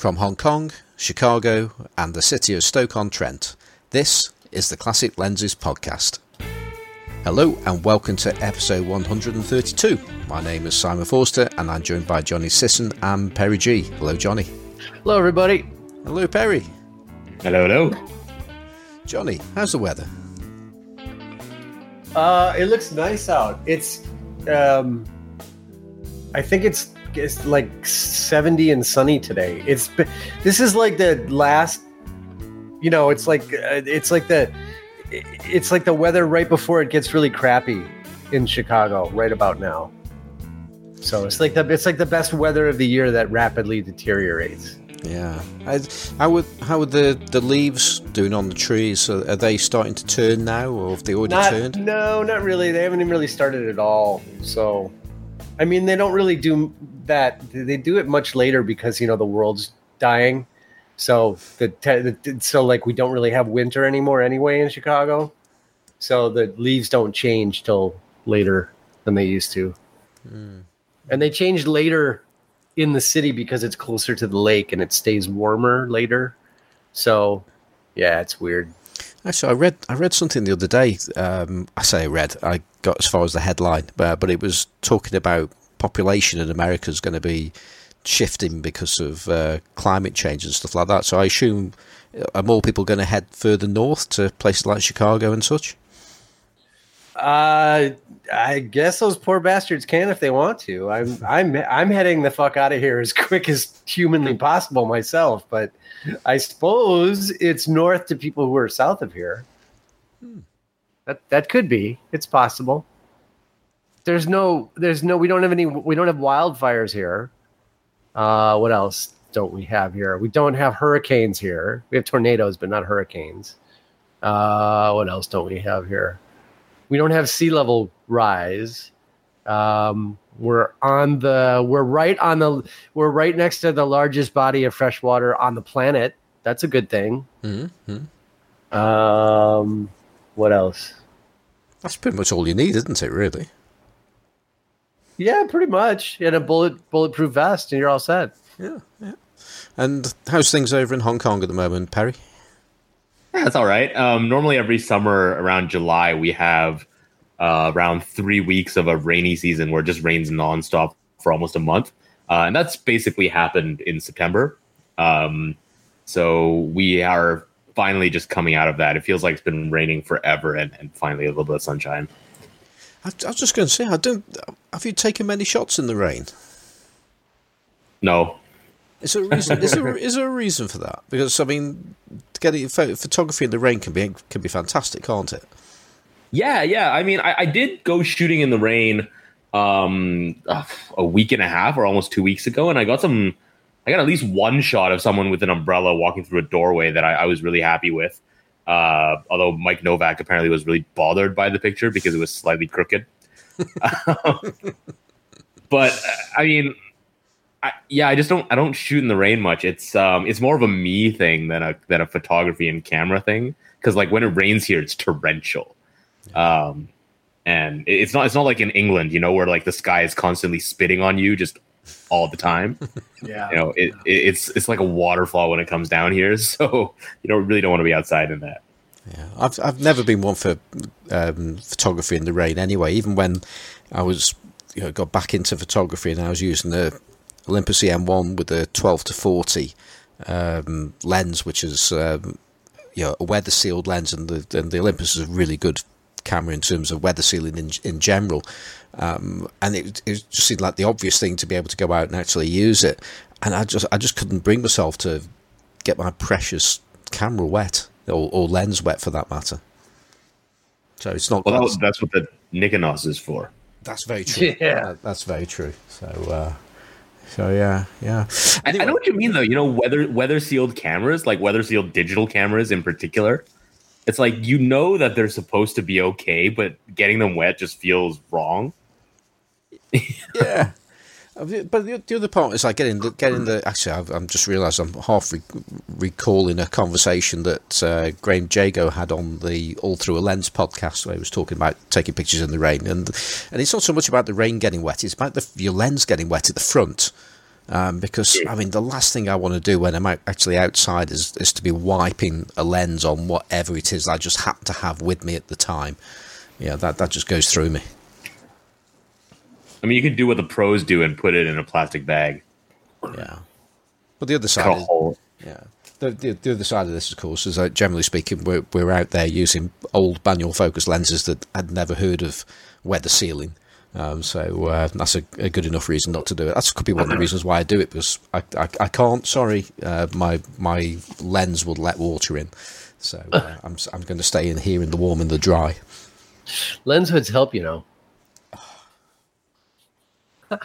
From Hong Kong, Chicago, and the city of Stoke-on-Trent, this is the Classic Lenses Podcast. Hello and welcome to episode 132. My name is Simon Forster and I'm joined by Johnny Sisson and Perry G. Hello, Johnny. Hello, everybody. Hello, Perry. Hello, hello. Johnny, how's the weather? Uh, it looks nice out. It's, um, I think it's it's like 70 and sunny today. It's this is like the last, you know, it's like uh, it's like the it's like the weather right before it gets really crappy in Chicago right about now. So it's like the it's like the best weather of the year that rapidly deteriorates. Yeah. How would how would the, the leaves doing on the trees? Are, are they starting to turn now, or have they already not, turned? No, not really. They haven't even really started at all. So, I mean, they don't really do that. They do it much later because you know the world's dying. So the, the so like we don't really have winter anymore anyway in Chicago. So the leaves don't change till later than they used to. Mm. And they changed later in the city because it's closer to the lake and it stays warmer later. So, yeah, it's weird. Actually, I read I read something the other day. Um, I say I read. I got as far as the headline, but, but it was talking about population in America is going to be shifting because of uh, climate change and stuff like that. So I assume uh, are more people going to head further north to places like Chicago and such? Uh, I guess those poor bastards can if they want to. I'm I'm I'm heading the fuck out of here as quick as humanly possible myself, but I suppose it's north to people who are south of here. Hmm. That that could be. It's possible. There's no there's no we don't have any we don't have wildfires here. Uh what else don't we have here? We don't have hurricanes here. We have tornadoes but not hurricanes. Uh what else don't we have here? we don't have sea level rise. Um, we're on the we're right on the we're right next to the largest body of fresh water on the planet. That's a good thing. Mm-hmm. Um, what else? That's pretty much all you need, isn't it? Really? Yeah, pretty much. And a bullet bulletproof vest, and you're all set. Yeah, yeah. And how's things over in Hong Kong at the moment, Perry? Yeah, that's all right. Um, normally, every summer around July, we have uh, around three weeks of a rainy season where it just rains nonstop for almost a month. Uh, and that's basically happened in September. Um, so we are finally just coming out of that. It feels like it's been raining forever and, and finally a little bit of sunshine. I, I was just going to say, I don't. Have you taken many shots in the rain? No. Is there a reason? is, there, is there a reason for that? Because I mean, getting photography in the rain can be can be fantastic, can't it? Yeah, yeah. I mean, I, I did go shooting in the rain um, uh, a week and a half or almost two weeks ago, and I got some. I got at least one shot of someone with an umbrella walking through a doorway that I, I was really happy with. Uh, although Mike Novak apparently was really bothered by the picture because it was slightly crooked. but I mean, I, yeah, I just don't. I don't shoot in the rain much. It's um, it's more of a me thing than a than a photography and camera thing. Because like when it rains here, it's torrential. Um, and it's not it's not like in England, you know, where like the sky is constantly spitting on you just all the time. yeah, you know, it, it, it's it's like a waterfall when it comes down here. So you don't really don't want to be outside in that. Yeah, I've I've never been one for um, photography in the rain. Anyway, even when I was you know got back into photography and I was using the Olympus EM1 with a 12 to 40 um, lens, which is um, you know a weather sealed lens, and the and the Olympus is a really good camera in terms of weather sealing in, in general. Um, and it, it just seemed like the obvious thing to be able to go out and actually use it. And I just I just couldn't bring myself to get my precious camera wet or, or lens wet for that matter. So it's not. Well, that's what the Nikonos is for. That's very true. Yeah, that's very true. So. Uh, so yeah, yeah. Anyway. I, I know what you mean though. You know, weather weather sealed cameras, like weather sealed digital cameras in particular, it's like you know that they're supposed to be okay, but getting them wet just feels wrong. yeah. But the, the, other part is like getting the, getting the. Actually, I've, I'm just realised I'm half re- recalling a conversation that uh, Graham Jago had on the All Through a Lens podcast, where he was talking about taking pictures in the rain, and and it's not so much about the rain getting wet; it's about the, your lens getting wet at the front Um, because I mean, the last thing I want to do when I'm actually outside is is to be wiping a lens on whatever it is I just happen to have with me at the time. Yeah, that that just goes through me. I mean, you can do what the pros do and put it in a plastic bag. Yeah, but the other side, is, yeah, the, the the other side of this, of course, is that generally speaking, we're we're out there using old manual focus lenses that I'd never heard of weather sealing. Um, so uh, that's a, a good enough reason not to do it. That could be one of the reasons why I do it because I, I, I can't. Sorry, uh, my my lens would let water in, so uh, I'm I'm going to stay in here in the warm and the dry. Lens hoods help, you know.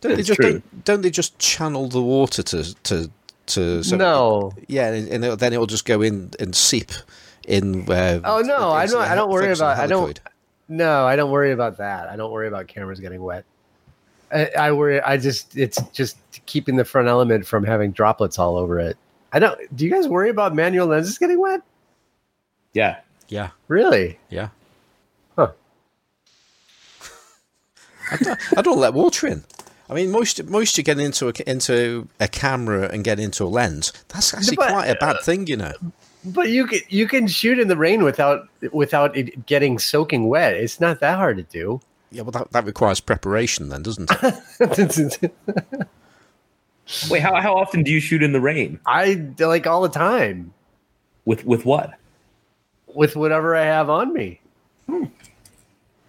Don't they just don't, don't they just channel the water to to to so no. yeah, and, and then it'll just go in and seep in where. Oh, no, I don't- I don't worry focus of the about- I don't-. No, I don't worry about that. I don't worry about cameras getting wet. I, I worry. I just it's just keeping the front element from having droplets all over it. I don't. Do you guys worry about manual lenses getting wet? Yeah. Yeah, Really? yeah. Huh. I don't, I don't let water in. I mean, most most you get into a, into a camera and get into a lens. That's actually but- quite a bad thing, you know. But you can you can shoot in the rain without without it getting soaking wet. It's not that hard to do. Yeah, well, that, that requires preparation, then, doesn't it? Wait, how, how often do you shoot in the rain? I like all the time With with what? with whatever I have on me.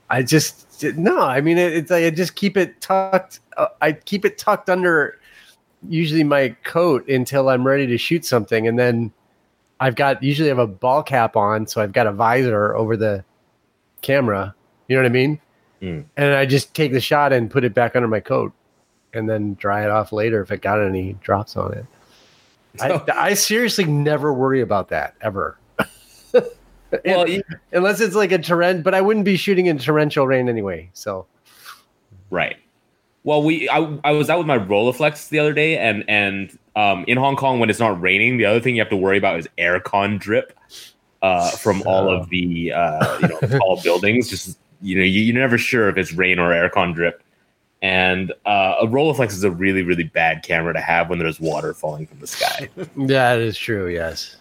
I just no. I mean, it, it's like I just keep it tucked. Uh, I keep it tucked under usually my coat until I'm ready to shoot something, and then I've got usually have a ball cap on, so I've got a visor over the camera. You know what I mean? Mm. And I just take the shot and put it back under my coat, and then dry it off later if it got any drops on it. I, I seriously never worry about that ever. Well, you- unless it's like a torrent, but I wouldn't be shooting in torrential rain anyway. So Right. Well, we I, I was out with my Rolleiflex the other day, and and um, in Hong Kong when it's not raining, the other thing you have to worry about is aircon drip uh, from all of the uh, you know tall buildings. Just you know, you, you're never sure if it's rain or aircon drip. And uh, a Rolleiflex is a really really bad camera to have when there's water falling from the sky. Yeah, that is true. Yes.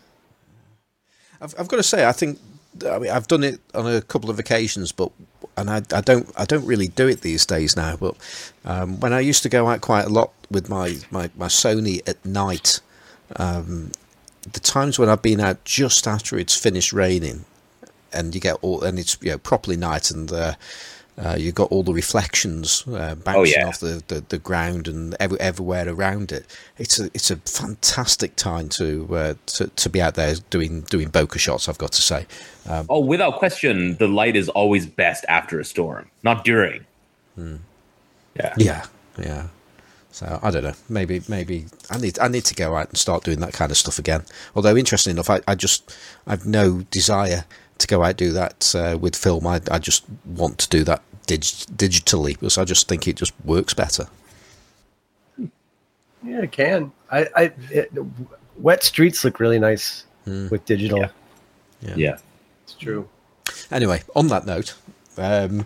I've, I've got to say, I think I mean, I've done it on a couple of occasions, but and I, I don't I don't really do it these days now. But um, when I used to go out quite a lot with my, my, my Sony at night, um, the times when I've been out just after it's finished raining, and you get all and it's you know properly night and. Uh, uh, you've got all the reflections uh, bouncing yeah. off the, the, the ground and every, everywhere around it. It's a it's a fantastic time to uh, to, to be out there doing doing bokeh shots. I've got to say. Um, oh, without question, the light is always best after a storm, not during. Yeah. yeah, yeah. So I don't know. Maybe maybe I need I need to go out and start doing that kind of stuff again. Although interesting enough, I, I just I've no desire to go out and do that uh, with film. I I just want to do that dig- digitally because I just think it just works better. Yeah, it can. I, I it, wet streets look really nice with digital. Yeah. Yeah. It's true. Anyway, on that note, um,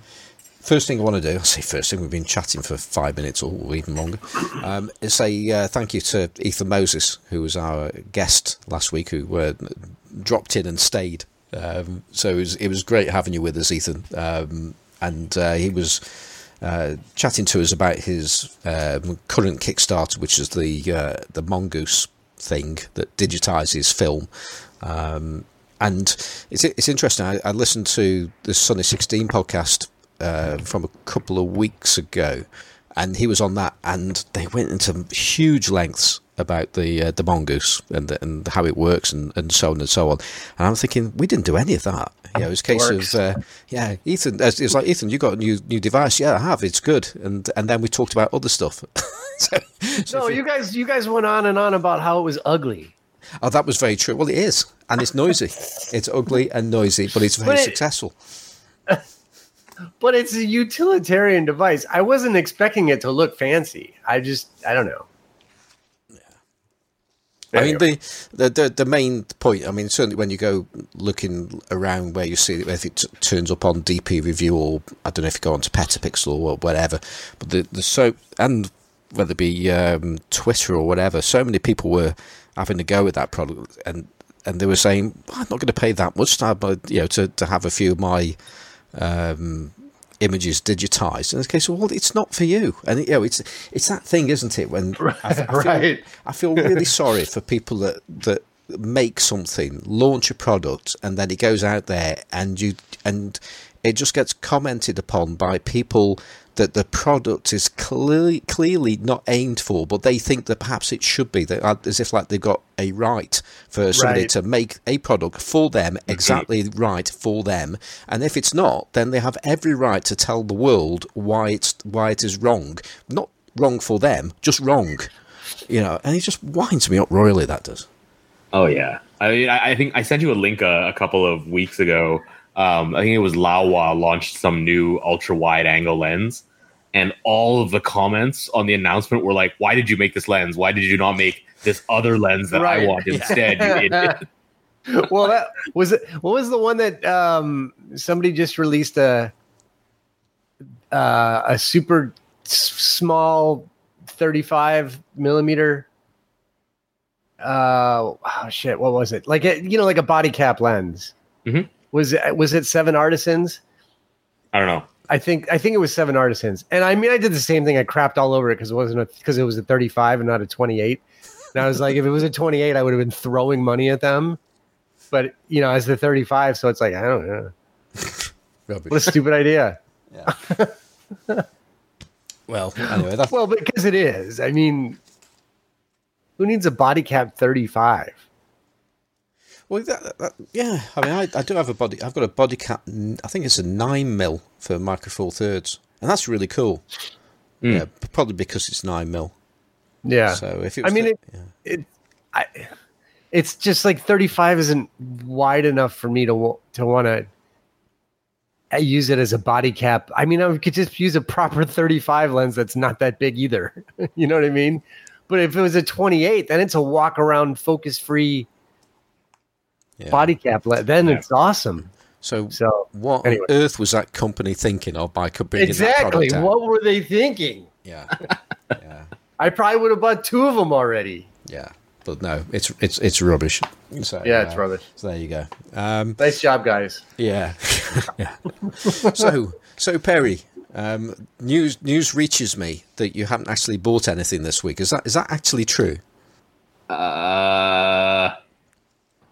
first thing I want to do, I say first thing, we've been chatting for five minutes or even longer, um, is say uh, thank you to Ethan Moses, who was our guest last week, who uh, dropped in and stayed. Um, so it was, it was great having you with us, Ethan. Um, and uh, he was uh, chatting to us about his um, current Kickstarter, which is the uh, the Mongoose thing that digitizes film. Um, and it's it's interesting. I, I listened to the Sunny Sixteen podcast uh, from a couple of weeks ago, and he was on that, and they went into huge lengths about the uh, the mongoose and the, and how it works and, and so on and so on. And I'm thinking we didn't do any of that. Yeah, it was a case Dorks. of uh, yeah, Ethan. It's it's like Ethan, you got a new new device. Yeah, I have. It's good. And and then we talked about other stuff. so, so No, you- you guys, you guys went on and on about how it was ugly. oh, that was very true. Well, it is, and it's noisy. it's ugly and noisy, but it's very But it- successful. But it's a utilitarian device. I wasn't expecting it to look fancy. I just, I don't know. I mean, the, the the the main point. I mean, certainly when you go looking around where you see it, if it t- turns up on DP review or I don't know if you go onto Petapixel or whatever, but the the so and whether it be um, Twitter or whatever, so many people were having to go with that product, and and they were saying, I'm not going to pay that much to have, my, you know, to, to have a few of my um, images digitized. And it's case of, well, it's not for you. And you know, it's it's that thing, isn't it? When I, I feel, right. I feel really sorry for people that that make something, launch a product, and then it goes out there, and you and it just gets commented upon by people that the product is clearly clearly not aimed for, but they think that perhaps it should be. That uh, as if like they've got a right for somebody Right. to make a product for them, exactly right for them. And if it's not, then they have every right to tell the world why it's why it is wrong. Not wrong for them, just wrong. You know, and it just winds me up royally. That does. Oh yeah, I mean, I, I think I sent you a link a, a couple of weeks ago. Um, I think it was Laowa launched some new ultra wide angle lens, and all of the comments on the announcement were like, "Why did you make this lens? Why did you not make this other lens that I want instead?" You idiot." well, that was it. What was the one that um, somebody just released a uh, a super s- small thirty five millimeter? Uh, oh shit! What was it? Like a, you know, like a body cap lens. Mhm. Was it was it Seven Artisans? I don't know. I think I think it was Seven Artisans, and I mean I did the same thing. I crapped all over it because it wasn't because it was a 35 and not a 28. And I was like, if it was a 28, I would have been throwing money at them. But you know, as the 35, so it's like I don't know. What a stupid idea. Well, anyway, that's Well, because it is. I mean, who needs a body cap 35? Well, that, that, yeah. I mean, I, I do have a body. I've got a body cap. I think it's a nine mil for micro four thirds, and that's really cool. Mm. Yeah, probably because it's nine mil. Yeah. So if it was I mean, the- it- yeah. it I it's just like 35 isn't wide enough for me to to want to use it as a body cap. I mean, I could just use a proper 35 lens that's not that big either. you know what I mean? But if it was a 28, then it's a walk around focus free yeah. body cap. Then Yeah. it's awesome. So, So what anyway. on earth was that company thinking of by co- bringing that exactly, product out? what were they thinking? Yeah, yeah, I probably would have bought two of them already. yeah. But no, it's it's it's rubbish. So, Yeah, it's uh, rubbish. So there you go. Um, Nice job, guys. yeah, yeah. So so Perry, um, news news reaches me that you haven't actually bought anything this week. Is that is that actually true? Uh,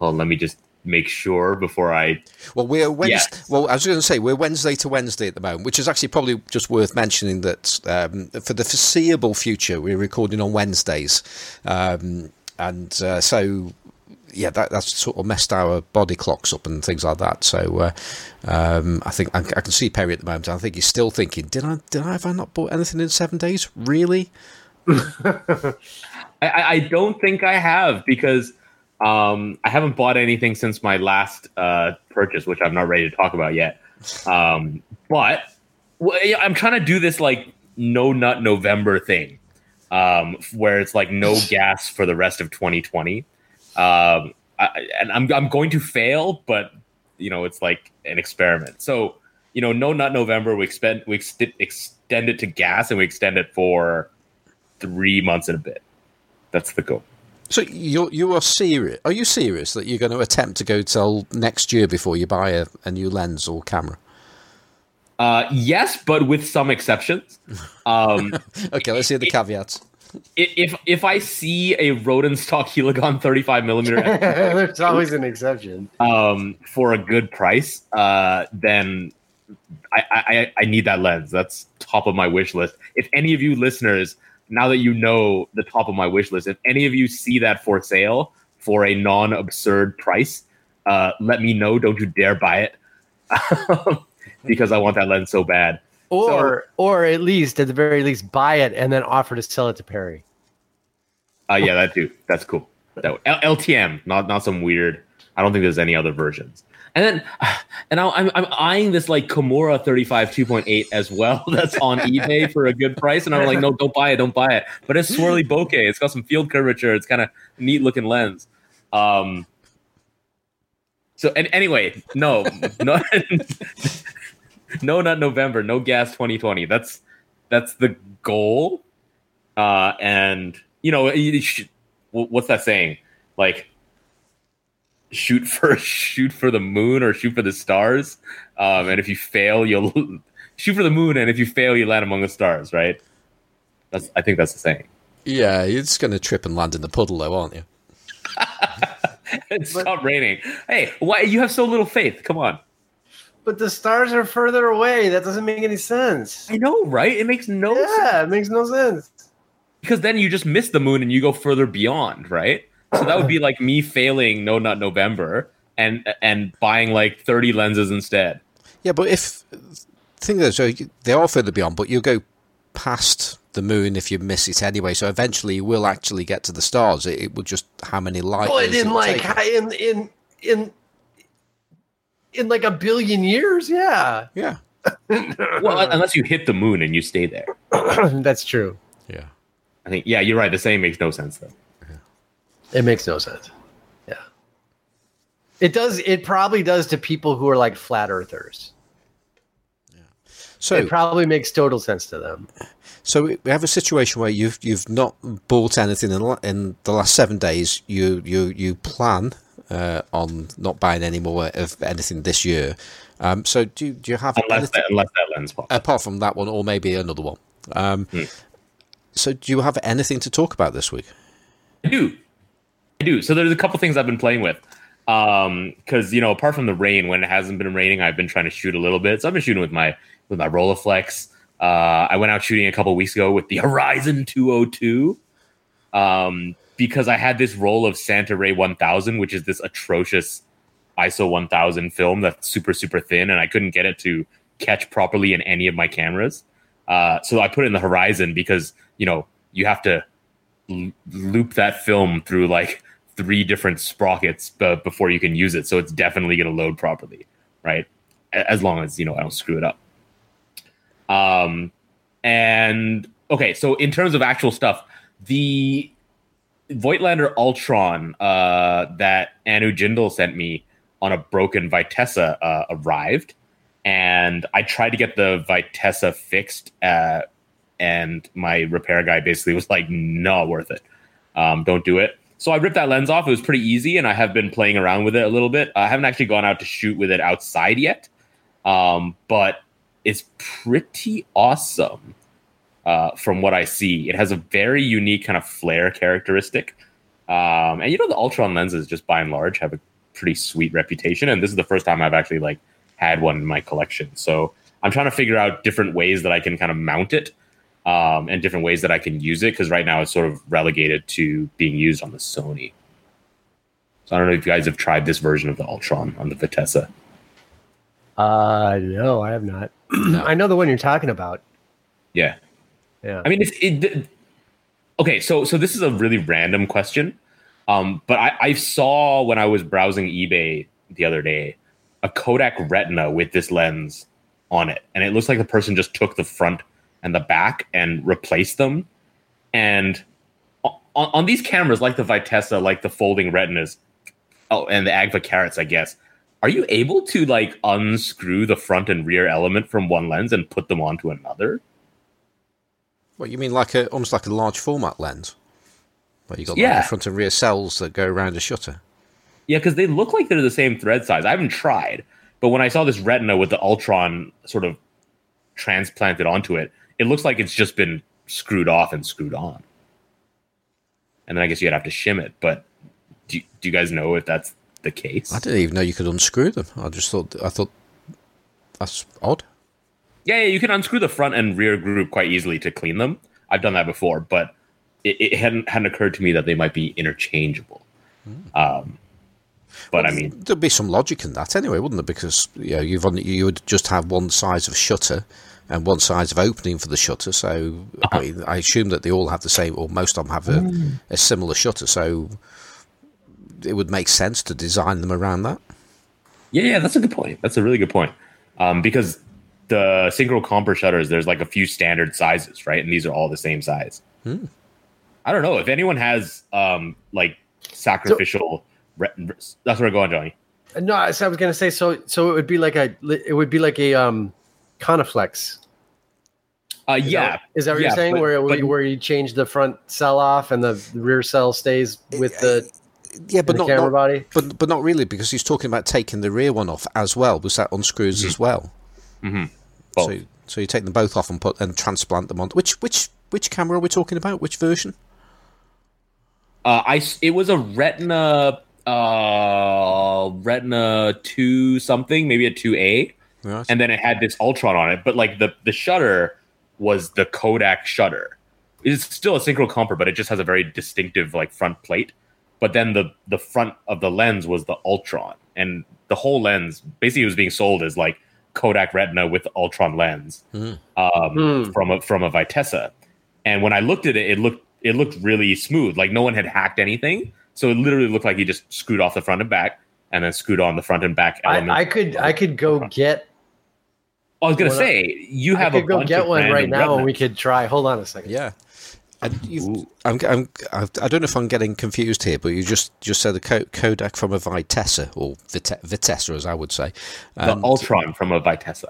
well, let me just make sure before I. Well, we're Wednesday. Well, I was going to say we're Wednesday to Wednesday at the moment, which is actually probably just worth mentioning that um, for the foreseeable future, we're recording on Wednesdays, um, and uh, so yeah, that, that's sort of messed our body clocks up and things like that. So uh, um, I think I, I can see Perry at the moment. I think he's still thinking, did I did I have I not bought anything in seven days? Really? I I don't think I have because um, I haven't bought anything since my last uh, purchase, which I'm not ready to talk about yet. Um, but well, I'm trying to do this like no nut November thing, um, where it's like no gas for the rest of 2020. Um, I, and I'm I'm going to fail, but you know it's like an experiment. So you know, no nut November, we expend we ex- extend it to gas, and we extend it for three months and a bit. That's the goal. So you you are serious? Are you serious that you're going to attempt to go till next year before you buy a, a new lens or camera? Uh, yes, but with some exceptions. Um, Okay, let's hear the caveats. if if I see a Rodenstock Heligon 35 millimeter There's always an exception. um, for a good price, uh, then I, I I need that lens. That's top of my wish list. If any of you listeners, now that you know the top of my wish list, if any of you see that for sale for a non absurd price, uh, let me know. Don't you dare buy it, because I want that lens so bad. Or or at least at the very least buy it and then offer to sell it to Perry. Uh, yeah, that too. That's cool. That L- LTM, not not some weird. I don't think there's any other versions. And then, and I'm I'm eyeing this like Komura 35 2.8 as well. That's on eBay for a good price, and I'm like, no, don't buy it, don't buy it. But it's swirly bokeh. It's got some field curvature. It's kind of neat looking lens. Um. So and anyway, no, no, no, not November. No gas 2020. That's that's the goal. uh, and you know, you sh- what's that saying? Like, shoot for shoot for the moon or shoot for the stars, um, and if you fail, you'll shoot for the moon, and if you fail, you land among the stars. Right? That's I think that's the saying. Yeah, you're just going to trip and land in the puddle, though, aren't you? it not raining. Hey, why you have so little faith? Come on. But the stars are further away. That doesn't make any sense. I know, right? It makes no sense. Yeah, it makes no sense. Because then you just miss the moon and you go further beyond, right? So that would be like me failing No Nut November and and buying like 30 lenses instead. Yeah, but if thing is, so they are further beyond, but you go past the moon if you miss it anyway. So eventually you will actually get to the stars. It, it will just how many light. But years it in like in in in in like a billion years, yeah. yeah, Well, unless you hit the moon and you stay there. That's true. yeah. I think yeah, you're right. The saying makes no sense though. It makes no sense. Yeah. It does it probably does to people who are like flat earthers. Yeah. So it probably makes total sense to them. So we have a situation where you've you've not bought anything in the, in the last seven days. You you you plan uh, on not buying any more of anything this year. Um, so do you, do you have Unless anything that, unless that lens pops. apart from that one, or maybe another one? Um, Hmm. So do you have anything to talk about this week? I do. I do. So there's a couple things I've been playing with. Um, because you know, apart from the rain, when it hasn't been raining, I've been trying to shoot a little bit. So I've been shooting with my with my Rolleiflex. Uh, I went out shooting a couple weeks ago with the Horizon 202. Um, because I had this roll of Santa Ray 1000, which is this atrocious ISO 1000 film that's super super thin, and I couldn't get it to catch properly in any of my cameras. Uh, so I put it in the Horizon because you know you have to l- loop that film through like three different sprockets b- before you can use it. So it's definitely going to load properly, right? As long as you know I don't screw it up. Um, and okay, so in terms of actual stuff, the Voigtlander Ultron uh, that Anu Jindal sent me on a broken Vitessa uh, arrived, and I tried to get the Vitessa fixed, uh, and my repair guy basically was like, "Not worth it. Um, don't do it." So I ripped that lens off. It was pretty easy, and I have been playing around with it a little bit. I haven't actually gone out to shoot with it outside yet, um, but it's pretty awesome uh, from what I see. It has a very unique kind of flare characteristic. Um, and you know, the Ultron lenses, just by and large, have a pretty sweet reputation. And this is the first time I've actually like had one in my collection. So I'm trying to figure out different ways that I can kind of mount it um, and different ways that I can use it because right now it's sort of relegated to being used on the Sony. So I don't know if you guys have tried this version of the Ultron on the Vitessa. Uh no, I have not. I know the one you're talking about. Yeah. Yeah. I mean, it's it. Okay, so so this is a really random question, um, but I, I saw when I was browsing eBay the other day a Kodak Retina with this lens on it, and it looks like the person just took the front and the back and replace them. And on, on these cameras, like the Vitessa, like the folding Retinas, oh, and the Agfa Karats, I guess, are you able to like unscrew the front and rear element from one lens and put them onto another? What you mean, like a almost like a large format lens, where you got like the front and rear cells that go around a shutter. Yeah, because they look like they're the same thread size. I haven't tried, but when I saw this retina with the Ultron sort of transplanted onto it, it looks like it's just been screwed off and screwed on. And then I guess you'd have to shim it. But do, do you guys know if that's the case? I didn't even know you could unscrew them. I just thought I thought that's odd. Yeah, yeah, you can unscrew the front and rear group quite easily to clean them. I've done that before, but it, it hadn't hadn't occurred to me that they might be interchangeable. Um, but I mean, There'd be some logic in that anyway, wouldn't there? Because you know, you've only, you would just have one size of shutter and one size of opening for the shutter. So I, mean, I assume that they all have the same, or most of them have a, a similar shutter. So it would make sense to design them around that. Yeah, yeah, that's a good point. That's a really good point. Um, because the synchro compur shutters, there's like a few standard sizes, right? And these are all the same size. I don't know if anyone has um like sacrificial. re- that's where I go on, Johnny. No, so I was gonna say so. So it would be like a it would be like a um, Contaflex Uh, Is yeah, that, is that what yeah, you're saying? but- where but- where, where you change the front cell off and the rear cell stays with the, Yeah, but the not, camera not body? but but not really because he's talking about taking the rear one off as well. Was that unscrews as well? Mhm. So so you take them both off and put and transplant them on. Which which which camera are we talking about? Which version? Uh, I s- it was a Retina uh Retina two something, maybe a two A, Right. and then it had this Ultron on it. But like the the shutter was the Kodak shutter. It's still a synchro compur, but it just has a very distinctive like front plate. But then the the front of the lens was the Ultron, and the whole lens basically was being sold as like Kodak Retina with Ultron lens Hmm. um, Hmm. from a from a Vitessa. And when I looked at it, it looked it looked really smooth. Like no one had hacked anything. So it literally looked like he just screwed off the front and back and then screwed on the front and back I. I could I could go get I was gonna Well, say you have I a could go bunch get of one right now and we could try. Hold on a second. Yeah. And. I'm, I'm, I've- don't know if I'm getting confused here, but you just, just said the Ko- Kodak from a Vitessa, or Vite- Vitessa as I would say. the And- Ultron from a Vitessa.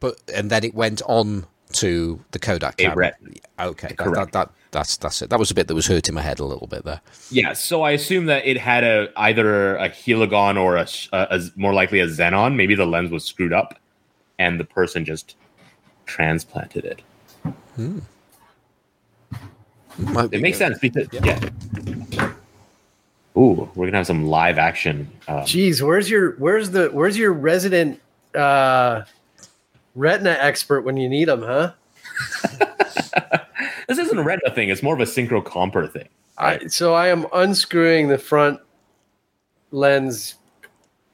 but and then it went on to the Kodak A camera. Okay, Correct. that, that, that's that's it. That was a bit that was hurting my head a little bit there. Yeah, so I assume that it had a either a heligon or a, a, a more likely a xenon. Maybe the lens was screwed up, and the person just transplanted it. Might be- It makes sense because yeah. Ooh, we're gonna have some live action. Um, Jeez, where's your where's the where's your resident uh retina expert when you need him, huh? this isn't a retina thing; it's more of a synchro compur thing. I, so I am unscrewing the front lens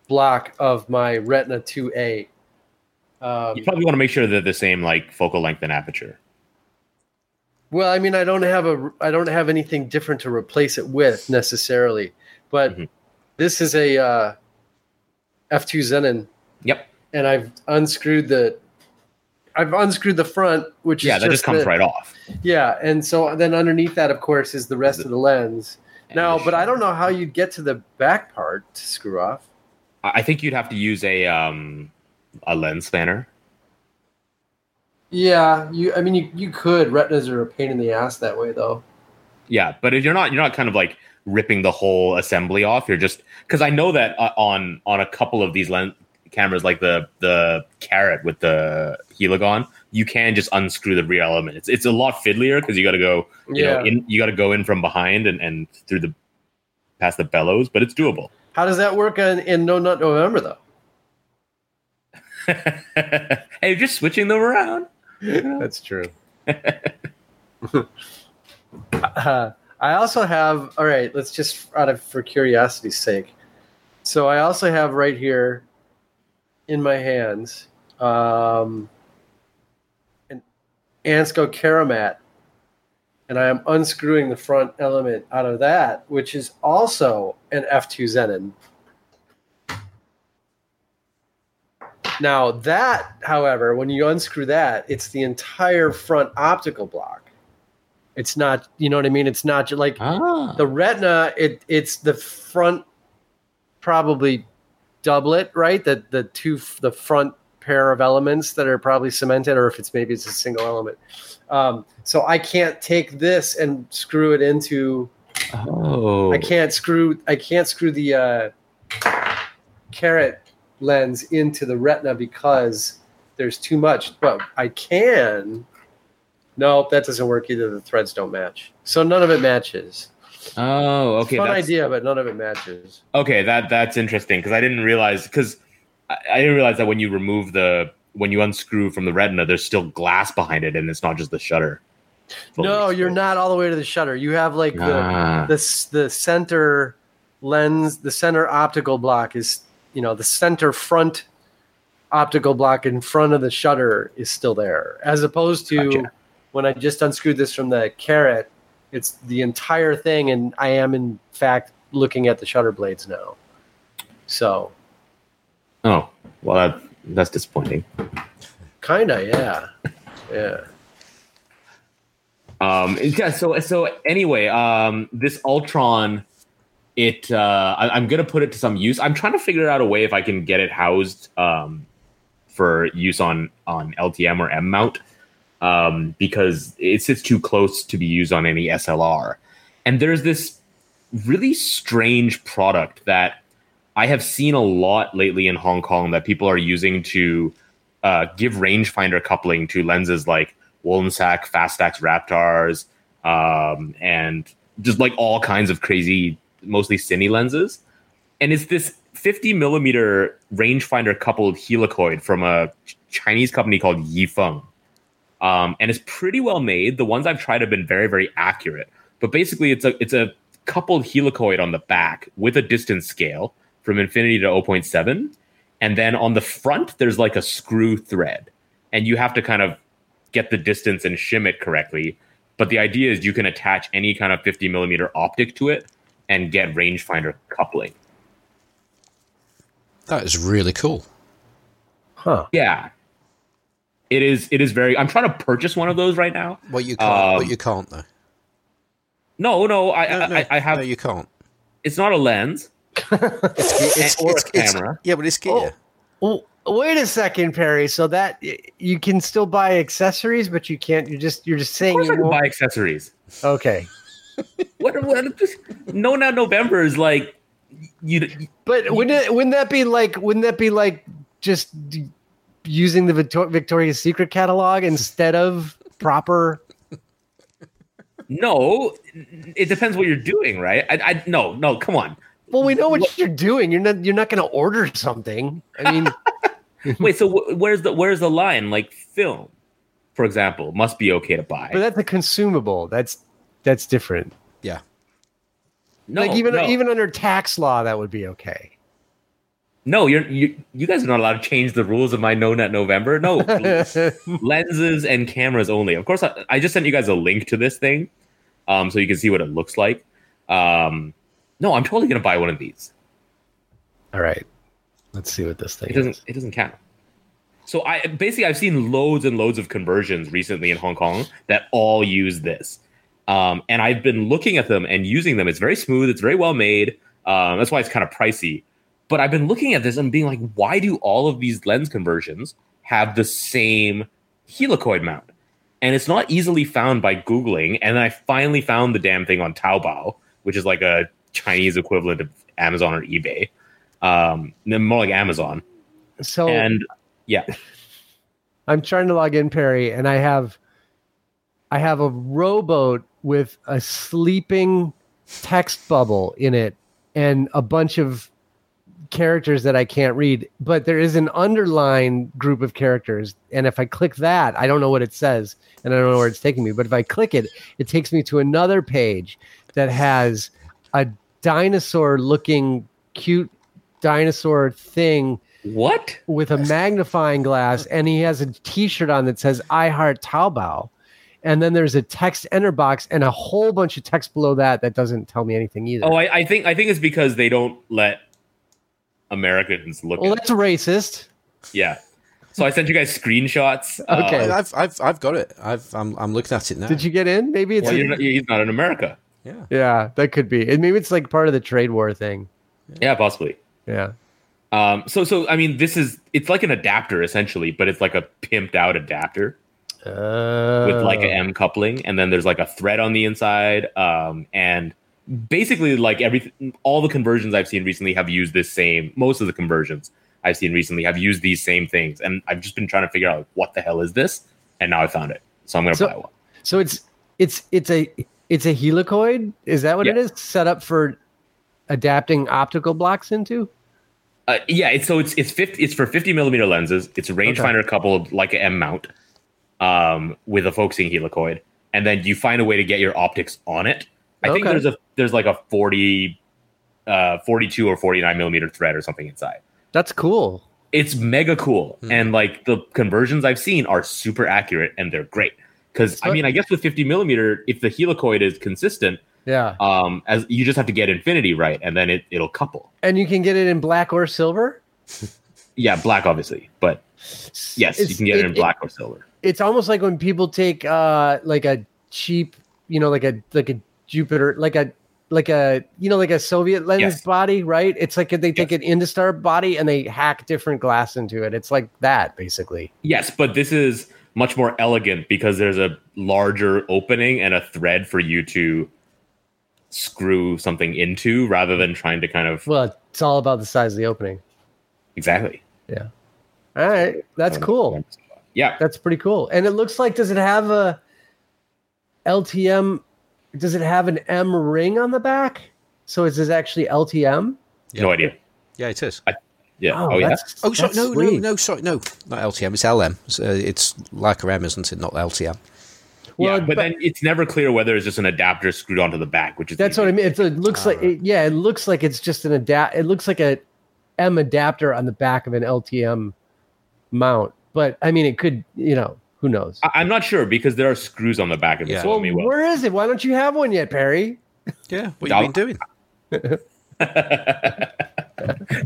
block of my Retina 2A. Um, You probably want to make sure they're the same like focal length and aperture. well, I mean, I don't have a I don't have anything different to replace it with necessarily, but Mhm. this is a uh, F2 Xenon. Yep. and I've unscrewed the I've unscrewed the front, which Yeah, that just comes the- right off. Yeah, and so then underneath that, of course, is the rest of the lens. Now, the but I don't know how you'd get to the back part to screw off. I I think you'd have to use a um a lens spanner. Yeah, you. I mean, you, you could. Retinas are a pain in the ass that way, though. Yeah, but if you're not, you're not kind of like ripping the whole assembly off. You're just because I know that uh, on on a couple of these lens cameras, like the the Karat with the Heligon, you can just unscrew the rear element. It's it's a lot fiddlier because you got to go, you Yeah. know, in, you got to go in from behind and and through the past the bellows, but it's doable. How does that work in, in No Nut November, though? hey, you're just switching them around. That's true. uh, I also have. All right, let's just out of for curiosity's sake. So I also have right here in my hands um, an Ansco Karomat, and I am unscrewing the front element out of that, which is also an F2 Xenon. Now that, however, when you unscrew that, it's the entire front optical block. It's not, you know what I mean? It's not like Ah, the retina. It it's the front, probably doublet, right? The the two the front pair of elements that are probably cemented, or if it's maybe it's a single element. Um, so I can't take this and screw it into oh, I can't screw I can't screw the uh, Karat lens into the retina because there's too much. But I can. Nope, that doesn't work either. The threads don't match, so none of it matches. Oh, okay. Fun idea, but none of it matches. Okay, that that's interesting because I didn't realize because I, I didn't realize that when you remove the when you unscrew from the retina, there's still glass behind it, and it's not just the shutter. No, you're not all the way to the shutter. You have like the Ah. the s- the center lens, the center optical block is you know the center front optical block in front of the shutter is still there, as opposed to Gotcha. when I just unscrewed this from the Karat. It's the entire thing, and I am in fact looking at the shutter blades now. So Oh, well, that that's disappointing. kinda, yeah, yeah. Um, yeah. So so anyway, um, this Ultron, it uh, I, I'm gonna put it to some use. I'm trying to figure out a way if I can get it housed um, for use on on LTM or M mount um, because it sits too close to be used on any SLR. And there's this really strange product that I have seen a lot lately in Hong Kong that people are using to uh, give rangefinder coupling to lenses like Wollensak, Fastax Raptars, um, and just like all kinds of crazy, mostly cine lenses. And it's this 50 millimeter rangefinder coupled helicoid from a Chinese company called Yifeng. Um, and it's pretty well made. The ones I've tried have been very, very accurate. But basically, it's a it's a coupled helicoid on the back with a distance scale from infinity to 0.7, and then on the front there's like a screw thread, and you have to kind of get the distance and shim it correctly. But the idea is you can attach any kind of 50 millimeter optic to it and get rangefinder coupling. That is really cool. Huh. Yeah. It is it is very I'm trying to purchase one of those right now. Well, you can't. Um, but you can't though. No, no, I No, no, I, I have No, you can't. it's not a lens. It's, it's, or a it's, it's- camera. yeah, but it's gear. Oh. Well, wait a second, Perry. So that you can still buy accessories, but you can't. You're just you're just saying. Of saying course I you can won't. buy accessories. Okay, What, what just, no now November is like you but wouldn't it, wouldn't that be like wouldn't that be like just d- using the Victor- Victoria's Secret catalog instead of proper? no it depends what you're doing right I, I no no come on Well, we know what you're doing. You're not you're not going to order something. I mean, wait so wh- where's the where's the line like film for example must be okay to buy but that's a consumable. That's that's different. Yeah. no like even no, even under tax law, that would be okay. No you're you, you guys are not allowed to change the rules of my no net November no lenses and cameras only. Of course, I, I just sent you guys a link to this thing, um, so you can see what it looks like. Um, no, I'm totally gonna buy one of these. All right, let's see what this thing It doesn't. is. It doesn't count. So I basically I've seen loads and loads of conversions recently in Hong Kong that all use this, um, and I've been looking at them and using them. It's very smooth. It's very well made. Um, that's why it's kind of pricey. But I've been looking at this and being like, why do all of these lens conversions have the same helicoid mount? And it's not easily found by Googling. And then I finally found the damn thing on Taobao, which is like a Chinese equivalent of Amazon or eBay. Um, more like Amazon. So And yeah, I'm trying to log in, Perry, and I have I have a rowboat with a sleeping text bubble in it and a bunch of characters that I can't read, but there is an underlined group of characters. And if I click that, I don't know what it says and I don't know where it's taking me. But if I click it, it takes me to another page that has a dinosaur looking cute dinosaur thing what? with a magnifying glass and he has a t-shirt on that says I heart Taobao. And then there's a text enter box and a whole bunch of text below that that doesn't tell me anything either. Oh, I, I think I think it's because they don't let Americans look well, that's racist. Yeah. So I sent you guys screenshots. Okay. Uh, I've, I've, I've got it. I've, I'm, I'm looking at it now. Did you get in? Maybe it's well, a- you're not, he's not in America. Yeah. yeah, that could be. And maybe it's like part of the trade war thing. Yeah, possibly. Yeah. Um, so so I mean, this is it's like an adapter essentially, but it's like a pimped out adapter Uh, with like an M coupling, and then there's like a thread on the inside. Um, and basically, like everything, all the conversions I've seen recently have used this same. Most of the conversions I've seen recently have used these same things, and I've just been trying to figure out like, what the hell is this, and now I found it, so I'm gonna So- buy one. so it's it's it's a it's a helicoid. Is that what it Yeah. is? Set up for adapting optical blocks into? Uh, yeah, it's so it's it's 50, it's for 50 millimeter lenses. It's a rangefinder coupled like an M mount um, with a focusing helicoid, and then you find a way to get your optics on it. I think there's a there's like a 40, uh, 42 or 49 millimeter thread or something inside. That's cool. It's mega cool, Hmm. and like the conversions I've seen are super accurate and they're great. Because I mean, I guess with 50 millimeter, if the helicoid is consistent, Yeah. um, as you just have to get infinity right, and then it it'll couple. And you can get it in black or silver? Yeah, black obviously, but yes, you can get it, in it- black or silver. it's almost like when people take uh like a cheap you know like a like a jupiter like a like a you know like a Soviet lens Yes. body, right? It's like they take Yes. an Industar body and they hack different glass into it. It's like that basically. Yes, but this is much more elegant because there's a larger opening and a thread for you to screw something into rather than trying to kind of Well, it's all about the size of the opening. exactly. Yeah. All right, that's um, cool. Yeah. That's pretty cool. And it looks like does it have a LTM? Does it have an M ring on the back? So is this actually LTM? No idea. Yeah, it is. Yeah. Oh, yeah. that's- Oh, sorry, no, no, sweet. no, sorry, no, not LTM. It's LM. It's, uh, it's Leica M, isn't it? Not LTM. Well, yeah, but, then it's never clear whether it's just an adapter screwed onto the back, which is That's what I mean. It's, it looks like, it, yeah, it looks like it's just an adapt. It looks like a M adapter on the back of an LTM mount. But I mean, it could, you know, who knows? I- I'm not sure because there are screws on the back of it. Yeah. So well, it well. where is it? Why don't you have one yet, Perry? Yeah, what I'll- you been doing?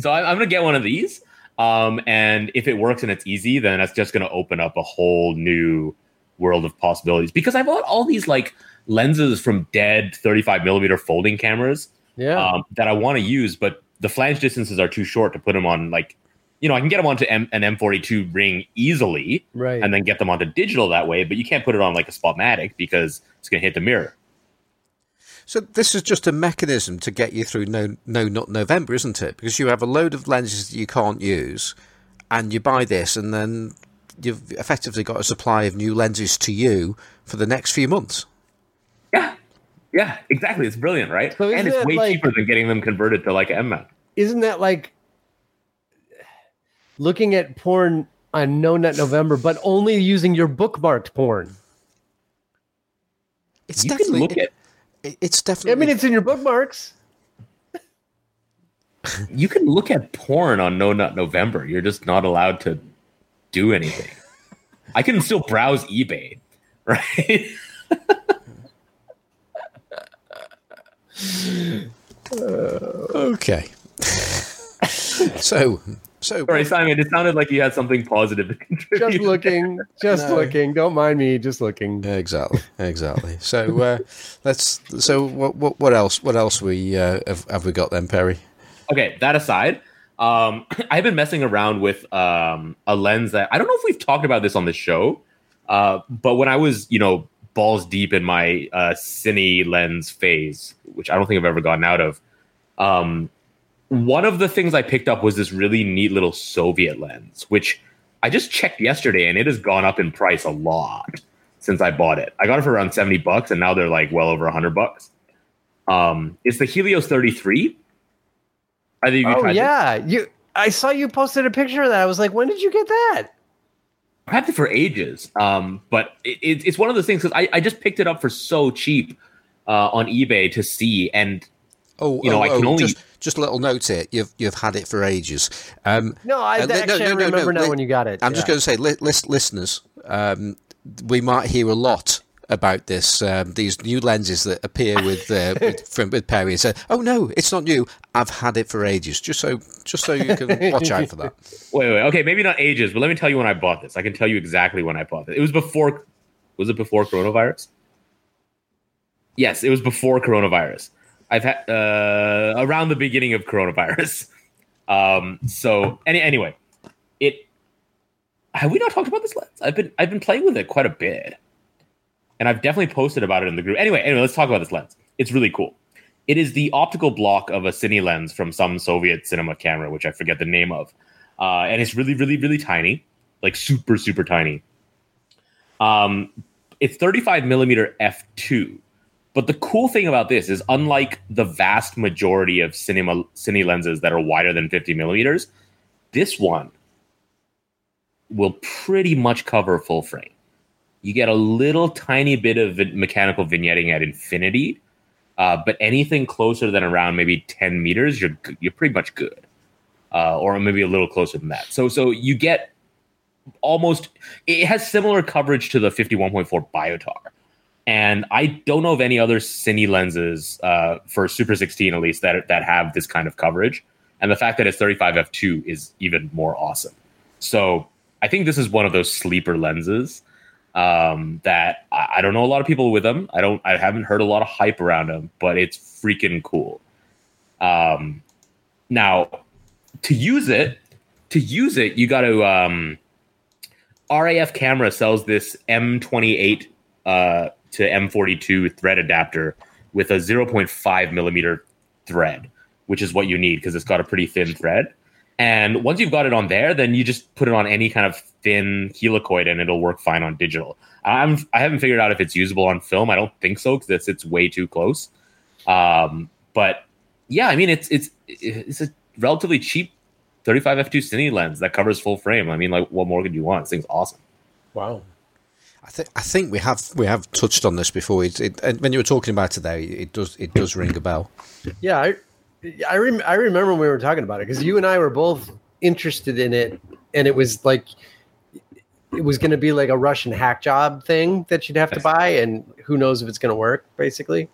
so I, I'm gonna get one of these. Um, and if it works and it's easy, then that's just gonna open up a whole new world of possibilities. Because I bought all these like lenses from dead 35 millimeter folding cameras Yeah. um, that I want to use, but the flange distances are too short to put them on. Like, you know, I can get them onto M- an M42 ring easily, right. and then get them onto digital that way. But you can't put it on like a Spotmatic because it's gonna hit the mirror. So this is just a mechanism to get you through no, no, not November, isn't it? Because you have a load of lenses that you can't use, and you buy this, and then you've effectively got a supply of new lenses to you for the next few months. Yeah, yeah, exactly. It's brilliant, right? So and it's way like- cheaper than getting them converted to like M mount. Isn't that like looking at porn on No Nut November, but only using your bookmarked porn? It's You can definitely look at it's definitely I mean, it's in your bookmarks. you can look at porn on No Nut November. You're just not allowed to do anything. I can still browse eBay, right? okay. so so Sorry, Simon. It sounded like you had something positive to contribute. Just looking, just No. looking. Don't mind me, just looking. Exactly, exactly. So uh, let's. So what, what? What else? What else we uh, have, have we got then, Perry? Okay, that aside, um, I've been messing around with um, a lens that I don't know if we've talked about this on the show, uh, but when I was, you know, balls deep in my uh, cine lens phase, which I don't think I've ever gotten out of, um, one of the things I picked up was this really neat little Soviet lens, which I just checked yesterday, and it has gone up in price a lot since I bought it. I got it for around seventy bucks, and now they're like well over hundred bucks. Um, it's the Helios thirty three. I think you Oh tried this. yeah, you. I saw you posted a picture of that. I was like, when did you get that? I've had it for ages. Um, but it, it, it's one of those things because I, I just picked it up for so cheap uh, on eBay to see, and Oh, You know, oh, I can oh, only- just, just a little note here. You've you've had it for ages. Um, No, I no, actually no, I no, no, remember now li- when you got it. I'm just going to say, li- list, listeners, um, we might hear a lot about this. Um, these new lenses that appear with, uh, with from with Perry and say, "Oh no, it's not new. I've had it for ages." Just so, just so you can watch out for that. wait, wait, okay, maybe not ages, but let me tell you when I bought this. I can tell you exactly when I bought it. It was before. Was it before coronavirus? Yes, it was before coronavirus. I've had uh, around the beginning of coronavirus. Um, so any anyway, it have we not talked about this lens? I've been I've been playing with it quite a bit, and I've definitely posted about it in the group. Anyway, anyway, let's talk about this lens. It's really cool. It is the optical block of a cine lens from some Soviet cinema camera, which I forget the name of, uh, and it's really, really, really tiny, like super, super tiny. Um, it's 35 millimeter f2. But the cool thing about this is, unlike the vast majority of cinema cine lenses that are wider than 50 millimeters, this one will pretty much cover full frame. You get a little tiny bit of mechanical vignetting at infinity, uh, but anything closer than around maybe 10 meters, you're you're pretty much good, uh, or maybe a little closer than that. So so you get almost it has similar coverage to the 51.4 Biotar. And I don't know of any other cine lenses uh, for Super 16 at least that that have this kind of coverage. And the fact that it's 35 f2 is even more awesome. So I think this is one of those sleeper lenses Um, that I, I don't know a lot of people with them. I don't. I haven't heard a lot of hype around them, but it's freaking cool. Um, now to use it, to use it, you got to. Um, RAF camera sells this M28 uh, to M42 thread adapter with a 0.5 millimeter thread, which is what you need because it's got a pretty thin thread. And once you've got it on there, then you just put it on any kind of thin helicoid and it'll work fine on digital. I'm I haven't figured out if it's usable on film. I don't think so because it's it's way too close. Um, but yeah, I mean it's it's it's a relatively cheap 35 f2 cine lens that covers full frame. I mean, like what more could you want? This thing's awesome. Wow. I think I think we have we have touched on this before. It, it, and when you were talking about it today, it does it does ring a bell. Yeah, I I, rem- I remember when we were talking about it because you and I were both interested in it, and it was like it was going to be like a Russian hack job thing that you'd have to buy, and who knows if it's going to work, basically.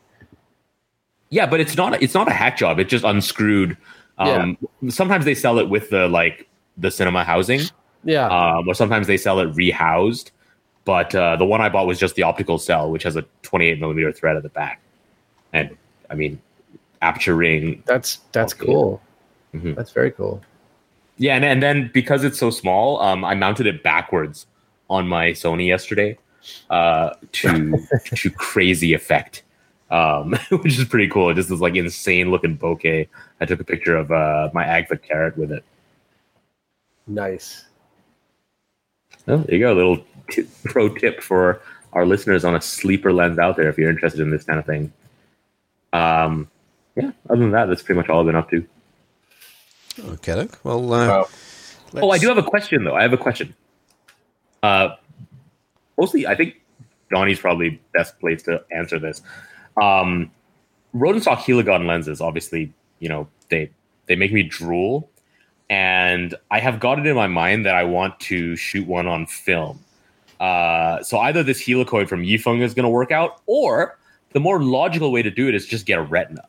Yeah, but it's not it's not a hack job. It just unscrewed. Um, yeah. Sometimes they sell it with the like the cinema housing. Yeah. Um, or sometimes they sell it rehoused. But uh, the one I bought was just the optical cell, which has a 28 millimeter thread at the back. And I mean, aperture ring. That's that's cool. Mm-hmm. That's very cool. Yeah, and, and then because it's so small, um, I mounted it backwards on my Sony yesterday uh, to to crazy effect, um, which is pretty cool. It just this like insane looking bokeh. I took a picture of uh, my Agfa Karat with it. Nice. Oh, there you go. A little t- pro tip for our listeners on a sleeper lens out there if you're interested in this kind of thing. Um, yeah, other than that, that's pretty much all I've been up to. Okay, well, uh, oh, I do have a question though. I have a question. Uh, mostly, I think Donnie's probably best place to answer this. Um, Rodenstock Heligon lenses, obviously, you know they they make me drool, and I have got it in my mind that I want to shoot one on film. Uh, so either this helicoid from Yifeng is going to work out, or the more logical way to do it is just get a retina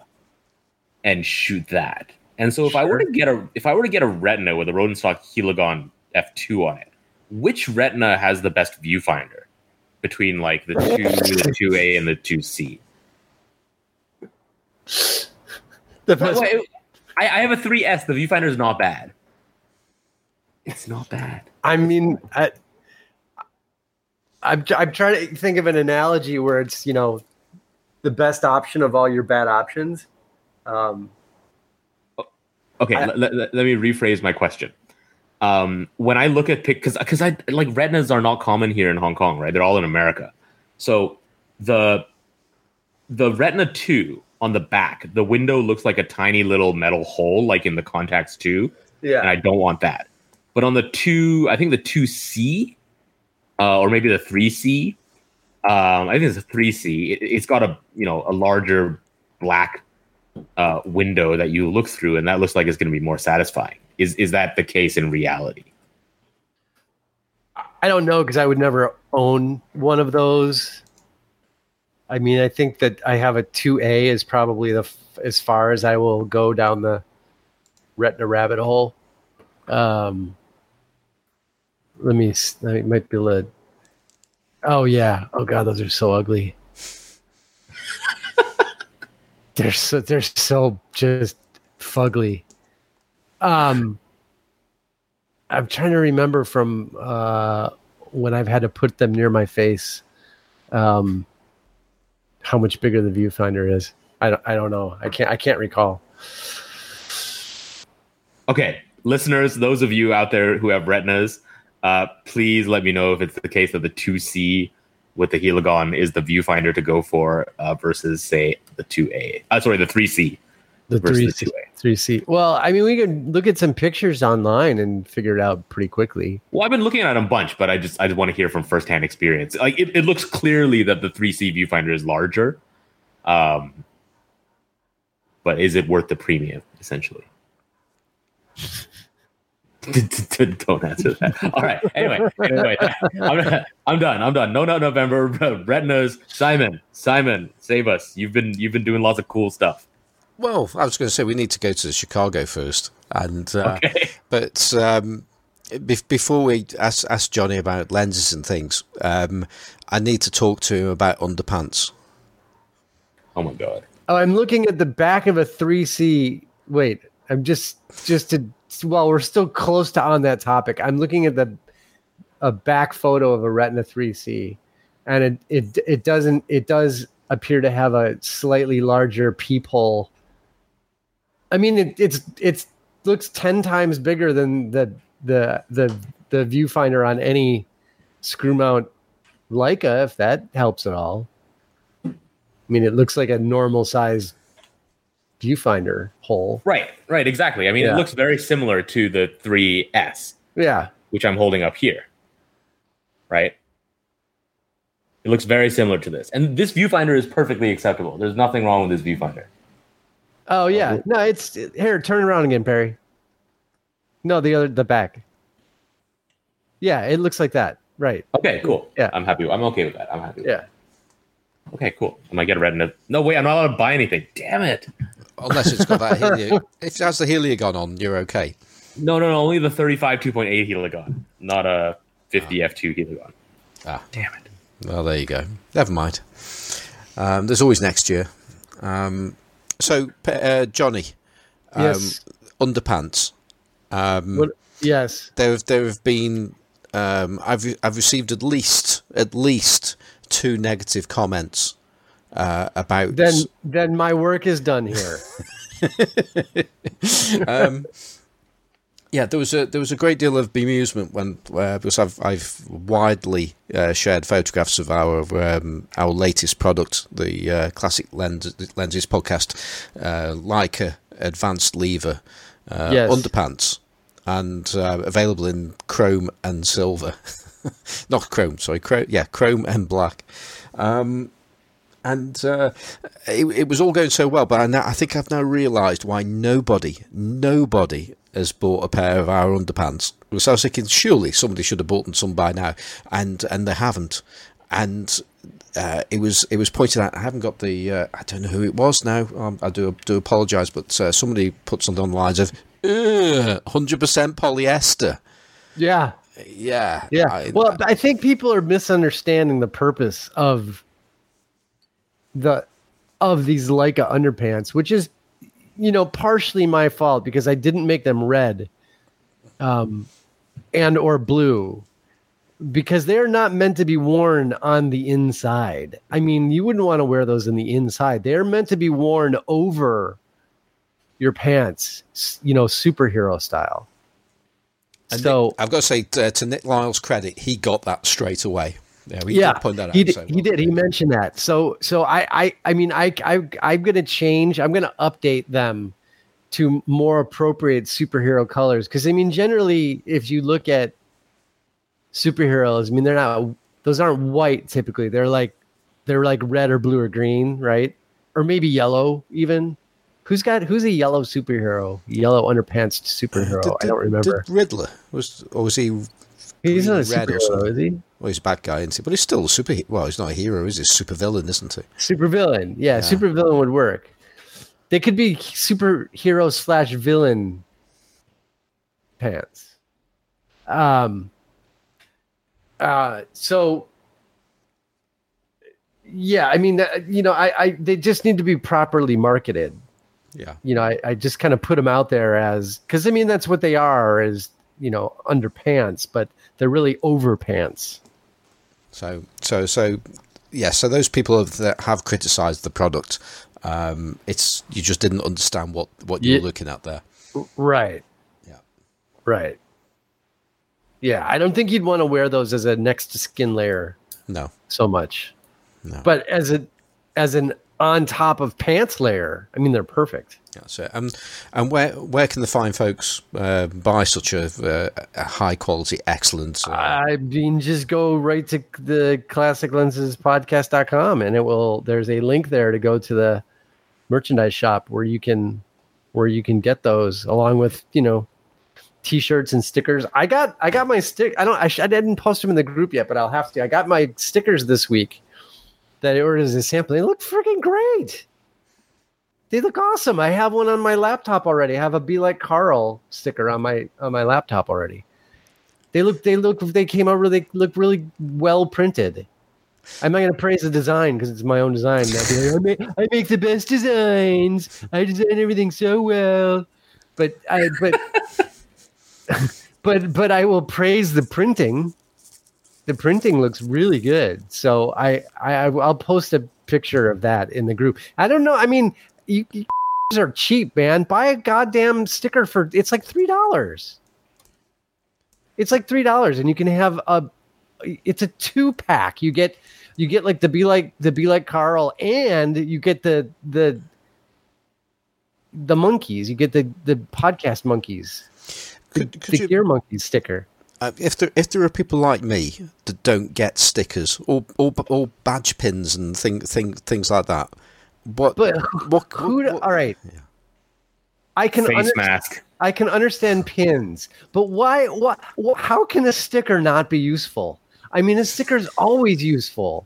and shoot that. And so if sure. I were to get a if I were to get a retina with a Rodenstock Heligon f2 on it, which retina has the best viewfinder between like the two the two A and the two C? The best. Wait, I, I have a 3S. The viewfinder is not bad. It's not bad. I mean, I, I'm I'm trying to think of an analogy where it's you know the best option of all your bad options. Um, okay, I, let, let, let, me rephrase my question. Um, when I look at pick, because because I like retinas are not common here in Hong Kong, right? They're all in America. So the the Retina two on the back, the window looks like a tiny little metal hole, like in the Contax two. Yeah, and I don't want that. But on the two, I think the two C, uh, or maybe the three C, um, I think it's a three C. It, has got a you know a larger black uh, window that you look through, and that looks like it's going to be more satisfying. Is is that the case in reality? I don't know because I would never own one of those. I mean, I think that I have a two A is probably the as far as I will go down the retina rabbit hole. Um, let me. I might be to. Oh yeah. Oh god, those are so ugly they're so they're so just fugly. Um, I'm trying to remember from uh, when I've had to put them near my face. Um, how much bigger the viewfinder is? I don't, I don't know. I can't I can't recall. Okay, listeners, those of you out there who have retinas, uh, please let me know if it's the case that the 2C with the Heligon is the viewfinder to go for uh, versus say the 2A. Uh, sorry, the 3C. The 3C. 3C. Well, I mean, we can look at some pictures online and figure it out pretty quickly. Well, I've been looking at them a bunch, but I just I just want to hear from firsthand experience. Like it, it looks clearly that the 3C viewfinder is larger. Um, but is it worth the premium? Essentially. Don't answer that. All right. Anyway, anyway, I'm, I'm done. I'm done. No, no, November. Retinas. Simon, Simon, save us. You've been you've been doing lots of cool stuff. Well, I was going to say we need to go to Chicago first, and uh, okay. but um, be- before we ask, ask Johnny about lenses and things, um, I need to talk to him about underpants. Oh my god. Oh, I'm looking at the back of a 3C. Wait, I'm just just to while we're still close to on that topic. I'm looking at the a back photo of a Retina 3C, and it it it doesn't it does appear to have a slightly larger peephole. I mean, it, it's it's looks ten times bigger than the the the the viewfinder on any screw mount Leica, if that helps at all. I mean, it looks like a normal size viewfinder hole. Right, right, exactly. I mean, Yeah. it looks very similar to the 3S, Yeah. which I'm holding up here. Right? It looks very similar to this. And this viewfinder is perfectly acceptable. There's nothing wrong with this viewfinder. Oh yeah. Uh-huh. No, it's here. Turn around again, Perry. No, the other, the back. Yeah, it looks like that. Right. Okay, cool. Yeah. I'm happy. I'm okay with that. I'm happy. With Yeah. that. Okay, cool. I might get a retina. No, wait, I'm not allowed to buy anything. Damn it. Unless it's got that helio. if it has the Heligon on, you're okay. No, no, no. Only the 35 2.8 heligon, not a 50 f2 heligon. Ah, Damn it. well, there you go. Never mind. Um, there's always next year. Um, so, uh, Johnny, um, Yes. underpants. Um, What, yes. there have there have been um, I've I've received at least at least two negative comments uh, about Then then my work is done here. um, yeah there was a there was a great deal of bemusement when uh, because I've I've widely uh, shared photographs of our um, our latest product the uh, classic lens lenses podcast uh, Leica advanced lever uh, Yes. underpants and uh, available in chrome and silver not chrome sorry chrome, yeah chrome and black um, and uh, it, it was all going so well. But I, now, I think I've now realised why nobody, nobody has bought a pair of our underpants. So I was thinking, surely somebody should have bought them some by now, and and they haven't. And uh, it was it was pointed out. I haven't got the. Uh, I don't know who it was now. Um, I do do apologise, but uh, somebody put something on the lines of hundred percent polyester. Yeah. Yeah, Yeah. I- well, I think people are misunderstanding the purpose of the of these Leica underpants, which is you know partially my fault because I didn't make them red um and or blue because they're not meant to be worn on the inside. I mean, you wouldn't want to wear those in the inside. They're meant to be worn over your pants, you know, superhero style. And so Nick- I've got to say uh, to Nick Lyle's credit, he got that straight away. Yeah, we yeah, did point that out. he did, he did. He mentioned that. So, so I, I, I mean, I, I, I'm going to change. I'm going to update them to more appropriate superhero colors. Because I mean, generally, if you look at superheroes, I mean, they're not. Those aren't white typically. They're like, they're like red or blue or green, right? Or maybe yellow even. Who's got who's a yellow superhero? Yellow underpants superhero. Did- I don't remember. Did Riddler was or was he? He's not a superhero, is he? Well, he's a bad guy, isn't he? But he's still a super. Well, he's not a hero, is he? Super villain, isn't he? Supervillain. Yeah, Yeah. supervillain would work. They could be superhero slash villain pants. Um uh so yeah, I mean, uh, you know, I, I they just need to be properly marketed. Yeah. You know, I, I just kind of put them out there as because I mean that's what they are is you know underpants, but they're really overpants. So, so, so, yeah. So those people have, that have criticised the product, um, it's you just didn't understand what what you're Ye- looking at there. Right. Yeah. Right. Yeah, I don't think you'd want to wear those as a next to skin layer No, so much. no. But as a as an on top of pants layer, I mean they're perfect. That's it. Um, and where where can the fine folks uh, buy such a, uh, a high quality, excellent? Uh, I mean just go right to the classic lenses podcast.com and it will there's a link there to go to the merchandise shop where you can where you can get those along with, you know, t-shirts and stickers. I got I got my stick I don't I, sh- I didn't post them in the group yet, but I'll have to. I got my stickers this week that I ordered as a sample. They look freaking great. They look awesome. I have one on my laptop already. I have a Be Like Carl sticker on my on my laptop already. They look they look they came out really look really well printed. I'm not gonna praise the design because it's my own design. Like, I, make, I make the best designs. I design everything so well, but I but but but I will praise the printing. The printing looks really good. So I I I'll post a picture of that in the group. I don't know. I mean, you, you are cheap, man. Buy a goddamn sticker for it's like three dollars. It's like three dollars, and you can have a. It's a two pack. You get you get like the be like the be like Carl, and you get the the the monkeys. You get the the podcast monkeys. Could, the, could the you, gear monkeys sticker. Uh, if there if there are people like me that don't get stickers or or, or badge pins and thing, thing things like that, what But what, Who? what- all right. I can Face under- mask. I can understand pins, but why? What? wh- How can a sticker not be useful? I mean, a sticker's always useful.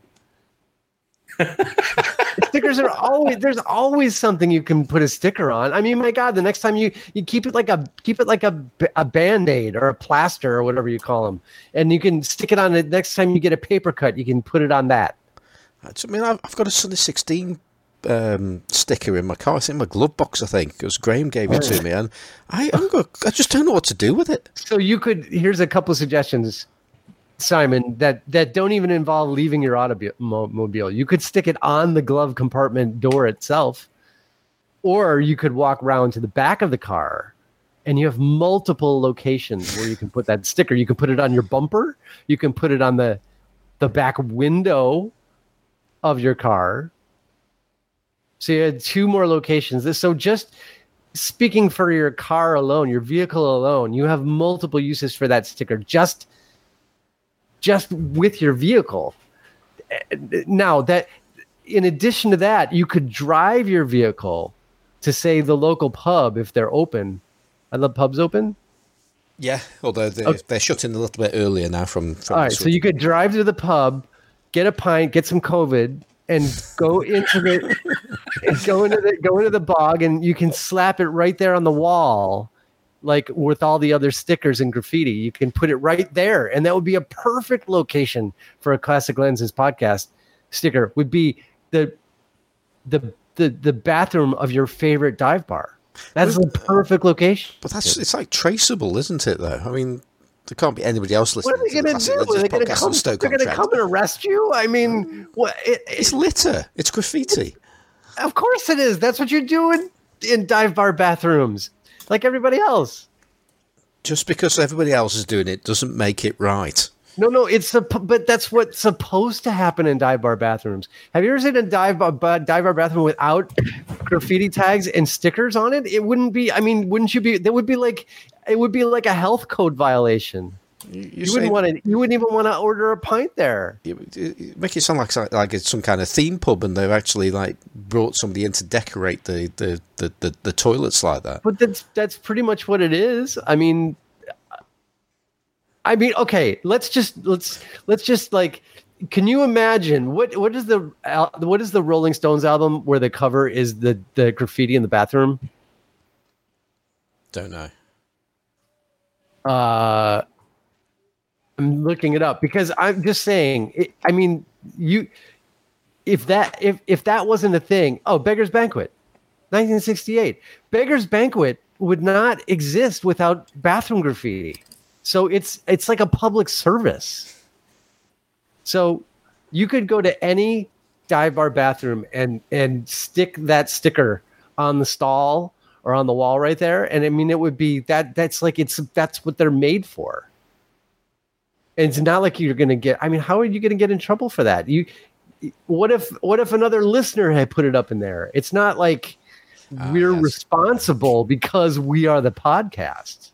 Stickers are always there's always something you can put a sticker on. I mean, my God, the next time you you keep it like a keep it like a a band aid or a plaster or whatever you call them, and you can stick it on it. Next time you get a paper cut, you can put it on that. I mean, I've, got a Sunny 16 um, sticker in my car. It's in my glove box, I think, because Graham gave it to me, and I I'm I just don't know what to do with it. So you could here's a couple of suggestions, Simon, that that don't even involve leaving your automobile. You could stick it on the glove compartment door itself, or you could walk around to the back of the car, and you have multiple locations where you can put that sticker. You can put it on your bumper. You can put it on the the back window of your car. So you had two more locations. So just speaking for your car alone, your vehicle alone, you have multiple uses for that sticker just just with your vehicle. Now that in addition to that, you could drive your vehicle to say the local pub if they're open. Are the pubs open? Yeah, although they're, Okay. they're shutting a little bit earlier now from. from All right, so you could drive to the pub, get a pint, get some COVID, and go into the go into the go into the bog, and you can slap it right there on the wall, like with all the other stickers and graffiti. You can put it right there, and that would be a perfect location for a classic lenses podcast sticker. Would be the the the the bathroom of your favorite dive bar. That's the perfect location. But that's it's like traceable, isn't it? Though I mean, there can't be anybody else listening. What are they going to do? Are going to come. They're going to come and arrest you? I mean, what? It, It's litter. It's graffiti. Of course it is. That's what you're doing in dive bar bathrooms, like everybody else. Just because everybody else is doing it doesn't make it right. No, no, it's the but that's what's supposed to happen in dive bar bathrooms. Have you ever seen a dive bar, dive bar bathroom without graffiti tags and stickers on it? It wouldn't be. I mean, wouldn't you be? That would be like it would be like a health code violation. You, you, You wouldn't want to. You wouldn't even want to order a pint there. you- you make it sound like like it's some kind of theme pub, and they've actually like brought somebody in to decorate the the, the, the, the toilets like that. But that's that's pretty much what it is. I mean, I mean, okay, let's just let's let's just like, can you imagine what what is the what is the Rolling Stones album where the cover is the the graffiti in the bathroom? Don't know. Uh, I'm looking it up because I'm just saying. It, I mean, you if that if if that wasn't a thing, oh, Beggar's Banquet, 1968. Beggar's Banquet would not exist without bathroom graffiti. So it's it's like a public service. So you could go to any dive bar bathroom and and stick that sticker on the stall or on the wall right there and i mean it would be that that's like it's that's what they're made for and it's not like you're gonna get i mean how are you gonna get in trouble for that? You what if what if another listener had put it up in there? It's not like Ah, we're yes. responsible because we are the podcast.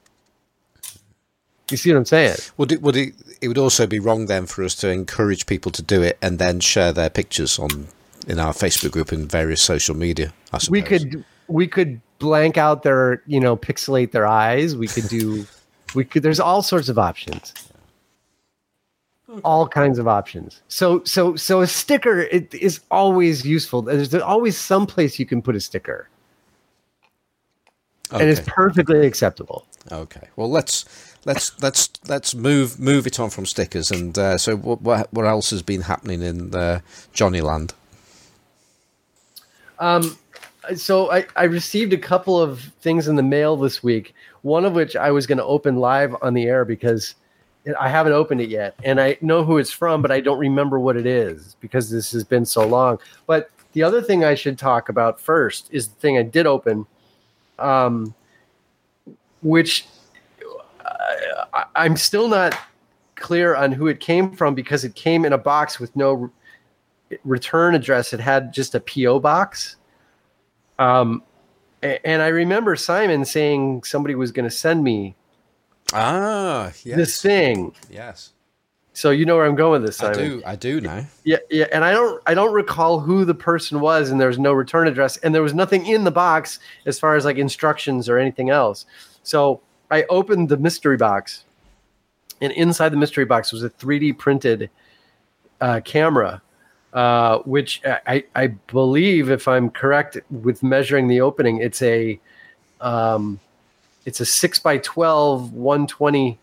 You see what i'm saying? Would it would it it would also be wrong then for us to encourage people to do it and then share their pictures on in our Facebook group and various social media. I suppose. we could we could blank out their you know pixelate their eyes. We could do we could there's all sorts of options all kinds of options so so so a sticker it is always useful there's always some place you can put a sticker and it's perfectly acceptable. Okay. Well, let's let's let's let's move move it on from stickers. And uh, so, what, what what else has been happening in uh, Johnny Land? Um, so I, I received a couple of things in the mail this week. One of which I was going to open live on the air because I haven't opened it yet, and I know who it's from, but I don't remember what it is because this has been so long. But the other thing I should talk about first is the thing I did open, um, which uh, I, I'm still not clear on who it came from because it came in a box with no return address. It had just a PO box. Um, and I remember Simon saying somebody was going to send me Ah, yes, this thing. yes. So you know where I'm going with this, I do, I do now. Yeah, yeah. And I don't, I don't recall who the person was, and there was no return address, and there was nothing in the box as far as like instructions or anything else. So I opened the mystery box, and inside the mystery box was a 3D printed uh, camera, uh, which I, I believe, if I'm correct with measuring the opening, it's a, um, it's a six by 12, 120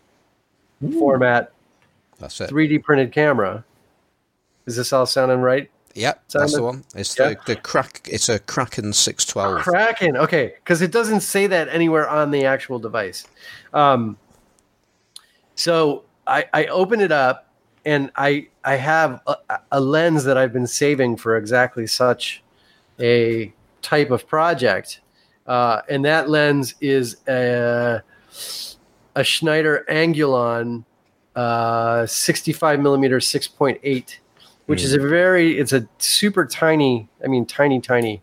format That's it. 3D printed camera. Is this all sounding right? Yep, that's the one. It's Yeah. the, the crack. It's a Kraken six twelve. Kraken. Okay, because it doesn't say that anywhere on the actual device. Um, so I, I open it up, and I I have a, a lens that I've been saving for exactly such a type of project, uh, and that lens is a a Schneider Angulon uh, 65 millimeter 6.8, which is a very it's a super tiny. I mean, tiny, tiny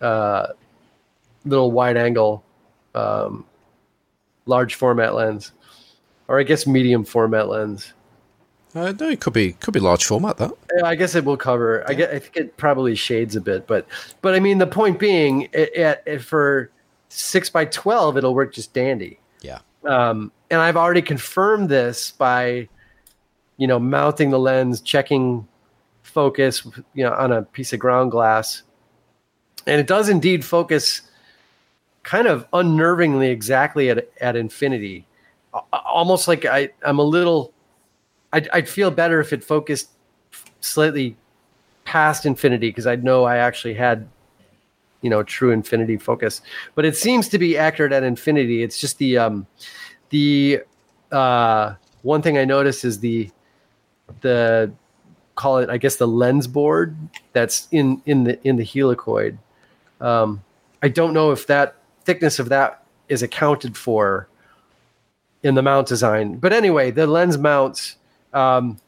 uh, little wide angle, um, large format lens, or I guess medium format lens. Uh, no, it could be could be large format. That Yeah, I guess it will cover. I get. I think it probably shades a bit, but but I mean the point being, it, it, it- for six by twelve, it'll work just dandy. yeah. Um, and I've already confirmed this by, you know, mounting the lens, checking focus, you know, on a piece of ground glass, and it does indeed focus, kind of unnervingly exactly at at infinity, almost like I I'm a little, I'd, I'd feel better if it focused slightly past infinity because I'd know I actually had you know true infinity focus. But it seems to be accurate at infinity. It's just the um the uh one thing i noticed is the the call it i guess the lens board that's in in the in the helicoid. Um i don't know if that thickness of that is accounted for in the mount design. But anyway the lens mounts um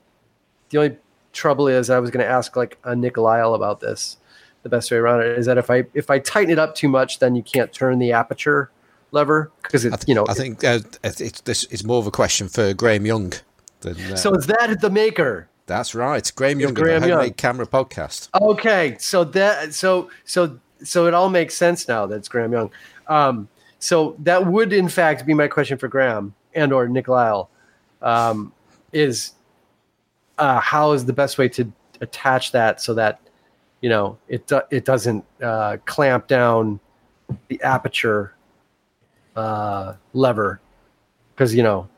the only trouble is i was going to ask like a Nick Lyle about this the best way around it is that if I if I tighten it up too much, then you can't turn the aperture lever because I it's th- you know. I think uh, it's this is more of a question for Graham Young. Than, uh, so is that the maker? that's right, Graham Young, Graham the Young. Homemade Camera Podcast. Okay, so that so so so it all makes sense now. That's Graham Young. Um, so that would in fact be my question for Graham and or Nick Lyle. Um, is uh, how is the best way to attach that so that you know it do, it doesn't uh, clamp down the aperture uh, lever because you know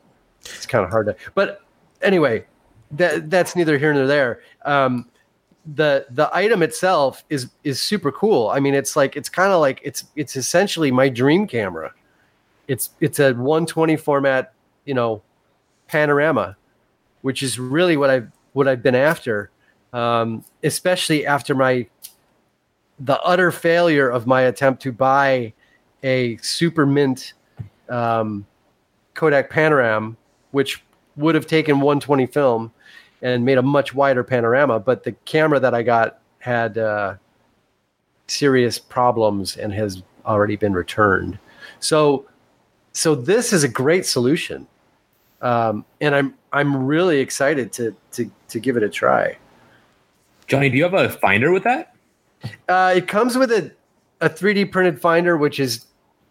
it's kind of hard to. But anyway, that that's neither here nor there. Um, the the item itself is is super cool. I mean, it's like it's kind of like it's it's essentially my dream camera. It's it's a 120 format, you know, panorama, which is really what I've what I've been after, um, especially after my the utter failure of my attempt to buy a super mint um, Kodak Panoram, which would have taken 120 film and made a much wider panorama. But the camera that I got had uh, serious problems and has already been returned. So, so this is a great solution, um, and I'm I'm really excited to to to give it a try. Johnny, do you have a finder with that? Uh, it comes with a a 3D printed finder, which is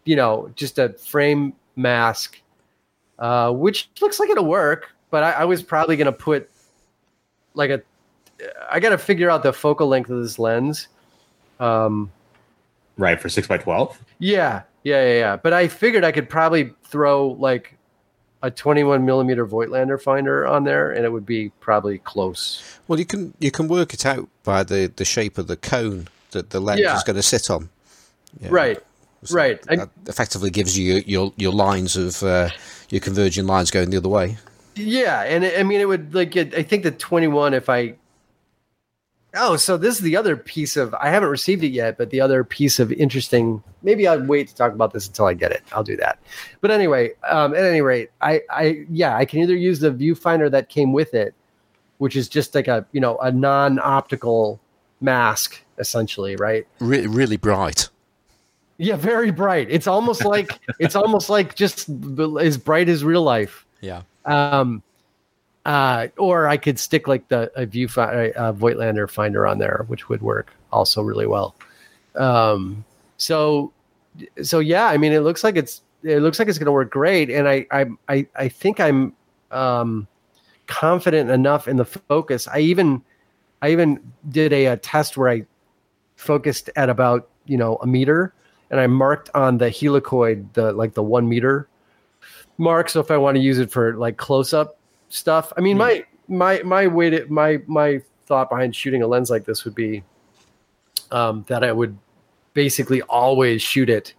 you know just a frame mask, uh, which looks like it'll work. But I, I was probably going to put like a. I got to figure out the focal length of this lens. Um, Right for six by twelve. yeah, Yeah, yeah, yeah. But I figured I could probably throw like a 21 millimeter Voigtlander finder on there, and it would be probably close. Well, you can you can work it out by the, the shape of the cone that the lens Yeah. is going to sit on. Yeah. Right, So right. That effectively gives you your your lines of uh, your converging lines going the other way. Yeah, and I mean, it would like it, I think the 21. If I oh, so this is the other piece of I haven't received it yet, but the other piece of interesting. Maybe I'll wait to talk about this until I get it. I'll do that. But anyway, um, at any rate, I I yeah, I can either use the viewfinder that came with it, which is just like a you know a non-optical mask essentially, right? Re- really bright. Yeah, very bright. It's almost like it's almost like just as bright as real life. Yeah. Um, uh, or I could stick like the a viewfinder, uh, Voigtlander finder on there, which would work also really well. Um, so, so yeah, I mean, it looks like it's it looks like it's going to work great, and I I I, I think I'm um, confident enough in the focus. I even I even did a, a test where I focused at about you know a meter, and I marked on the helicoid the like the one meter mark. So if I want to use it for like close up stuff, I mean my my my way to my my thought behind shooting a lens like this would be um, that I would basically always shoot it,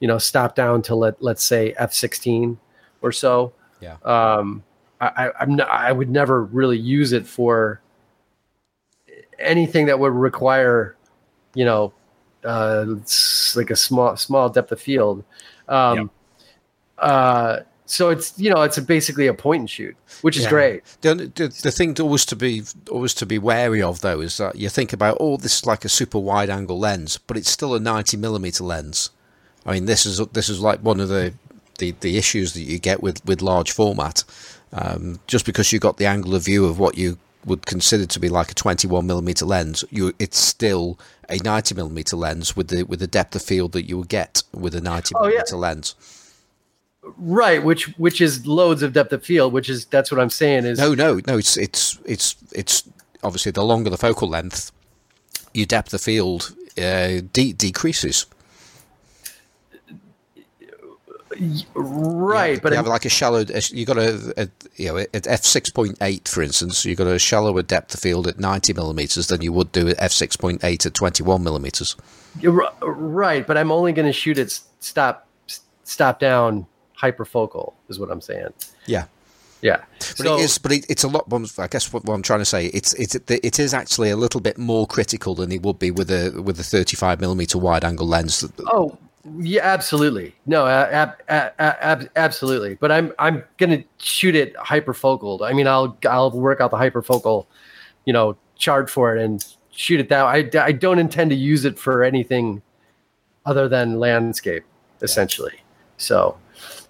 you know, stop down to let let's say f sixteen or so. Yeah. Um, I, I'm not, I would never really use it for anything that would require, you know, uh, like a small small depth of field. Um, uh, so it's you know it's a, basically a point and shoot, which is Yeah. great. The, the the thing to always to be always to be wary of though is that you think about oh this is like a super wide angle lens, but it's still a ninety millimeter lens. I mean this is this is like one of the the, the issues that you get with with large format. Um, just because you got the angle of view of what you would consider to be like a 21 millimeter lens, you it's still a 90 millimeter lens with the with the depth of field that you would get with a 90 Oh, yeah. millimeter lens. Right, which which is loads of depth of field, which is that's what I'm saying is No, no, no. It's it's it's it's obviously the longer the focal length, your depth of field uh, de- decreases. right, but you have like a shallow. You got a, a you know at f six point eight, for instance, you got a shallower depth of field at ninety millimeters than you would do at f six point eight at twenty one millimeters. Right, but I'm only going to shoot it stop stop down hyperfocal is what I'm saying. Yeah. Yeah. But it is, but it, it's a lot. I guess what, what I'm trying to say, it's it's it is actually a little bit more critical than it would be with a with a 35 millimeter wide angle lens. Oh, yeah, absolutely. No, ab, a- a- ab, absolutely. But I'm I'm gonna shoot it hyperfocal. I mean, I'll I'll work out the hyperfocal, you know, chart for it and shoot it that. I I don't intend to use it for anything other than landscape, essentially. So,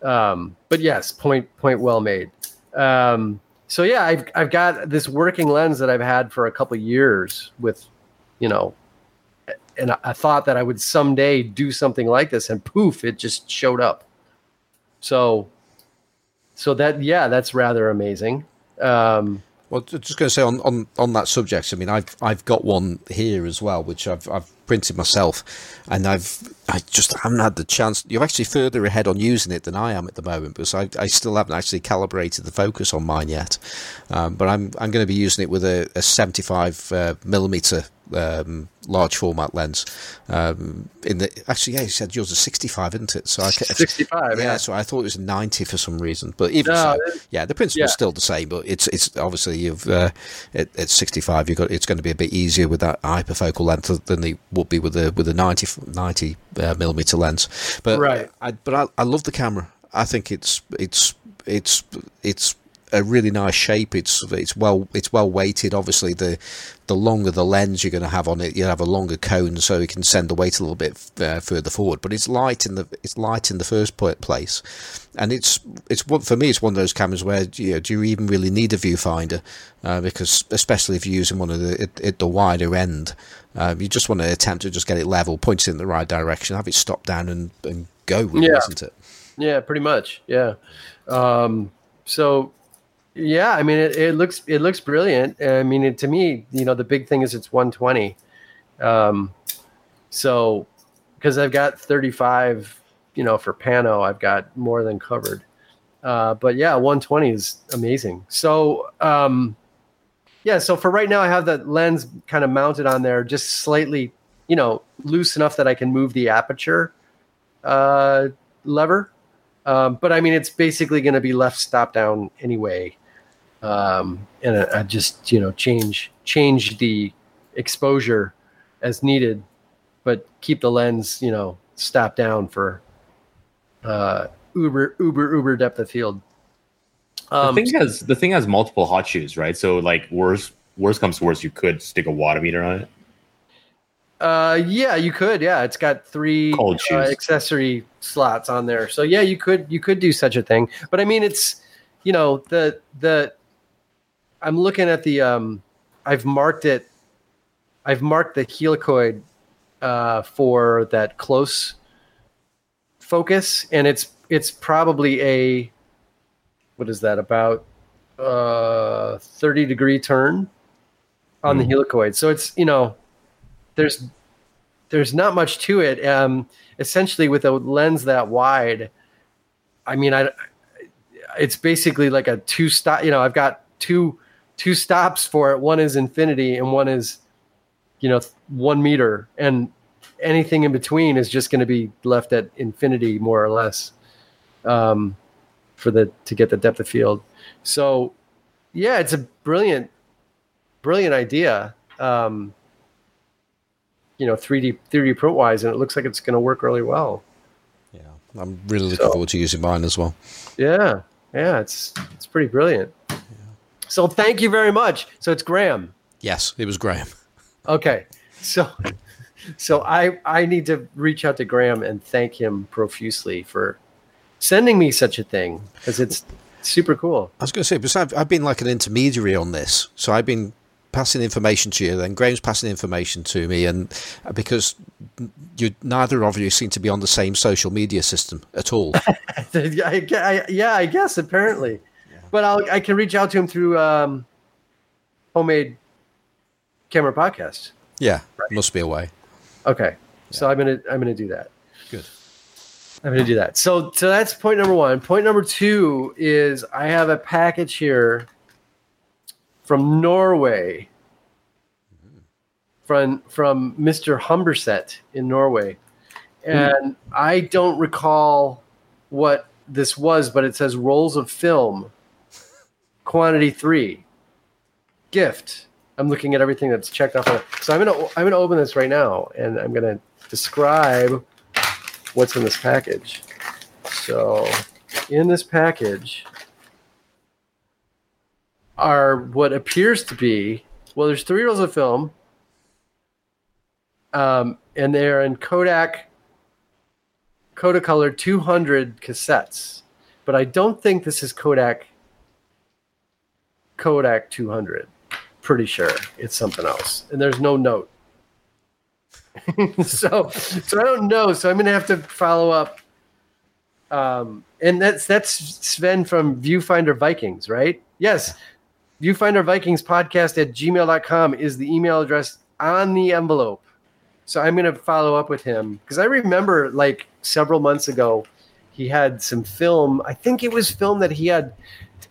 um, but yes, point point well made. Um, so yeah, I've I've got this working lens that I've had for a couple years with, you know, and I, I thought that I would someday do something like this, and poof, it just showed up. So, so that yeah, that's rather amazing. Um, Well, ju- just going to say on, on, on that subject. I mean, I've I've got one here as well, which I've I've printed myself, and I've I just haven't had the chance. You're actually further ahead on using it than I am at the moment, because I, I still haven't actually calibrated the focus on mine yet. Um, but I'm I'm going to be using it with a, a 75 uh, millimeter um, large format lens. Um, in the actually, yeah, you said yours is 65, isn't it? So I 65, Yeah, yeah. so I thought it was 90 for some reason, but even No, so, yeah, the principle's yeah. still the same. But it's it's obviously you've uh, at, at 65, You've got it's going to be a bit easier with that hyperfocal length than it would be with a with a 90 90 uh, millimeter lens. But Right. I, but I, I love the camera. I think it's it's it's it's a really nice shape. It's it's well it's well weighted. Obviously, the the longer the lens you're going to have on it, you have a longer cone, so you can send the weight a little bit uh, further forward. But it's light in the it's light in the first place, and it's it's one for me. It's one of those cameras where you know, do you even really need a viewfinder? Uh, because especially if you're using one of the at, at the wider end, um, you just want to attempt to just get it level, point it in the right direction, have it stop down and and go. Really, Yeah. isn't it? Yeah, pretty much. Yeah. Um, so yeah, I mean, it, it looks it looks brilliant. I mean, it, to me, you know, the big thing is it's 120. Um, so because I've got 35 you know, for pano, I've got more than covered. Uh, but yeah, 120 is amazing. So, um, yeah, so for right now, I have the lens kind of mounted on there, just slightly, you know, loose enough that I can move the aperture uh, lever. Um, but I mean, it's basically going to be left stop down anyway, um, and I, I just you know change change the exposure as needed, but keep the lens you know stop down for uh, uber uber uber depth of field. Um, the thing has the thing has multiple hot shoes, right? So like worst worst comes to worst, you could stick a water meter on it. Uh, yeah, you could. Yeah, it's got three uh, accessory slots on there. So yeah, you could you could do such a thing. But I mean, it's you know the the I'm looking at the um I've marked it. I've marked the helicoid uh, for that close focus, and it's it's probably a what is that about uh 30 degree turn on mm. the hmm. helicoid. So it's you know there's there's not much to it. Um, essentially, with a lens that wide, I mean, I it's basically like a two stop. You know, I've got two two stops for it. One is infinity, and one is you know one meter, and anything in between is just going to be left at infinity, more or less, um, for the to get the depth of field. So, yeah, it's a brilliant, brilliant idea. Um, you know 3D 3D print wise, and it looks like it's going to work really well. Yeah, I'm really looking so, forward to using mine as well. Yeah, yeah, it's it's pretty brilliant. So thank you very much. So it's Graham. Yes, it was Graham. Okay, so so I I need to reach out to Graham and thank him profusely for sending me such a thing because it's super cool. I was going to say, because I've, I've been like an intermediary on this, so I've been passing information to you, then Graham's passing information to me, and uh, because you neither of you seem to be on the same social media system at all. I, I, yeah, I guess apparently. But I'll, I can reach out to him through um, homemade camera podcast. Yeah, right. must be a way. Okay, yeah. so I'm gonna I'm gonna do that. Good. I'm gonna do that. So so that's point number one. Point number two is I have a package here from Norway, from from Mr. Humberset in Norway, and I don't recall what this was, but it says rolls of film, quantity three, gift. I'm looking at everything that's checked off. So I'm gonna I'm gonna open this right now, and I'm gonna describe what's in this package. So in this package are what appears to be well, there's three rolls of film, um, and they're in Kodak Kodacolor 200 cassettes, but I don't think this is Kodak Kodak 200. Pretty sure it's something else, and there's no note. so, so I don't know. So I'm gonna have to follow up. Um, and that's that's Sven from Viewfinder Vikings, right? Yes, Viewfinder Vikings podcast at gmail.com is the email address on the envelope. So I'm to follow up with him because I remember like several months ago, he had some film. I think it was film that he had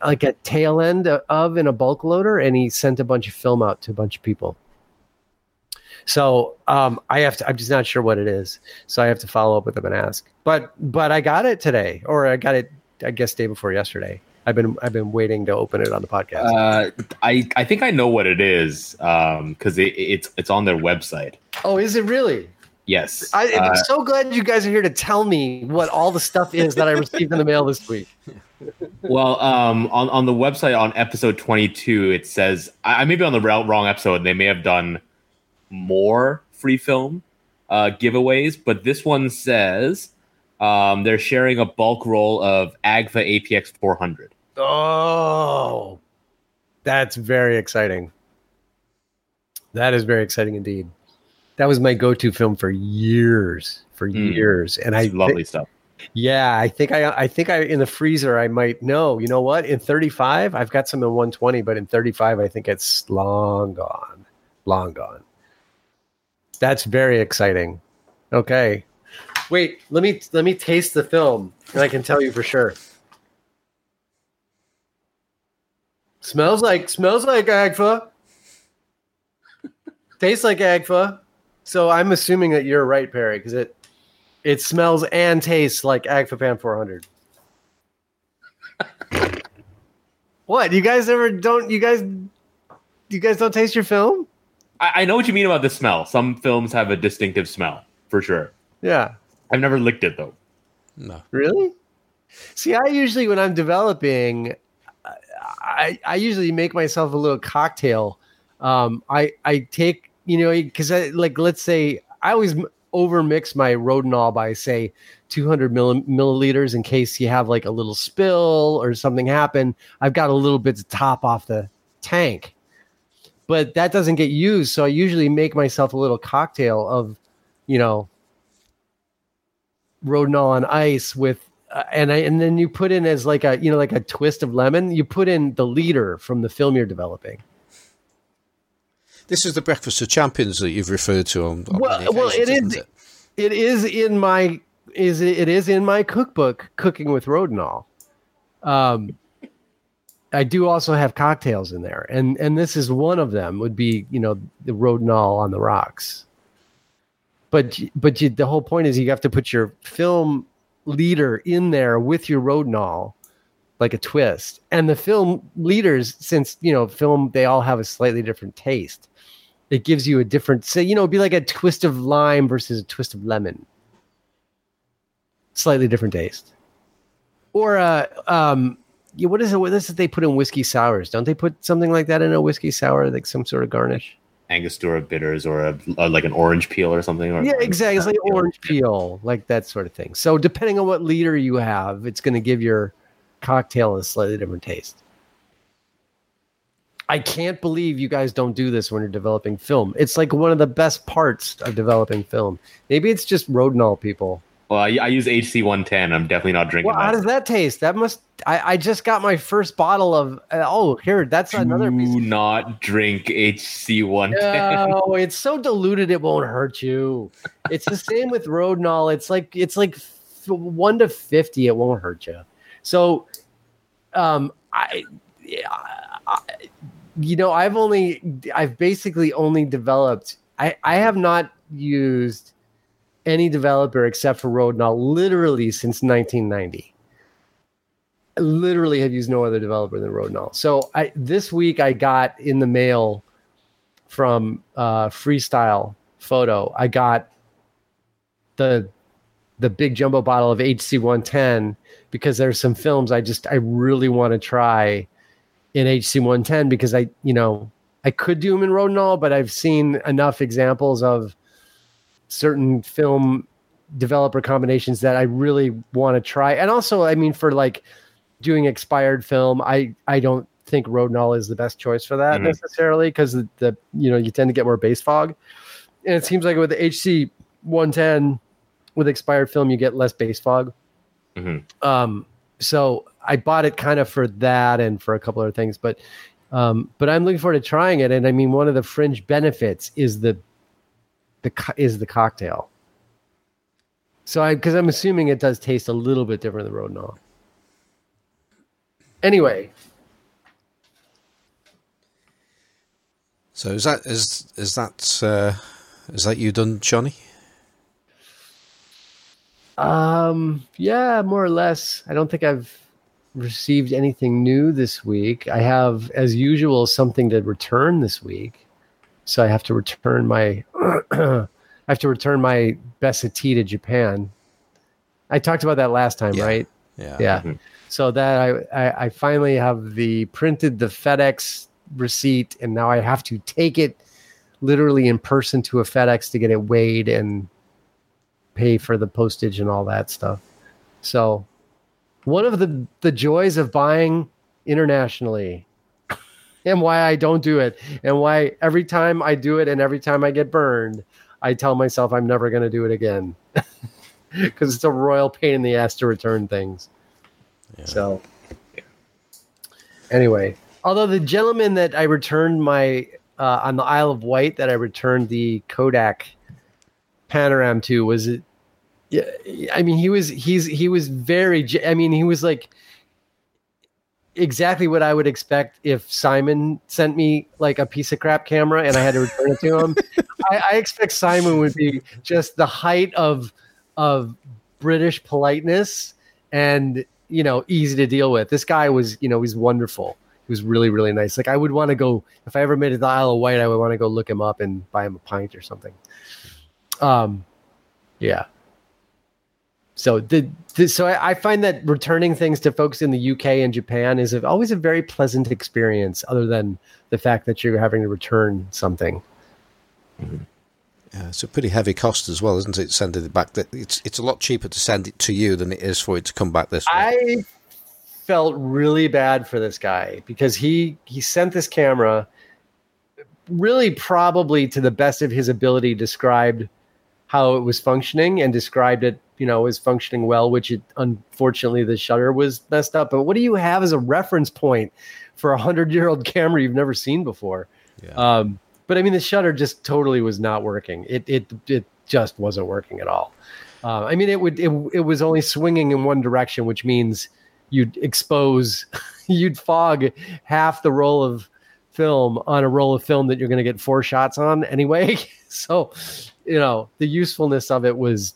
like a tail end of in a bulk loader, and he sent a bunch of film out to a bunch of people. So um, I have to. I'm just not sure what it is. So I have to follow up with him and ask. But but I got it today, or I got it. I guess day before yesterday. I've been I've been waiting to open it on the podcast. Uh, I I think I know what it is because um, it, it's it's on their website. Oh, is it really? Yes. I, am uh, so glad you guys are here to tell me what all the stuff is that I received in the mail this week. well, um, on on the website on episode 22, it says I, I may be on the wrong episode. They may have done more free film uh, giveaways, but this one says um, they're sharing a bulk roll of Agfa APX 400. Oh, that's very exciting. That is very exciting indeed. That was my go-to film for years, for mm. years, and I lovely th- stuff. Yeah, I think I, I think I in the freezer I might know. You know what? In 35, I've got some in 120, but in 35, I think it's long gone, long gone. That's very exciting. Okay, Wait, let me let me taste the film, and I can tell you for sure. Smells like smells like Agfa. Tastes like Agfa. So I'm assuming that you're right, Perry, because it it smells and tastes like Agfa Pan 400. what? You guys ever don't? You guys, you guys don't taste your film? I, I know what you mean about the smell. Some films have a distinctive smell for sure. Yeah. I've never licked it though. No. Really? See, I usually when I'm developing, I I usually make myself a little cocktail. Um, I I take you know because like let's say I always over mix my Rodinal by say 200 mill- milliliters in case you have like a little spill or something happen. I've got a little bit to top off the tank, but that doesn't get used. So I usually make myself a little cocktail of, you know, Rodinal on ice with uh, and I and then you put in as like a you know like a twist of lemon. You put in the leader from the film you're developing. This is the breakfast of champions that you've referred to on. on Well- well, it is- it? It is in my is it is in my cookbook, cooking with Rodinal. Um, I do also have cocktails in there, and and this is one of them. Would be you know the Rodinal on the rocks. But but you, the whole point is you have to put your film leader in there with your Rodinal, like a twist. And the film leaders, since you know film, they all have a slightly different taste. It gives you a different, say, you know, it'd be like a twist of lime versus a twist of lemon. Slightly different taste. Or uh, um, yeah, what is it? What is it they put in whiskey sours? Don't they put something like that in a whiskey sour, like some sort of garnish? Angostura bitters or a, or like an orange peel or something. Or, Yeah, exactly. It's like orange peel, like that sort of thing. So depending on what leader you have, it's going to give your cocktail a slightly different taste. I can't believe you guys don't do this when you're developing film. It's like one of the best parts of developing film. Maybe it's just Rodinal people. Well, I, I use HC 110. I'm definitely not drinking Well, how does that taste? That must. I, I just got my first bottle of. Uh, oh, here, that's another piece. Do not drink HC 110. no, it's so diluted it won't hurt you. It's the same with Rodinal. It's like it's like f- one to fifty. It won't hurt you. So, um, I, yeah, I, you know, I've only, I've basically only developed. I I have not used any developer except for Rodinal literally since 1990. I literally have used no other developer than Rodinal. So I this week I got in the mail from uh, Freestyle Photo. I got the the big jumbo bottle of HC 110 because there's some films I just I really want to try in HC 110 because I you know I could do them in Rodinal, but I've seen enough examples of certain film developer combinations that I really want to try. And also, I mean, for like doing expired film, I I don't think Rodinal is the best choice for that Mhm. necessarily because the, the you know you tend to get more base fog, and it seems like with HC 110 with expired film you get less base fog. Mhm. Um, so I bought it kind of for that and for a couple other things, but um, but I'm looking forward to trying it. And I mean, one of the fringe benefits is the the is the cocktail. So I because I'm assuming it does taste a little bit different than Rodinal. Anyway, So is that is is that uh, is that you done, Johnny? um, yeah, more or less. I don't think I've received anything new this week. I have, as usual, something to return this week. So I have to return my I have to return my Bessa T to Japan. I talked about that last time, Yeah. right? Yeah. Yeah. Mhm. So that I, I I finally have the printed the FedEx receipt, and now I have to take it literally in person to a FedEx to get it weighed and pay for the postage and all that stuff. So one of the the joys of buying internationally and why I don't do it and why every time I do it and every time I get burned, I tell myself I'm never going to do it again. Cuz it's a royal pain in the ass to return things. Yeah. So anyway, although the gentleman that I returned my uh, on the Isle of Wight that I returned the Kodak Panoram to was Yeah, I mean, he was he's he was very. I mean, he was like exactly what I would expect if Simon sent me like a piece of crap camera and I had to return it to him. I, I, expect Simon would be just the height of of British politeness and you know easy to deal with. This guy was you know he's wonderful. He was really really nice. Like I would want to go if I ever made it to the Isle of Wight, I would want to go look him up and buy him a pint or something. Um, yeah. So the, the so I, I, find that returning things to folks in the UK and Japan is a, always a very pleasant experience. Other than the fact that you're having to return something. Mm-hmm. Yeah, it's a pretty heavy cost as well, isn't it? Sending it back. That it's it's a lot cheaper to send it to you than it is for it to come back this way. I felt really bad for this guy because he he sent this camera really probably to the best of his ability described how it was functioning and described it you know is functioning well which it unfortunately the shutter was messed up. But what do you have as a reference point for a hundred year old camera you've never seen before? Yeah. um, but i mean the shutter just totally was not working. It it it just wasn't working at all. Uh, i mean it would it, it was only swinging in one direction which means you'd expose you'd fog half the roll of film on a roll of film that you're going to get four shots on anyway. So you know the usefulness of it was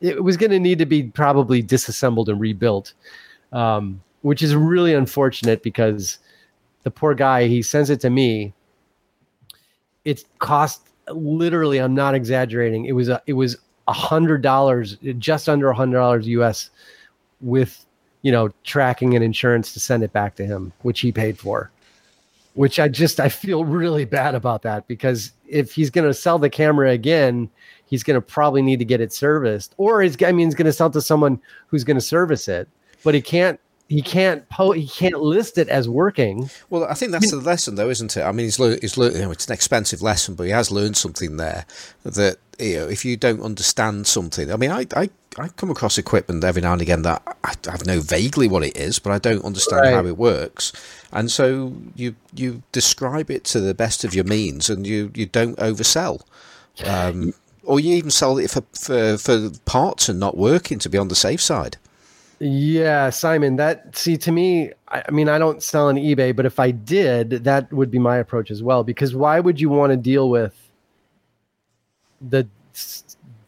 it was going to need to be probably disassembled and rebuilt, um, which is really unfortunate because the poor guy he sends it to me. It cost literally. I'm not exaggerating. It was a it was a hundred dollars, just under a hundred dollars US, with you know tracking and insurance to send it back to him, which he paid for. Which I just I feel really bad about that because if he's going to sell the camera again he's going to probably need to get it serviced, or he's I mean he's going to sell to someone who's going to service it, but he can't he can't po- he can't list it as working. Well, I think that's the lesson, though, isn't it? I mean, he's learned, he's learned, you know, it's an expensive lesson, but he has learned something there that you know, if you don't understand something, I mean, I, I, I come across equipment every now and again that I, I know vaguely what it is, but I don't understand right. how it works, and so you you describe it to the best of your means, and you you don't oversell. Um, or you even sell it for, for, for parts and not working to be on the safe side. Yeah, Simon, that see to me, I, I, mean, I don't sell on eBay, but if I did, that would be my approach as well. Because why would you want to deal with the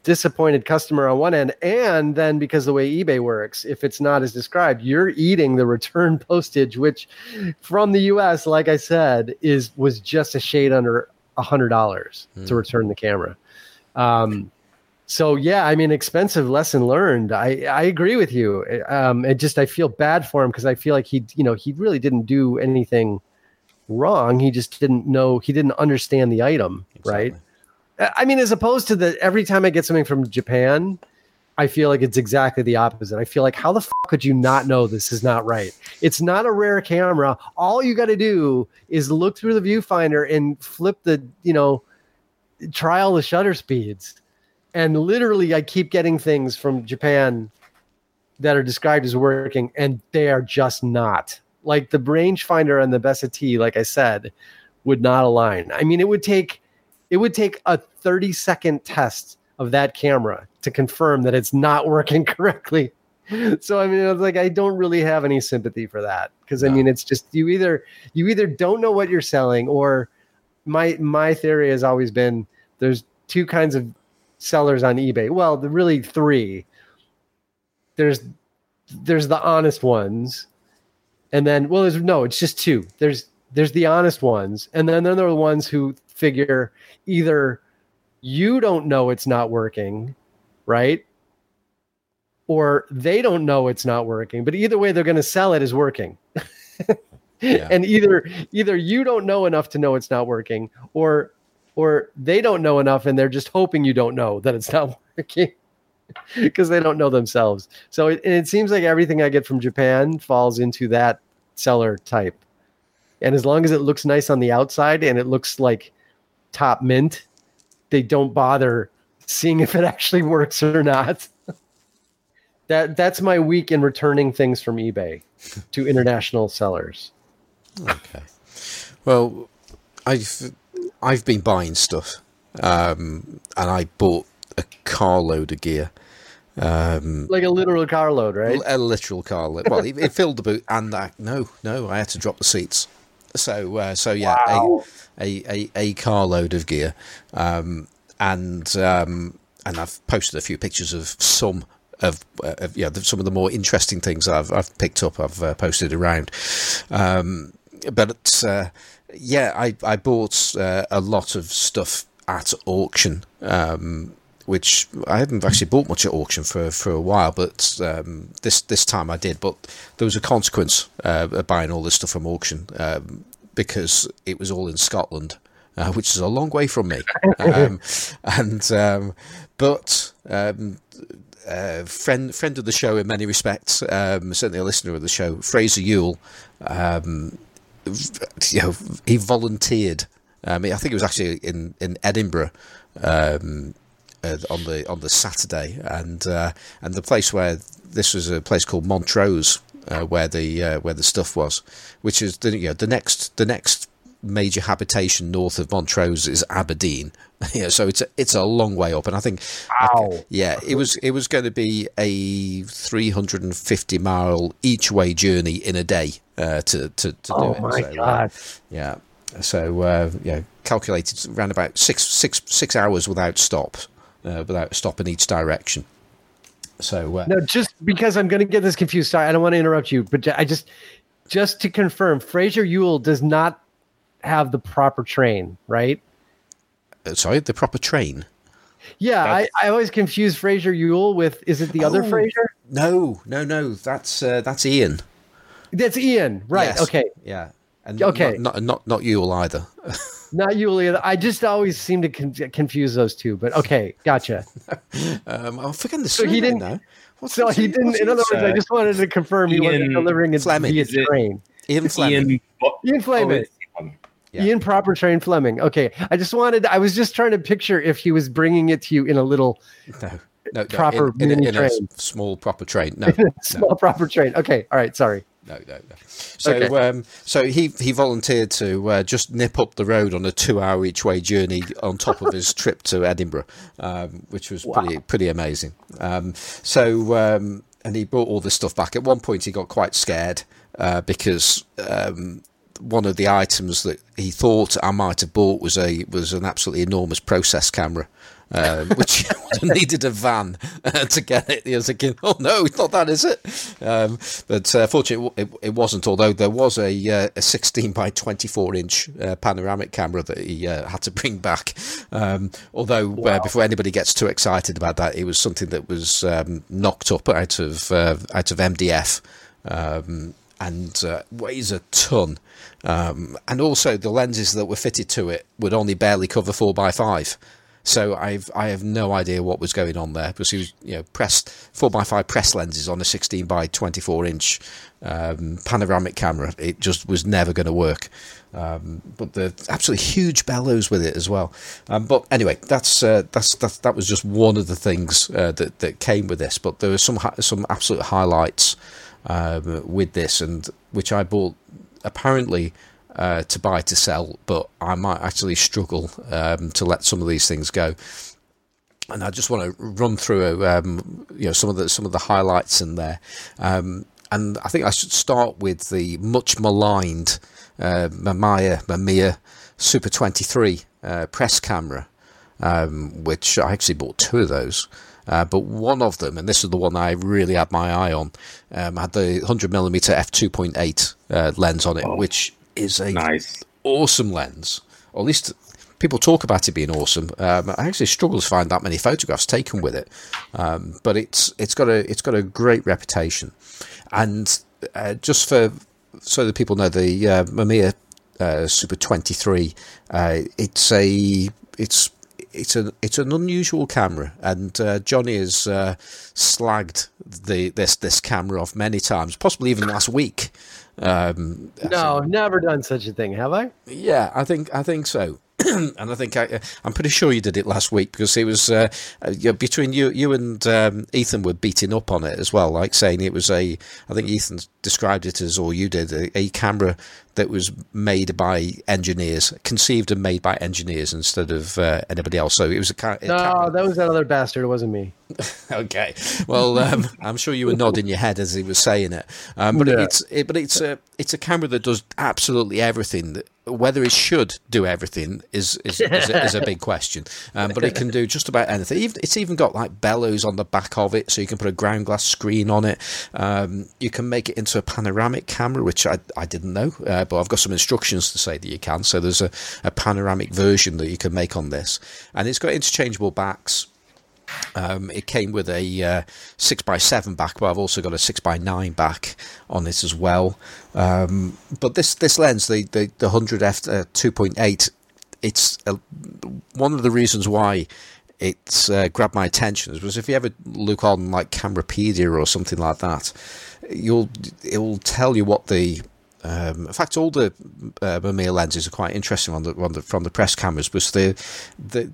disappointed customer on one end, and then because the way eBay works, if it's not as described, you're eating the return postage, which from the U.S., like I said, is was just a shade under a hundred dollars mm. to return the camera. Um, so yeah, I mean, expensive lesson learned. I I agree with you. Um, it just I feel bad for him because I feel like he you know he really didn't do anything wrong. He just didn't know he didn't understand the item, exactly. right? Uh, I mean, as opposed to the every time I get something from Japan, I feel like it's exactly the opposite. I feel like how the fuck could you not know this is not right? It's not a rare camera. All you got to do is look through the viewfinder and flip the you know trial the shutter speeds. And literally, I keep getting things from Japan that are described as working, and they are just not. Like the rangefinder and the Bessa T, like I said, would not align. I mean, it would take it would take a 30 second test of that camera to confirm that it's not working correctly. So I mean, it's like I don't really have any sympathy for that because no. I mean, it's just you either you either don't know what you're selling or my my theory has always been there's two kinds of sellers on eBay. Well, the really three. There's there's the honest ones, and then well, there's no, it's just two. There's there's the honest ones, and then then there are the ones who figure either you don't know it's not working, right? Or they don't know it's not working, but either way, they're going to sell it as working. yeah. And either either you don't know enough to know it's not working, or or they don't know enough and they're just hoping you don't know that it's not working because they don't know themselves. So it, it seems like everything I get from Japan falls into that seller type. And as long as it looks nice on the outside and it looks like top mint, they don't bother seeing if it actually works or not. that that's my week in returning things from eBay to international sellers. Okay. Well, I've I've been buying stuff, um, and I bought a carload of gear Um, like a literal carload, right? a literal car. li- Well, it, it filled the boot, and I, no, no, I had to drop the seats. So, uh, so yeah, Wow. a, a, a a carload of gear, um, and um, and I've posted a few pictures of some of, uh, of yeah, some of the more interesting things I've I've picked up. I've uh, posted around, um, but uh, yeah, I I bought uh, a lot of stuff at auction. Um, which I hadn't actually bought much at auction for, for a while, but um, this this time I did. But there was a consequence uh, of buying all this stuff from auction um, because it was all in Scotland, uh, which is a long way from me. Um, and um, but um, uh, friend friend of the show in many respects, um, certainly a listener of the show, Fraser Yule. Um, you know, he volunteered. Um, I think it was actually in in Edinburgh. Um, uh, on the on the Saturday, and uh, and the place where this was a place called Montrose, uh, where the uh, where the stuff was, which is the you know, the next the next major habitation north of Montrose is Aberdeen. yeah, so it's a, it's a long way up, and I think Wow. yeah, it was it was going to be a 350 mile each way journey in a day uh, to to, to Oh do it. my So, uh, god. yeah. So uh, yeah, calculated around about six six six hours without stop, uh, without stopping each direction. So uh, No, just because I'm going to get this confused. Sorry, I don't want to interrupt you, but I just just to confirm, Fraser Yule does not have the proper train, right? uh, sorry, the proper train. Yeah, I, I always confuse Fraser Yule with is it the other Oh. Fraser? No, no, no. That's uh, that's Ian. That's Ian, right? Yes. Okay, Yeah. And Okay. Not not not, not Yule either. not Yule. either. I just always seem to con- confuse those two, but okay, gotcha. Um, I'm forgetting the So he didn't- now. What's, So what's he didn't. what's In other words, I just wanted to confirm he wasn't delivering it Fleming. via train. Ian Fleming. Ian, Ian Fleming. Oh, Yeah. Ian Proper Train Fleming. Okay, I just wanted. I was just trying to picture if he was bringing it to you in a little No, no, no, Proper in, in, a, mini in a s- train. small proper train. No, no. small proper train. Okay, all right. Sorry. No, no, no. So, Okay. um, so he he volunteered to uh, just nip up the road on a two-hour each way journey on top of his trip to Edinburgh, um, which was pretty pretty amazing. Um, so, um, and he brought all this stuff back. At one point, he got quite scared uh, because. Um, one of the items that he thought I might have bought was a was an absolutely enormous process camera, um, which needed a van uh, to get it. He was thinking, "Oh no, it's not that, is it?" Um, but uh, fortunately, it, it wasn't. Although there was a, uh, a 16 by 24 inch uh, panoramic camera that he uh, had to bring back. Um, although uh, before anybody gets too excited about that, it was something that was um, knocked up out of uh, out of MDF. Um, and uh, weighs a ton. Um, and also, the lenses that were fitted to it would only barely cover four by five. So I've I have no idea what was going on there because he was you know pressed four by five press lenses on a sixteen by twenty four inch um, panoramic camera. It just was never going to work. Um, but the absolutely huge bellows with it as well. Um, but anyway, that's uh, that's that, that was just one of the things uh, that that came with this. But there were some some absolute highlights um, with this, and which I bought apparently uh, to buy to sell, but I might actually struggle um, to let some of these things go. And I just want to run through, um, you know, some of the some of the highlights in there. Um, and I think I should start with the much maligned uh, Mamiya Mamiya Super 23 uh, press camera, um, which I actually bought two of those. Uh, but one of them, and this is the one I really had my eye on, um, had the 100mm f2.8 uh, lens on it, which is a nice. awesome lens. Or at least people talk about it being awesome. Um, I actually struggle to find that many photographs taken with it, um, but it's it's got a it's got a great reputation. And uh, just for so that people know, the uh, Mamiya uh, Super 23, uh, it's a it's it's an it's an unusual camera, and uh, Johnny has uh, slagged the this this camera off many times, possibly even last week. Um, No, never done such a thing, have I? yeah, I think I think so. and I think I, I'm pretty sure you did it last week because it was uh, uh, between you, you and um, Ethan were beating up on it as well, like saying it was a. I think Ethan described it as, or you did, a, a camera that was made by engineers, conceived and made by engineers instead of uh, anybody else. So it was a, ca- No, that was that other bastard. It wasn't me. okay. Well, um, I'm sure you were nodding your head as he was saying it. Um, but Yeah. it's it, but it's a it's a camera that does absolutely everything. Whether it should do everything is is, is, a, is a big question. Um, but it can do just about anything. It's even got like bellows on the back of it, so you can put a ground glass screen on it. Um, you can make it into a panoramic camera, which I, I didn't know, uh, but I've got some instructions to say that you can. So there's a, a panoramic version that you can make on this, and it's got interchangeable backs. Um, it came with a uh, six x seven back, but I've also got a six x nine back on this as well. Um, but this this lens, the the, the hundred f uh, two point eight, it's uh, one of the reasons why it's uh, grabbed my attention was if you ever look on like Camerapedia or something like that, you'll it will tell you what the um, in fact, all the uh, Mamiya lenses are quite interesting on the, on the from the press cameras. Because the the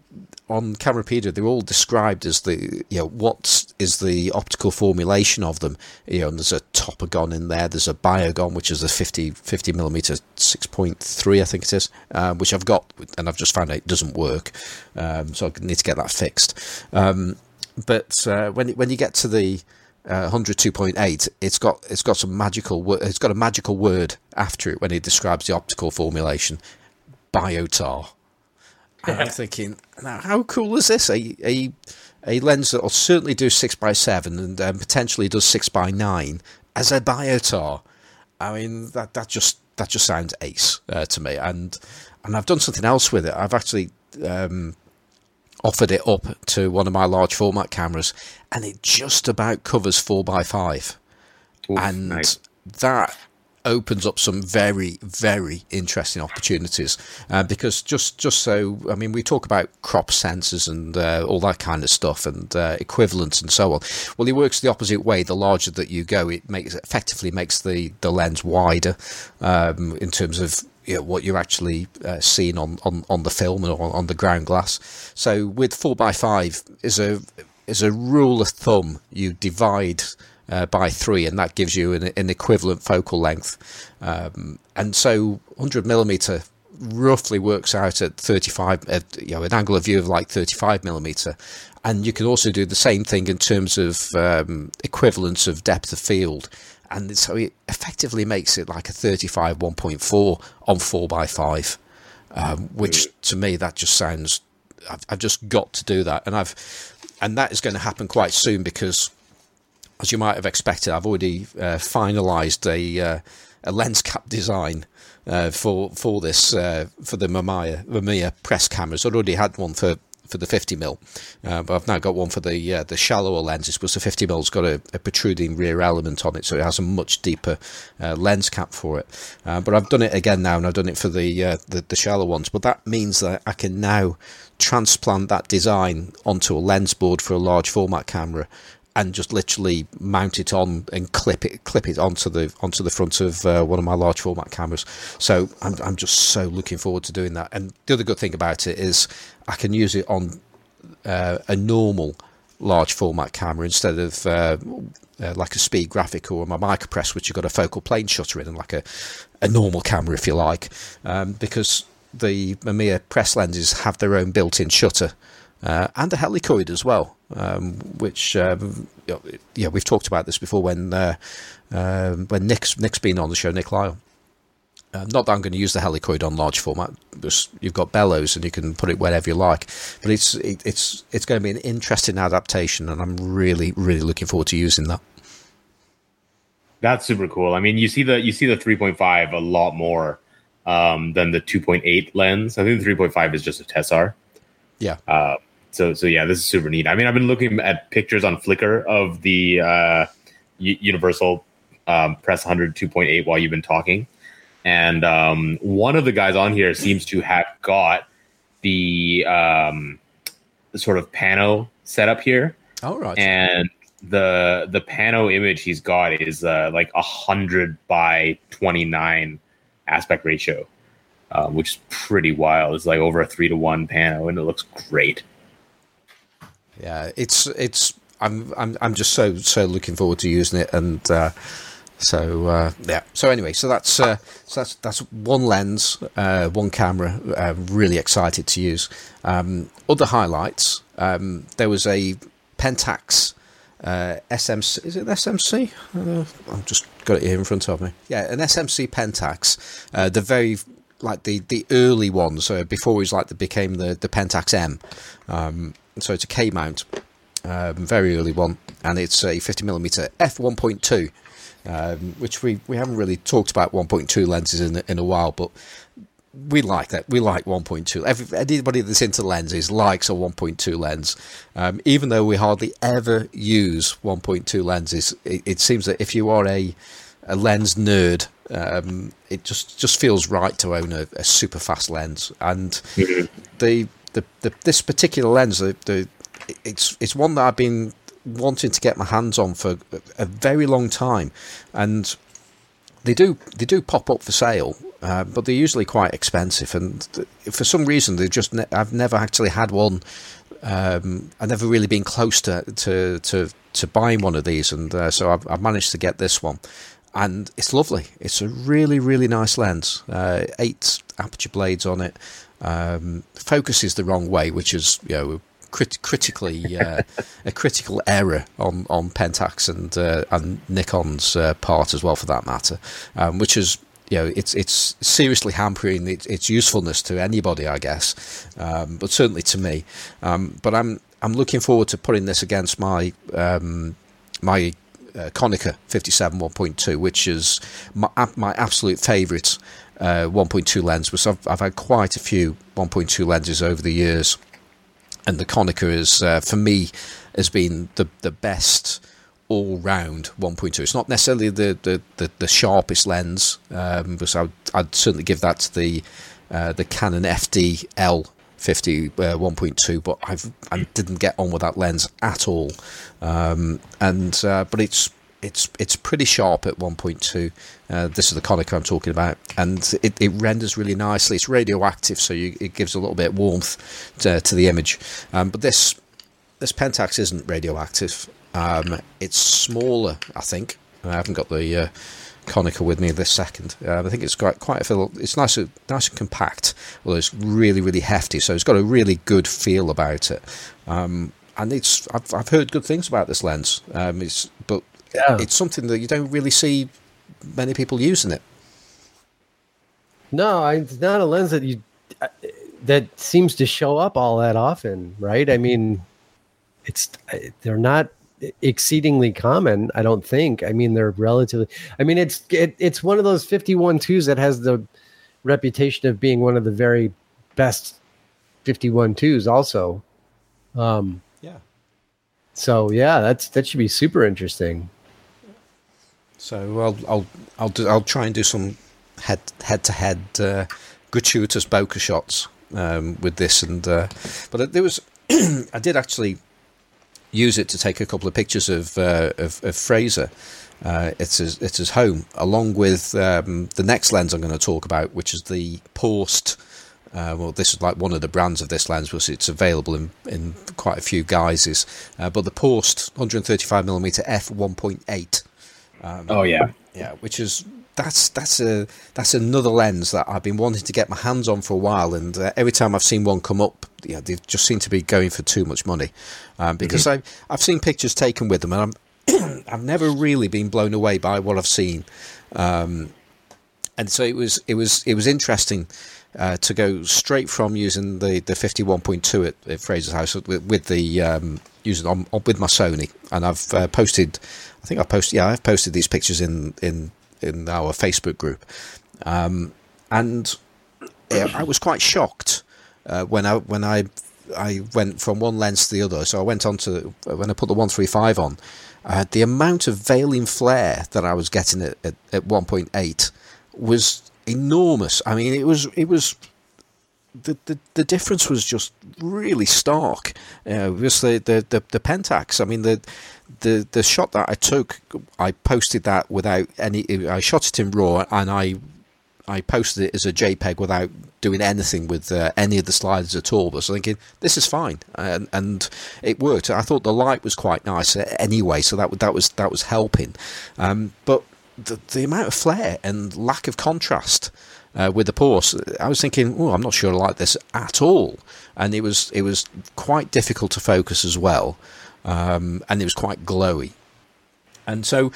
on Camerapedia, they're all described as the you know what is the optical formulation of them. You know, and there's a Topogon in there. There's a biogon, which is a 50 50 millimeter six point three, I think it is, uh, which I've got, and I've just found out it doesn't work. Um, so I need to get that fixed. Um, but uh, when when you get to the uh, 102.8 it's got it's got some magical wo- it's got a magical word after it when it describes the optical formulation biotar. And i'm thinking now how cool is this? A a, a lens that will certainly do 6 by 7 and um, potentially does 6 by 9 as a biotar. I mean that that just that just sounds ace uh, to me. And and i've done something else with it. I've actually um, offered it up to one of my large format cameras and it just about covers 4x5 Oof, and nice. that opens up some very very interesting opportunities uh, because just just so i mean we talk about crop sensors and uh, all that kind of stuff and uh, equivalents and so on. Well it works the opposite way. The larger that you go it makes effectively makes the the lens wider um, in terms of you know, what you're actually uh, seeing on, on, on the film or on, on the ground glass. So with four x five is a is a rule of thumb. You divide uh, by three, and that gives you an, an equivalent focal length. Um, and so 100 millimeter roughly works out at 35, at, you know, an angle of view of like 35 millimeter. And you can also do the same thing in terms of um, equivalence of depth of field and so it effectively makes it like a 35 1.4 on 4 by 5 um, which to me that just sounds I've, I've just got to do that. And I've and that is going to happen quite soon because as you might have expected I've already uh, finalized a uh, a lens cap design uh, for for this uh, for the Mamiya Mamiya press cameras. I'd already had one for for the 50 mil, uh, but I've now got one for the uh, the shallower lenses because the 50 mil's got a, a, protruding rear element on it, so it has a much deeper uh, lens cap for it. Uh, but I've done it again now, and I've done it for the, uh, the the shallow ones. But that means that I can now transplant that design onto a lens board for a large format camera. And just literally mount it on and clip it, clip it onto the onto the front of uh, one of my large format cameras. So I'm I'm just so looking forward to doing that. And the other good thing about it is I can use it on uh, a normal large format camera instead of uh, uh, like a speed graphic or my micropress, which you've got a focal plane shutter in, and like a, a normal camera, if you like, um, because the Mamiya press lenses have their own built-in shutter uh, and a helicoid as well, um, which um, yeah we've talked about this before when uh, um, when Nick's Nick's been on the show, Nick Lyle. Uh, not that I'm going to use the helicoid on large format, because you've got bellows and you can put it wherever you like. But it's it, it's it's going to be an interesting adaptation, and I'm really really looking forward to using that. That's super cool. I mean, you see the you see the 3.5 a lot more um, than the 2.8 lens. I think the 3.5 is just a Tessar. Yeah. Uh, so so yeah, this is super neat. I mean, I've been looking at pictures on Flickr of the uh, U- Universal um, Press 100 2.8 while you've been talking, and um, one of the guys on here seems to have got the um, the sort of pano setup here, All right. and the the pano image he's got is uh, like a hundred by 29 aspect ratio, uh, which is pretty wild. It's like over a three to one pano, and it looks great. yeah, it's it's I'm I'm I'm just so so looking forward to using it, and uh, So uh, yeah. So anyway, so that's uh, so that's that's one lens, uh, one camera. Uh, really excited to use. Um, other highlights. Um, there was a Pentax uh, SMC. Is it SMC? Uh, I've just got it here in front of me. Yeah, an SMC Pentax. The very like the the early one. So before it was like the became the the Pentax M. Um, so it's a K mount, um, very early one, and it's a 50 millimeter f 1.2. Um, which we, we haven't really talked about 1.2 lenses in in a while, but we like that. We like 1.2. Every, anybody that's into lenses likes a 1.2 lens. Um, even though we hardly ever use 1.2 lenses, it, it seems that if you are a a lens nerd, um, it just just feels right to own a, a super fast lens. And mm-hmm. the, the, the this particular lens, the, the it's it's one that I've been wanting to get my hands on for a very long time, and they do they do pop up for sale, uh, but they're usually quite expensive. And for some reason, they just ne- I've never actually had one. Um, I've never really been close to to to, to buying one of these, and uh, so I've, I've, managed to get this one, and it's lovely. It's a really really nice lens. Uh, eight aperture blades on it. Um, focuses the wrong way, which is you know crit- critically uh, a critical error on on Pentax and uh, and Nikon's uh, part as well, for that matter, um, which is you know it's it's seriously hampering its, its usefulness to anybody, I guess, um, but certainly to me. Um, but I'm I'm looking forward to putting this against my um, my uh, Konica 57 1.2, which is my, my absolute favourite uh, 1.2 lens. Because I've, I've had quite a few 1.2 lenses over the years, and the Konica is uh, for me has been the the best all round 1.2. It's not necessarily the the, the, the sharpest lens, um, but I'd, I'd, certainly give that to the uh, the Canon FD L 50 uh, 1.2 but I've, I didn't get on with that lens at all um, and uh, but it's it's it's pretty sharp at 1.2. Uh, this is the Konica I'm talking about, and it, it, renders really nicely. It's radioactive, so you, it gives a little bit of warmth to, to the image. Um, but this this Pentax isn't radioactive. Um, it's smaller, I think. I haven't got the uh, Konica with me this second. Uh, I think it's quite quite a feel. It's nice, nice and compact. Although it's really really hefty, so it's got a really good feel about it. Um, and it's I've, I've heard good things about this lens. Um, it's but yeah. it's something that you don't really see many people using it. No, it's not a lens that you uh, that seems to show up all that often, right? I mean, it's they're not exceedingly common. I don't think. I mean, they're relatively. I mean, it's it, it's one of those fifty-one twos that has the reputation of being one of the very best fifty-one twos. Also, um, yeah. So yeah, that's that should be super interesting. So I'll I'll I'll do, I'll try and do some head head to head gratuitous bokeh shots um, with this, and uh, but there was I did actually use it to take a couple of pictures of uh, of, of, Fraser. Uh, it's his, it's his home, along with um, the next lens I'm going to talk about, which is the Porst. Uh, well, this is like one of the brands of this lens, was it's available in, in quite a few guises. Uh, but the Porst 135mm f 1.8 um, oh yeah, yeah, which is that's that's a that's another lens that I've been wanting to get my hands on for a while, and uh, every time I've seen one come up, yeah, they just seem to be going for too much money. Um, because mm-hmm. I I've seen pictures taken with them, and I'm I've never really been blown away by what I've seen. Um, and so it was it was it was interesting uh, to go straight from using the the 51.2 at, at Fraser's house with, with the um, using on, on, with my Sony, and I've uh, posted I think I posted. Yeah, I've posted these pictures in in in our Facebook group, um, and yeah, I was quite shocked uh, when I when I I went from one lens to the other. So I went on to when I put the one three five on, uh, the amount of veiling flare that I was getting at, at, at one point eight was enormous. I mean, it was it was the, the, the difference was just really stark. Uh, the, the, the Pentax. I mean, the the the shot that I took, I posted that without any. I shot it in RAW and I I posted it as a JPEG without doing anything with uh, any of the sliders at all. I was thinking this is fine, and, and it worked. I thought the light was quite nice anyway, so that that was that was helping. Um, but the, the amount of flare and lack of contrast uh, with the Porst, I was thinking, oh, I'm not sure I like this at all, and it was it was quite difficult to focus as well, um, and it was quite glowy, and so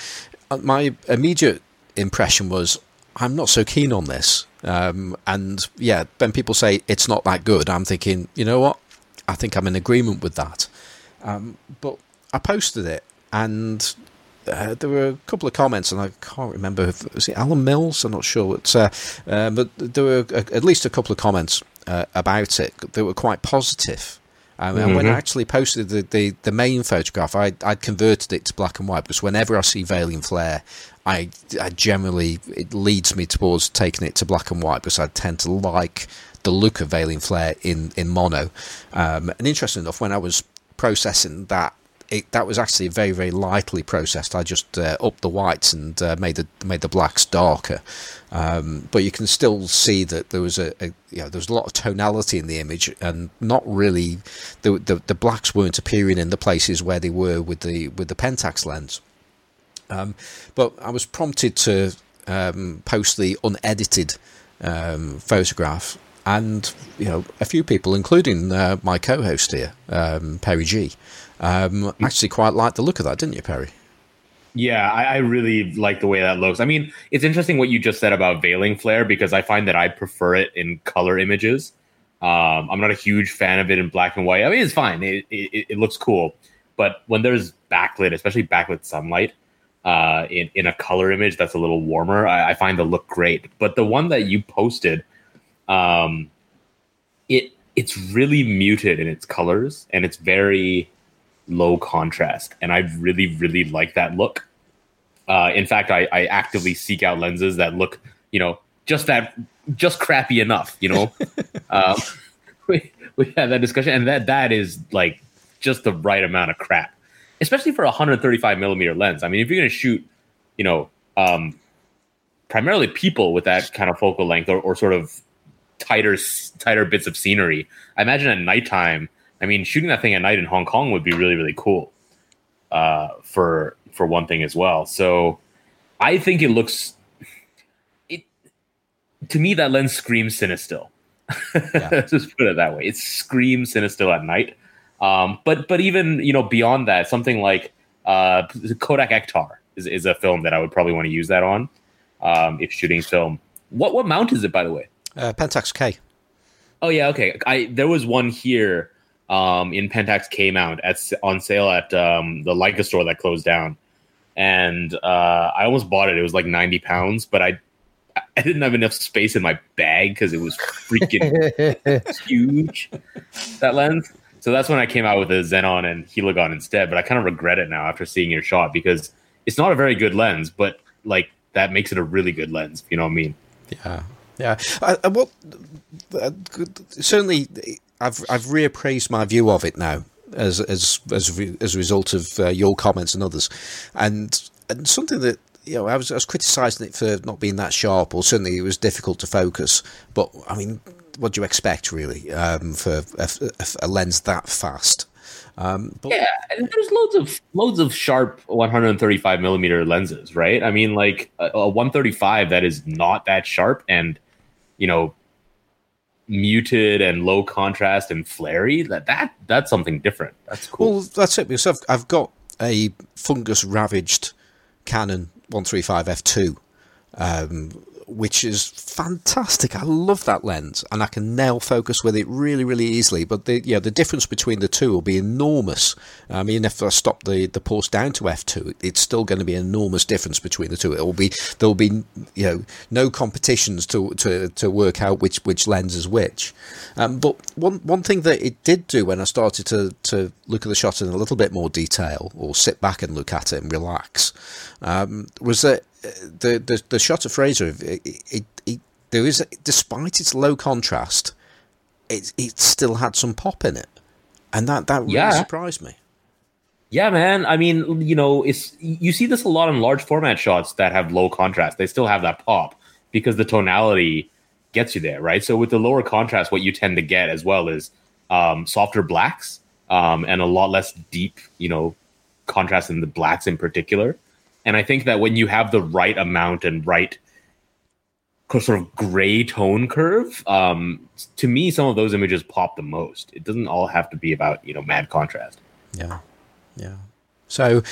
uh, my immediate impression was I'm not so keen on this. Um, and yeah, when people say it's not that good, I'm thinking, you know what? I think I'm in agreement with that. Um, but I posted it, and uh, there were a couple of comments, and I can't remember. If, was it Alan Mills? I'm not sure. Uh, uh, but there were a, at least a couple of comments uh, about it that were quite positive. Um, mm-hmm. And when I mm-hmm. actually posted the, the, the main photograph, I, I'd converted it to black and white because whenever I see veiling Flare, I, I generally, it leads me towards taking it to black and white because I tend to like the look of veiling Flare in, in mono. Um, and interesting enough, when I was processing that it, that was actually very very lightly processed. I just uh, upped the whites and uh, made the made the blacks darker, um, but you can still see that there was a, a you know, there was a lot of tonality in the image, and not really the, the, the blacks weren't appearing in the places where they were with the with the Pentax lens. Um, but I was prompted to um, post the unedited um, photograph and you know a few people, including uh, my co-host here, um, Perry G, um, actually quite liked the look of that, didn't you, Perry? Yeah, I, I, really like the way that looks. I mean, it's interesting what you just said about veiling flare because I find that I prefer it in color images. Um, I'm not a huge fan of it in black and white. I mean, it's fine; it, it, it looks cool. But when there's backlit, especially backlit sunlight, uh, in in a color image that's a little warmer, I, I find the look great. But the one that you posted, um, it it's really muted in its colors and it's very low contrast, and I really really like that look. Uh, in fact, I, I actively seek out lenses that look, you know, just that, just crappy enough. You know, um, we we had that discussion, and that that is like just the right amount of crap, especially for a 135 millimeter lens. I mean, if you're going to shoot, you know, um, primarily people with that kind of focal length or, or sort of tighter tighter bits of scenery, I imagine at nighttime I mean, shooting that thing at night in Hong Kong would be really, really cool. Uh, for for one thing as well. So I think it looks it to me that lens screams Cinestill. Yeah. Just put it that way. It screams Cinestill at night. Um, but but even you know beyond that, something like uh, Kodak Ektar is, is a film that I would probably want to use that on um, if shooting film. What what mount is it by the way? Uh, Pentax K. Oh yeah, okay. I there was one here um, in Pentax K mount at on sale at um, the Leica store that closed down, and uh, I almost bought it. It was like ninety pounds, but I I didn't have enough space in my bag because it was freaking huge that lens. So that's when I came out with a Xenon and Heligon instead. But I kind of regret it now after seeing your shot because it's not a very good lens, but like that makes it a really good lens. You know what I mean? Yeah, yeah. I, I, well, uh, certainly I've I've reappraised my view of it now as as as as a result of uh, your comments and others, and and something that you know I was I was criticising it for not being that sharp, or certainly it was difficult to focus. But I mean, what do you expect really um, for a, a, a, lens that fast? Um, but- yeah, and there's loads of loads of sharp 135 millimeter lenses, right? I mean, like a, a 135 that is not that sharp and you know muted and low contrast and flary that that that's something different. That's cool. Well that's it because i've, I've got a fungus ravaged canon 135 f2 um, which is fantastic. I love that lens, and I can nail focus with it really, really easily. But the yeah, the difference between the two will be enormous. I mean, if I stop the the pulse down to f two, it's still going to be an enormous difference between the two. It will be there will be you know no competitions to to to work out which which lens is which. Um, but one one thing that it did do when I started to to look at the shot in a little bit more detail, or sit back and look at it and relax, um, was that the, the the shot of Fraser, it, it, it, there is, despite its low contrast, it it still had some pop in it, and that that really yeah. surprised me. Yeah, man. I mean, you know, it's you see this a lot in large format shots that have low contrast. They still have that pop because the tonality gets you there, right? So with the lower contrast, what you tend to get as well is um, softer blacks um, and a lot less deep, you know, contrast in the blacks in particular. And I think that when you have the right amount and right sort of gray tone curve, um, to me, some of those images pop the most. It doesn't all have to be about you know mad contrast. Yeah, yeah. So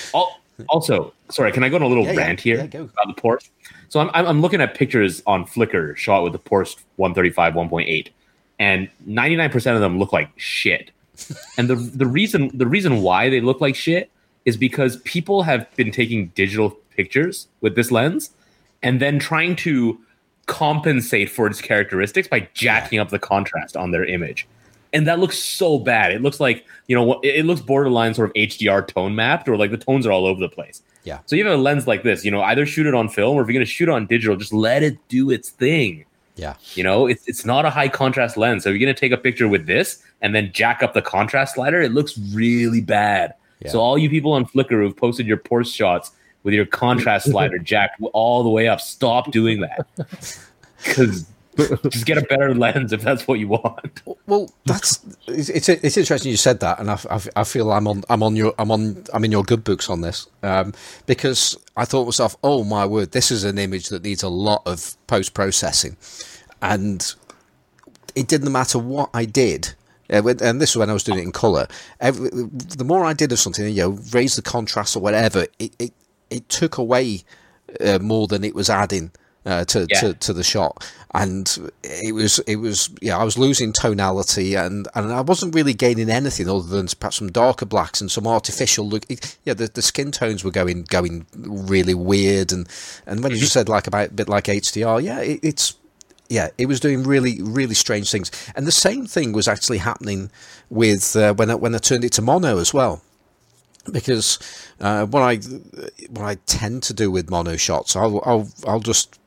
also, sorry, can I go on a little yeah, rant yeah, here yeah, about the Porst? So I'm I'm looking at pictures on Flickr shot with the Porst 135 1.8, and 99% of them look like shit. and the the reason the reason why they look like shit is because people have been taking digital pictures with this lens and then trying to compensate for its characteristics by jacking up the contrast on their image. And that looks so bad. It looks like, you know, it looks borderline sort of HDR tone mapped or like the tones are all over the place. Yeah. So you have a lens like this, you know, either shoot it on film or if you're going to shoot it on digital, just let it do its thing. yeah, You know, it's, it's not a high contrast lens. So if you're going to take a picture with this and then jack up the contrast slider, it looks really bad. Yeah. So all you people on Flickr who've posted your Porst shots with your contrast slider jacked all the way up, stop doing that. Because just get a better lens if that's what you want. Well, that's it's it's, it's interesting you said that, and I, I, I feel I'm on I'm on your I'm on I'm in your good books on this um, because I thought to myself, oh my word, this is an image that needs a lot of post processing, and it didn't matter what I did. Uh, and this was when I was doing it in color. Every, the more I did of something, you know, raise the contrast or whatever, it it, it took away uh, more than it was adding uh, to, Yeah. to to the shot, and it was it was yeah I was losing tonality and and I wasn't really gaining anything other than perhaps some darker blacks and some artificial look. It, yeah, the, the skin tones were going going really weird, and and when you said like about a bit like HDR, yeah, it, it's yeah, it was doing really, really strange things. And the same thing was actually happening with uh, when I, when I turned it to mono as well. Because uh, what I what I tend to do with mono shots, I'll I'll, I'll just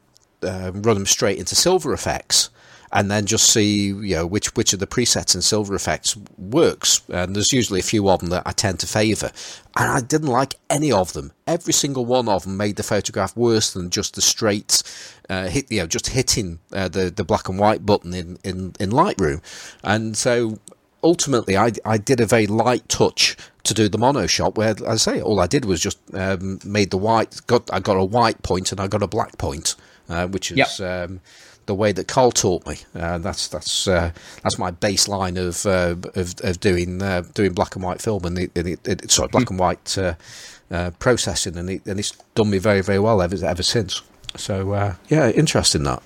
uh, run them straight into Silver Efex, and then just see you know which which of the presets and Silver Efex works. And there's usually a few of them that I tend to favour, and I didn't like any of them. Every single one of them made the photograph worse than just the straight uh, hit, you know, just hitting uh, the the black and white button in in in Lightroom, and so ultimately I I did a very light touch to do the mono shot where as I say all I did was just um, made the white got I got a white point and I got a black point, uh, which is. Um, the way that Carl taught me, uh, that's that's uh, that's my baseline of uh, of, of doing uh, doing black and white film and, it, and it, it, sorry black and white uh, processing, and, it, and it's done me very very well ever ever since. So yeah, interesting that.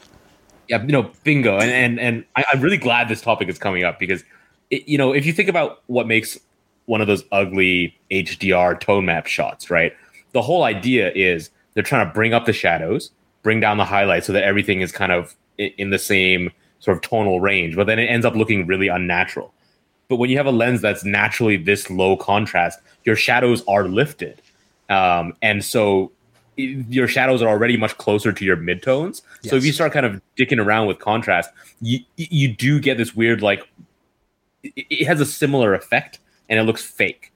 Yeah, you know, bingo. And and and I'm really glad this topic is coming up because, it, you know, if you think about what makes one of those ugly HDR tone map shots, right? The whole idea is they're trying to bring up the shadows, bring down the highlights, so that everything is kind of in the same sort of tonal range. But then it ends up looking really unnatural. But when you have a lens that's naturally this low contrast, your shadows are lifted, um, and so your shadows are already much closer to your midtones. So if you start kind of dicking around with contrast, you you do get this weird like it, it has a similar effect and it looks fake.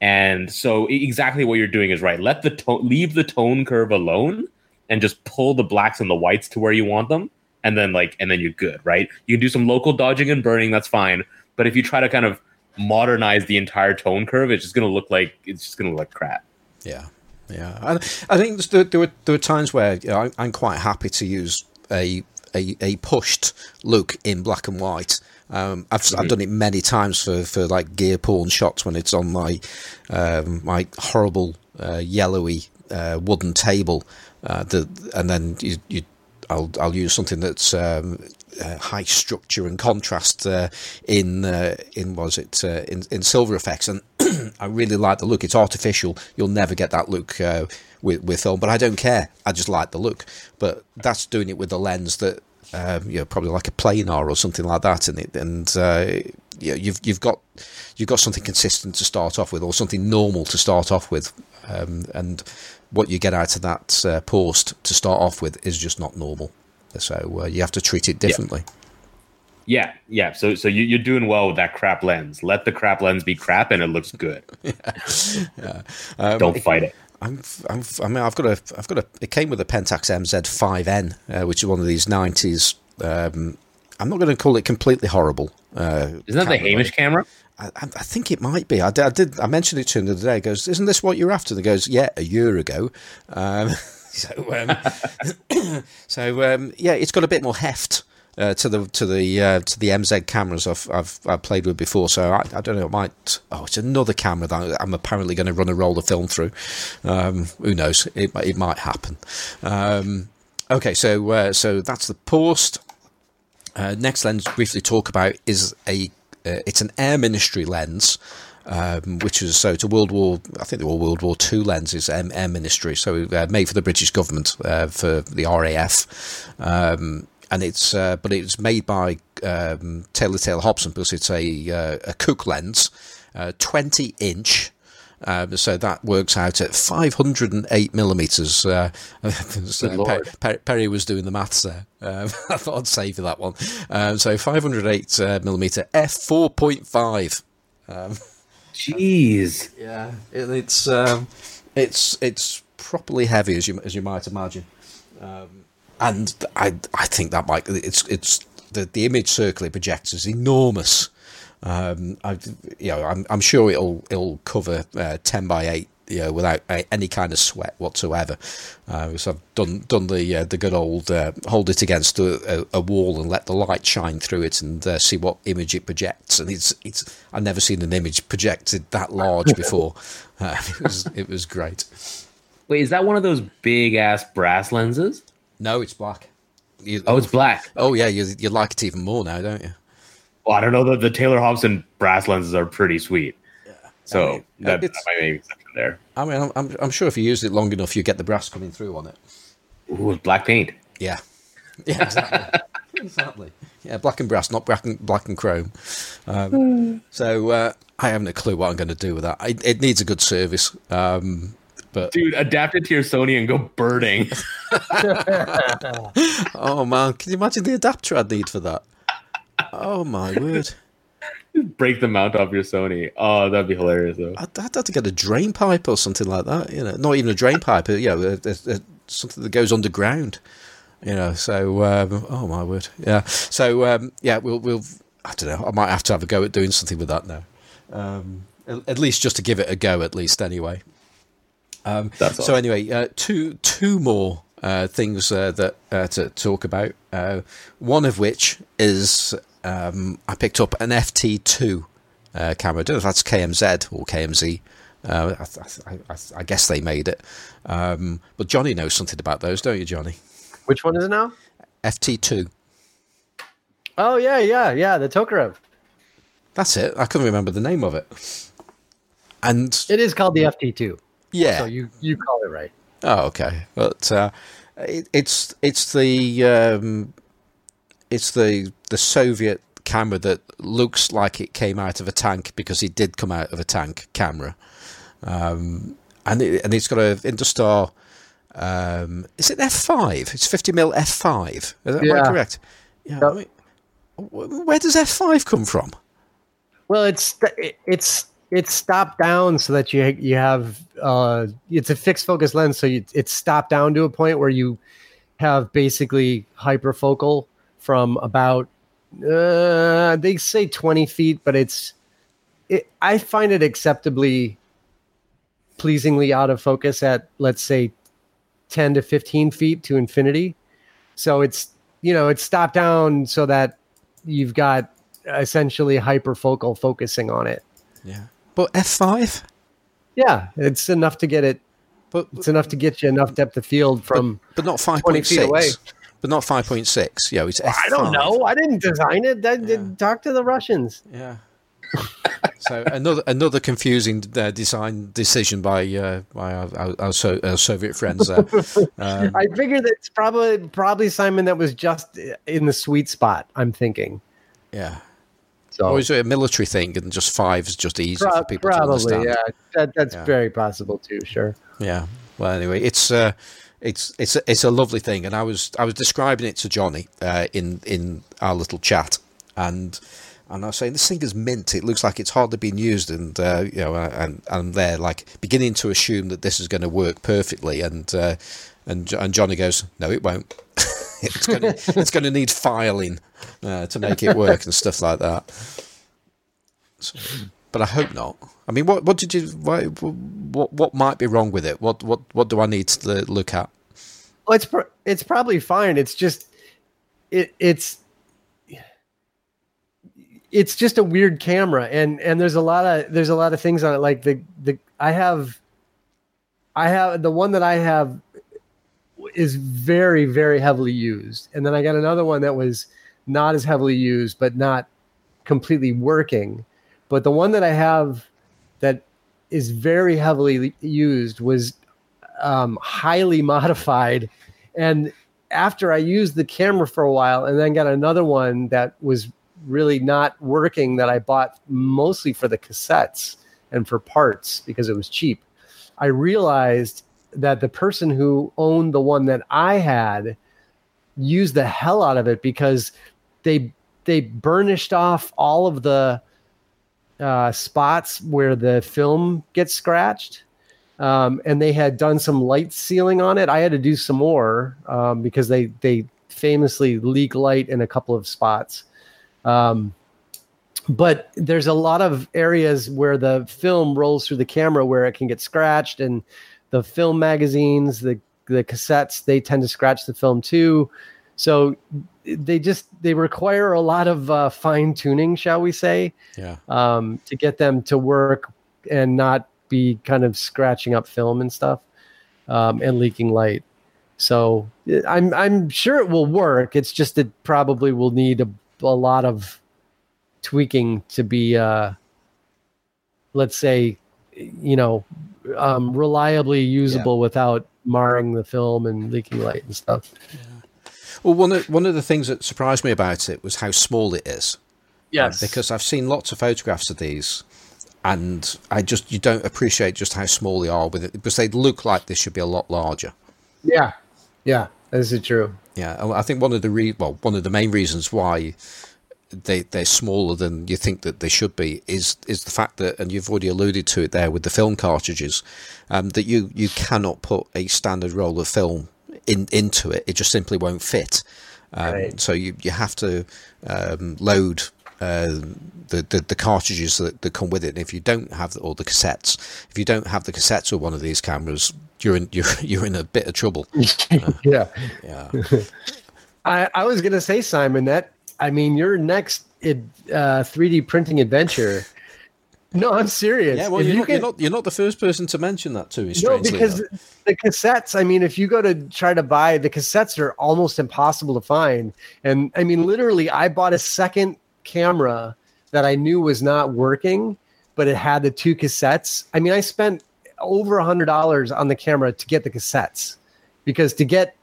And so exactly what you're doing is right. Let the tone leave the tone curve alone and just pull the blacks and the whites to where you want them and then like and then you're good, right? You can do some local dodging and burning, that's fine. But if you try to kind of modernize the entire tone curve, it's just going to look like it's just going to look like crap. Yeah, yeah. I, I think there, there were there were times where you know, I, I'm quite happy to use a a, a pushed look in black and white. Um, I've I've done it many times for, for like gear porn shots when it's on my um, my horrible uh, yellowy uh, wooden table, uh, the, and then you, you I'll I'll use something that's um, uh, high structure and contrast uh, in uh, in was it uh, in in Silver Efex, and I really like the look. It's artificial. You'll never get that look uh, with with film, but I don't care. I just like the look. But that's doing it with a lens that. Um, you know, probably like a planar or something like that, and it, and uh, you've you've got you've got something consistent to start off with, or something normal to start off with, um, and what you get out of that uh, post to start off with is just not normal. So uh, you have to treat it differently. Yeah, yeah. So so you, you're doing well with that crap lens. Let the crap lens be crap, and it looks good. Um, Don't fight it. I'm, I'm, I mean, I've got a, I've got a. It came with a Pentax MZ5N, uh, which is one of these '90s. Um, I'm not going to call it completely horrible. Uh, Isn't that the Hamish camera? I, I think it might be. I did, I did. I mentioned it to him the other day. He goes, "Isn't this what you're after?" And he goes, "Yeah, a year ago." Um, so, um, so um, yeah, it's got a bit more heft uh, to the to the uh, to the MZ cameras I've, I've I've played with before. So I, I don't know. It might. Oh, it's another camera that I'm apparently going to run a roll of film through. Um, who knows? It it might happen. Um, okay, so uh, so that's the post. Uh, next lens, briefly talk about is a uh, it's an air ministry lens. Um, which is so it's a World War, I think they were World War Two lenses, um, Air Ministry, so uh, made for the British government uh, for the RAF, um, and it's uh, but it's made by um, Taylor Taylor Hobson because it's a uh, a Cooke lens, uh, twenty inch. Um, so that works out at 508 millimeters. Uh, so Lord. Per- Per- Perry was doing the maths there. Um, I thought I'd save you that one. Um, so 508 uh, millimeter f 4.5. Um, Jeez. yeah, it, it's um, it's it's properly heavy as you as you might imagine, um, and I I think that might it's it's the the image circle it projects is enormous. Um, I you know I'm I'm sure it'll it'll cover uh, ten by eight. You know, without any kind of sweat whatsoever. Uh, so I've done done the uh, the good old uh, hold it against a, a, a wall and let the light shine through it and uh, see what image it projects. And it's it's I've never seen an image projected that large before. Uh, it was it was great. Wait, is that one of those big ass brass lenses? No, it's black. You- Oh, it's black. oh yeah, you you like it even more now, don't you? Well, I don't know. The, the Taylor Hobson brass lenses are pretty sweet. So I mean, that, that might be an exception there. I mean, I'm, I'm I'm sure if you use it long enough, you get the brass coming through on it. Ooh, black paint. Yeah, yeah, exactly, exactly. Yeah, black and brass, not black and black and chrome. Um, so uh, I haven't a clue what I'm going to do with that. It, it needs a good service, um, but Dude, adapt it to your Sony and go birding. oh man, can you imagine the adapter I'd need for that? Oh my word! Break the mount off your Sony. Oh, that'd be hilarious though. I'd, I'd have to get a drain pipe or something like that. You know, not even a drain pipe. You know, a, a, a, something that goes underground. You know, so um, oh my word, yeah. So um, yeah, we'll we'll. I don't know. I might have to have a go at doing something with that now. Um, at, at least just to give it a go, at least anyway. Um, so awesome. anyway, uh, two two more uh, things uh, that uh, to talk about. Uh, one of which is um, I picked up an FT2 uh, camera. I don't know if that's KMZ or KMZ. Uh, I, I, I, I guess they made it. Um, but Johnny knows something about those, don't you, Johnny? Which one is it now? FT2. Oh yeah, yeah, yeah. The Tokarev. That's it. I couldn't remember the name of it. And It is called the FT2. yeah, So you you call it right. Oh, okay. But uh, it, it's it's the um, it's the the Soviet camera that looks like it came out of a tank because it did come out of a tank camera, um, and it, and it's got a Industar. Um, is it F five? It's fifty mil F five. Is that Yeah. correct? Yeah. I mean, where does F five come from? Well, it's it's it's stopped down so that you you have uh, it's a fixed focus lens, so you, it's stopped down to a point where you have basically hyperfocal from about uh, they say twenty feet, but it's it, I find it acceptably pleasingly out of focus at let's say ten to fifteen feet to infinity. So it's you know it's stopped down so that you've got essentially hyperfocal focusing on it. Yeah. But F five. Yeah, it's enough to get it. But It's enough to get you enough depth of field from. but not five 20 point feet away. six. But not five point six. Yeah, it's I don't know. I didn't design it. I did talk to the Russians. Yeah. so another another confusing uh, design decision by uh, by our, our, our, so, our Soviet friends there. Um, I figure it's probably probably Simon that was just in the sweet spot. I'm thinking. yeah. So Or is it a military thing and just five is just easy Pro- for people to probably, understand? yeah. That, that's Yeah. very possible too. Sure. Yeah. Well, anyway, it's uh, it's it's a- it's a lovely thing, and I was I was describing it to Johnny uh, in in our little chat, and and I was saying this thing is mint. It looks like it's hardly been used, and uh, you know, and and they're like beginning to assume that this is going to work perfectly, and uh, and and Johnny goes, no, it won't. it's going to it's going to need filing uh, to make it work and stuff like that. So, but I hope not. I mean, what what did you why, what what might be wrong with it? What what what do I need to look at? Well, it's it's probably fine. It's just it it's it's just a weird camera and and there's a lot of there's a lot of things on it like the the I have I have the one that I have is very very heavily used and then I got another one that was not as heavily used but not completely working but the one that I have that is very heavily used was um, highly modified and after I used the camera for a while and then got another one that was really not working that I bought mostly for the cassettes and for parts because it was cheap. I realized that the person who owned the one that I had used the hell out of it because they they burnished off all of the uh, spots where the film gets scratched um, and they had done some light sealing on it. I had to do some more um, because they they famously leak light in a couple of spots. Um, but there's a lot of areas where the film rolls through the camera where it can get scratched, and the film magazines, the the cassettes, they tend to scratch the film too. So they just they require a lot of uh, fine tuning, shall we say? Yeah. Um, to get them to work and not be kind of scratching up film and stuff um, and leaking light. So I'm I'm sure it will work. It's just it probably will need a, a lot of tweaking to be, uh, let's say, you know, um, reliably usable yeah. without marring the film and leaking light and stuff. Yeah. Well, one of one of the things that surprised me about it was how small it is. Yes, uh, because I've seen lots of photographs of these, and I just you don't appreciate just how small they are with it because they look like they should be a lot larger. Yeah, yeah, this is true. Yeah, I think one of the re- well, one of the main reasons why they they're smaller than you think that they should be is is the fact that and you've already alluded to it there with the film cartridges um, that you you cannot put a standard roll of film in into it. It just simply won't fit. Um, right. So you you have to um, load uh, the, the, the cartridges that, that come with it. And if you don't have the, or the cassettes, if you don't have the cassettes with one of these cameras, you're in you're you're in a bit of trouble. Uh, yeah, yeah. I, I was gonna say Simon that I mean your next uh, 3D printing adventure no, I'm serious. Yeah, well, you're, you not, you're, not, you're not the first person to mention that to me. No, because enough. the cassettes. I mean, if you go to try to buy the cassettes, are almost impossible to find. And I mean, literally, I bought a second camera that I knew was not working, but it had the two cassettes. I mean, I spent over a hundred dollars on the camera to get the cassettes because to get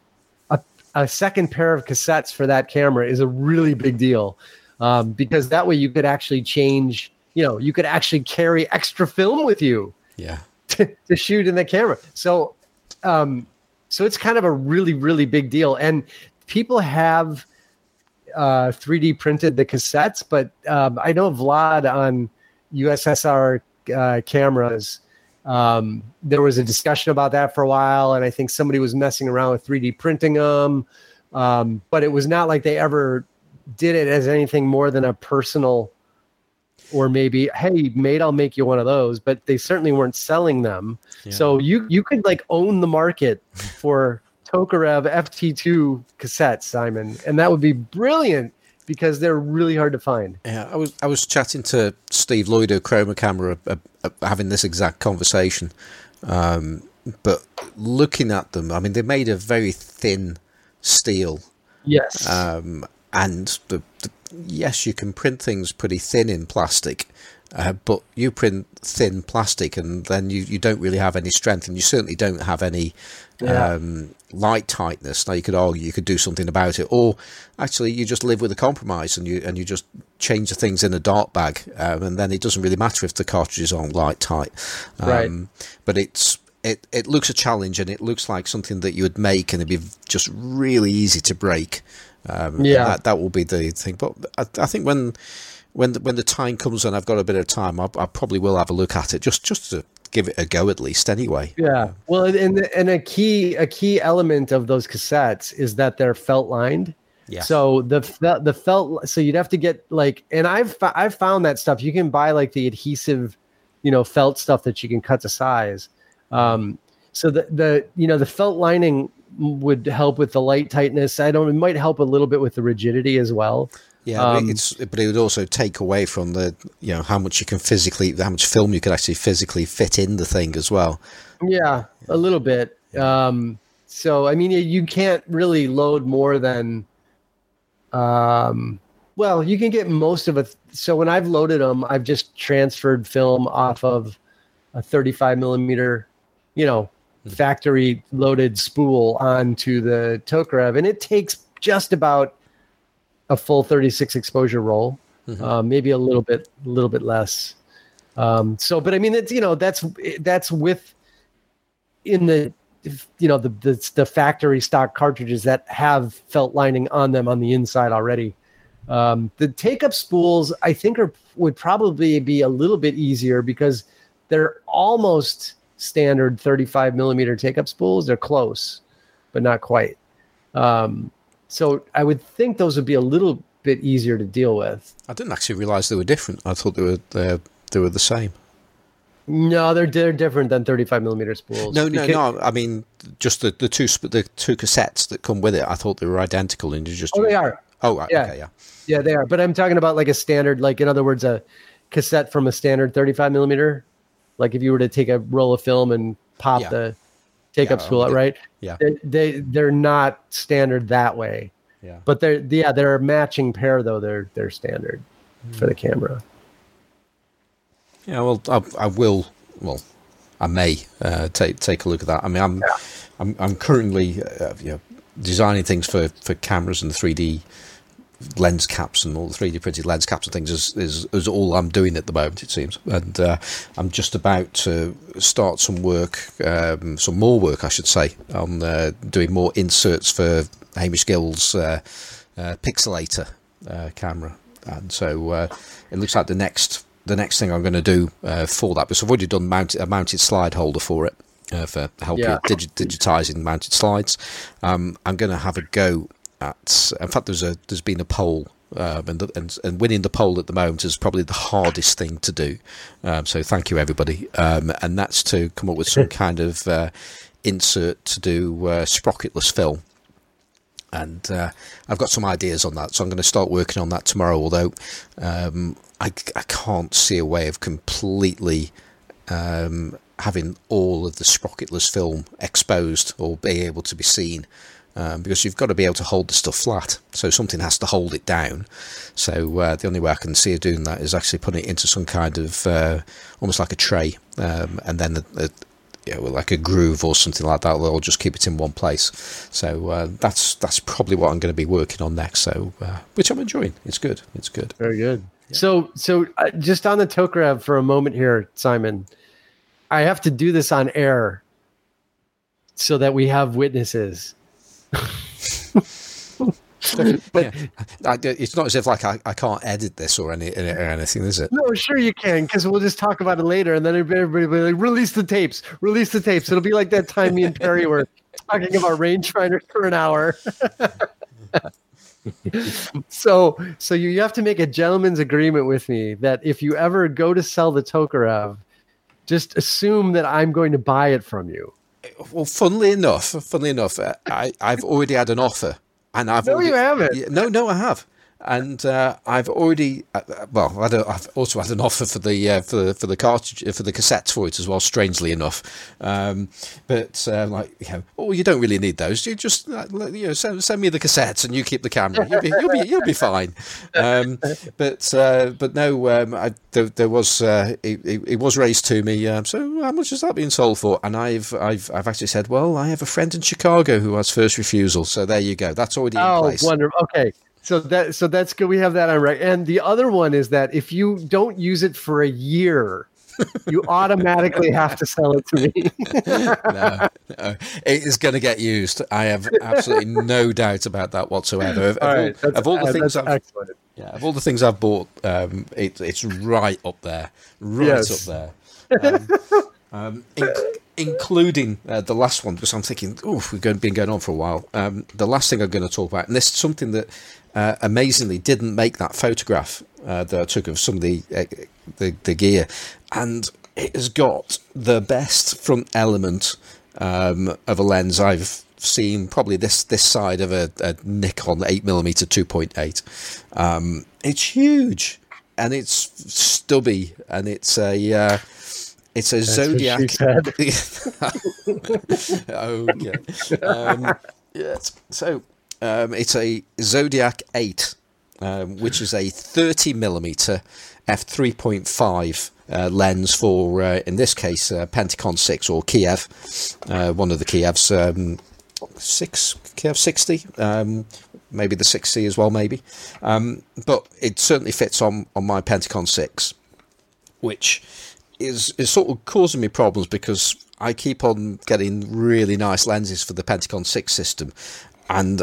a, a second pair of cassettes for that camera is a really big deal um, because that way you could actually change you know, you could actually carry extra film with you. Yeah. To, to shoot in the camera. So, um, so it's kind of a really, really big deal. And people have uh, 3D printed the cassettes, but um, I know Vlad on USSR uh, cameras. Um, there was a discussion about that for a while, and I think somebody was messing around with 3D printing them. Um, but it was not like they ever did it as anything more than a personal or maybe hey mate i'll make you one of those but they certainly weren't selling them. Yeah. so you you could like own the market for tokarev ft2 cassettes simon and that would be brilliant because they're really hard to find. Yeah i was i was chatting to steve lloyd of chroma camera uh, uh, having this exact conversation um, but looking at them i mean they're made of very thin steel yes. um, and the, the yes, you can print things pretty thin in plastic, uh, but you print thin plastic and then you, you don't really have any strength and you certainly don't have any yeah. um, light tightness. Now you could argue you could do something about it, or actually you just live with a compromise and you and you just change the things in a dart bag, um, and then it doesn't really matter if the cartridges aren't light tight. Um, right. But it's it, it looks a challenge and it looks like something that you would make and it'd be just really easy to break. Um, yeah, that, that will be the thing. But I, I, think when when the, when the time comes and I've got a bit of time, I, I, probably will have a look at it just just to give it a go at least. Anyway. Yeah. Well, and and a key a key element of those cassettes is that they're felt lined. Yeah. So the the felt so you'd have to get like and I've I've found that stuff you can buy like the adhesive, you know, felt stuff that you can cut to size. Um, so the the you know the felt lining would help with the light tightness. I don't. It might help a little bit with the rigidity as well. Yeah, Um, it's but it would also take away from the you know how much you can physically how much film you could actually physically fit in the thing as well. Yeah, a little bit. Um, so I mean, you- you can't really load more than. Um, well, you can get most of it. So when I've loaded them, I've just transferred film off of a 35 millimeter, you know, factory loaded spool onto the Tokarev, and it takes just about a full 36 exposure roll, uh, maybe a little bit, a little bit less. Um, so, but I mean, it's you know, that's that's with in the you know the, the the factory stock cartridges that have felt lining on them on the inside already. Um, the take up spools I think are would probably be a little bit easier because they're almost standard 35 millimeter take up spools. They're close, but not quite. Um, so I would think those would be a little bit easier to deal with. I didn't actually realize they were different. I thought they were uh, they were the same. No, they're they're different than 35 millimeter spools. No, no, Because- no. I mean, just the, the two the two cassettes that come with it. I thought they were identical, and you just Oh, they are. Oh, right, Yeah. okay, yeah, Yeah, they are. But I'm talking about like a standard, like in other words, a cassette from a standard 35 millimeter. Like if you were to take a roll of film and pop Yeah. the take up Yeah, spool out, right? yeah. They, they they're not standard that way. yeah. But they're yeah, they're a matching pair though. They're they're standard for the camera. Yeah, well, I, I will. Well, I may uh, take take a look at that. I mean, I'm I'm, I'm currently uh, you know, designing things for, for cameras and 3D lens caps and all the 3D printed lens caps and things is, is, is all I'm doing at the moment, it seems. And uh, I'm just about to start some work, um, some more work, I should say, on uh, doing more inserts for Hamish Gill's uh, uh, Pixl-latr uh, camera. And so uh, it looks like the next the next thing I'm going to do uh, for that, because I've already done mounted, a mounted slide holder for it uh, for help Yeah. with digitizing mounted slides. Um, I'm going to have a go at. In fact, there's a there's been a poll. Um, and, the, and and winning the poll at the moment is probably the hardest thing to do. Um, so thank you everybody, um, and that's to come up with some kind of uh, insert to do uh, sprocketless film and uh, I've got some ideas on that, so I'm going to start working on that tomorrow. Although um, I, I can't see a way of completely um, having all of the sprocketless film exposed or be able to be seen. Um, because you've got to be able to hold the stuff flat, so something has to hold it down. So uh, the only way I can see of doing that is actually putting it into some kind of uh, almost like a tray, um, and then a, a, you know, like a groove or something like that. They'll just keep it in one place. So uh, that's that's probably what I'm going to be working on next. So uh, which I'm enjoying. It's good. It's good. Very good. So, so uh, just on the Tokarev for a moment here, Simon, I have to do this on air so that we have witnesses. But I, it's not as if like I, I can't edit this or any or anything, is it? No, sure you can, because we'll just talk about it later, and then everybody will be like, "Release the tapes, release the tapes." It'll be like that time me and Perry were talking about rangefinders for an hour. so, so you have to make a gentleman's agreement with me that if you ever go to sell the Tokarev, just assume that I'm going to buy it from you. Well, funnily enough, funnily enough, uh, I I've already had an offer, and I've No, already, you haven't. No, no, I have, and uh, I've already uh, well, I I've also had an offer for the uh, for the for the cartridge for the cassettes for it as well. Strangely enough, um, but uh, like you know, oh, you don't really need those. You just uh, you know send, send me the cassettes and you keep the camera. You'll be you'll be you'll be fine. Um, but uh, but no, um, I, there, there was uh, it, it, it was raised to me. Um, so how much is that being sold for? And I've I've I've actually said, well, I have a friend in Chicago who has first refusal. So there you go. That's already in Oh, place. wonderful. Okay. So that so that's good. We have that on right. And the other one is that if you don't use it for a year, you automatically have to sell it to me. no, no. It is going to get used. I have absolutely no doubt about that whatsoever. Of, all all, right. That's, of all the things I've, excellent. yeah, of all the things I've bought, um, it, it's right up there, right Yes. up there. Um, um, in- including uh, the last one because I'm thinking, oh, we've been going on for a while. Um, the last thing I'm going to talk about, and this is something that uh, amazingly didn't make that photograph uh, that I took of some of the, uh, the the gear, and it has got the best front element um, of a lens I've seen probably this this side of a, a Nikon 8mm 2.8. Um, it's huge and it's stubby and it's a uh, it's a That's Zodiac. what she said. okay. Um, yes. So um, it's a Zodiac 8, um, which is a 30 millimeter f 3.5 uh, lens for, uh, in this case, uh, Pentacon 6 or Kiev, uh, one of the Kievs, um, 6, Kiev 60, um, maybe the 6C as well, maybe. Um, but it certainly fits on, on my Pentacon 6, which is, is sort of causing me problems because I keep on getting really nice lenses for the Pentacon 6 system, and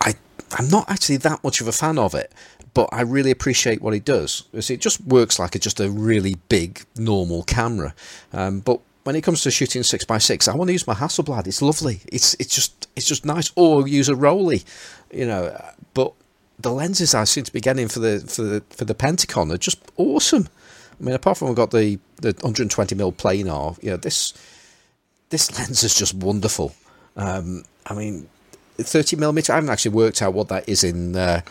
I I'm not actually that much of a fan of it, but I really appreciate what it does. It just works like a, just a really big normal camera, um, but when it comes to shooting six x six, I want to use my Hasselblad. It's lovely. It's it's just it's just nice. Or use a Rollei, you know. But the lenses I seem to be getting for the for the for the Pentacon are just awesome. I mean, apart from I've got the the 120 mm planar, you know, this this lens is just wonderful. Um, I mean, 30 millimeter. I haven't actually worked out what that is in uh,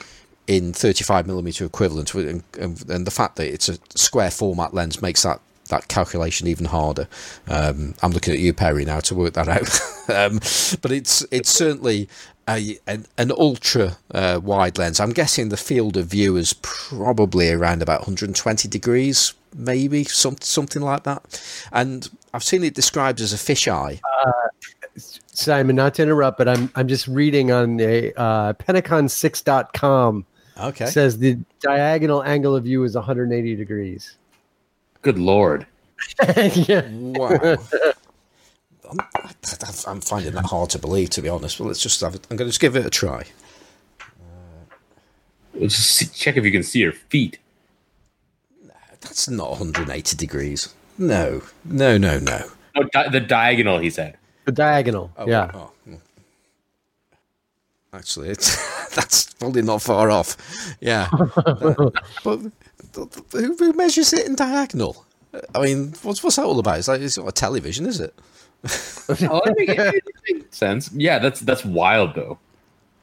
in 35 millimeter equivalent, and, and, the fact that it's a square format lens makes that that calculation even harder. Um, I'm looking at you, Perry, now to work that out. um, but it's it's certainly a, an, an ultra uh, wide lens. I'm guessing the field of view is probably around about 120 degrees, maybe some, something like that. And I've seen it described as a fisheye. Simon, not to interrupt, but I'm I'm just reading on a uh, Pentacon6.com. Okay. Says the diagonal angle of view is 180 degrees. Good lord. yeah. Wow. I'm, I'm finding that hard to believe, to be honest. But let's just have. it- I'm going to just give it a try. Let's just see, check if you can see your feet. That's not 180 degrees. No, no, no, no. Oh, di- the diagonal, he said. The diagonal. Oh, yeah. oh, mm. Actually, it's that's probably not far off. Yeah, but who, who measures it in diagonal? I mean, what's what's that all about? It's like it's not a television, is it? Oh, that makes- it makes sense. Yeah, that's that's wild though.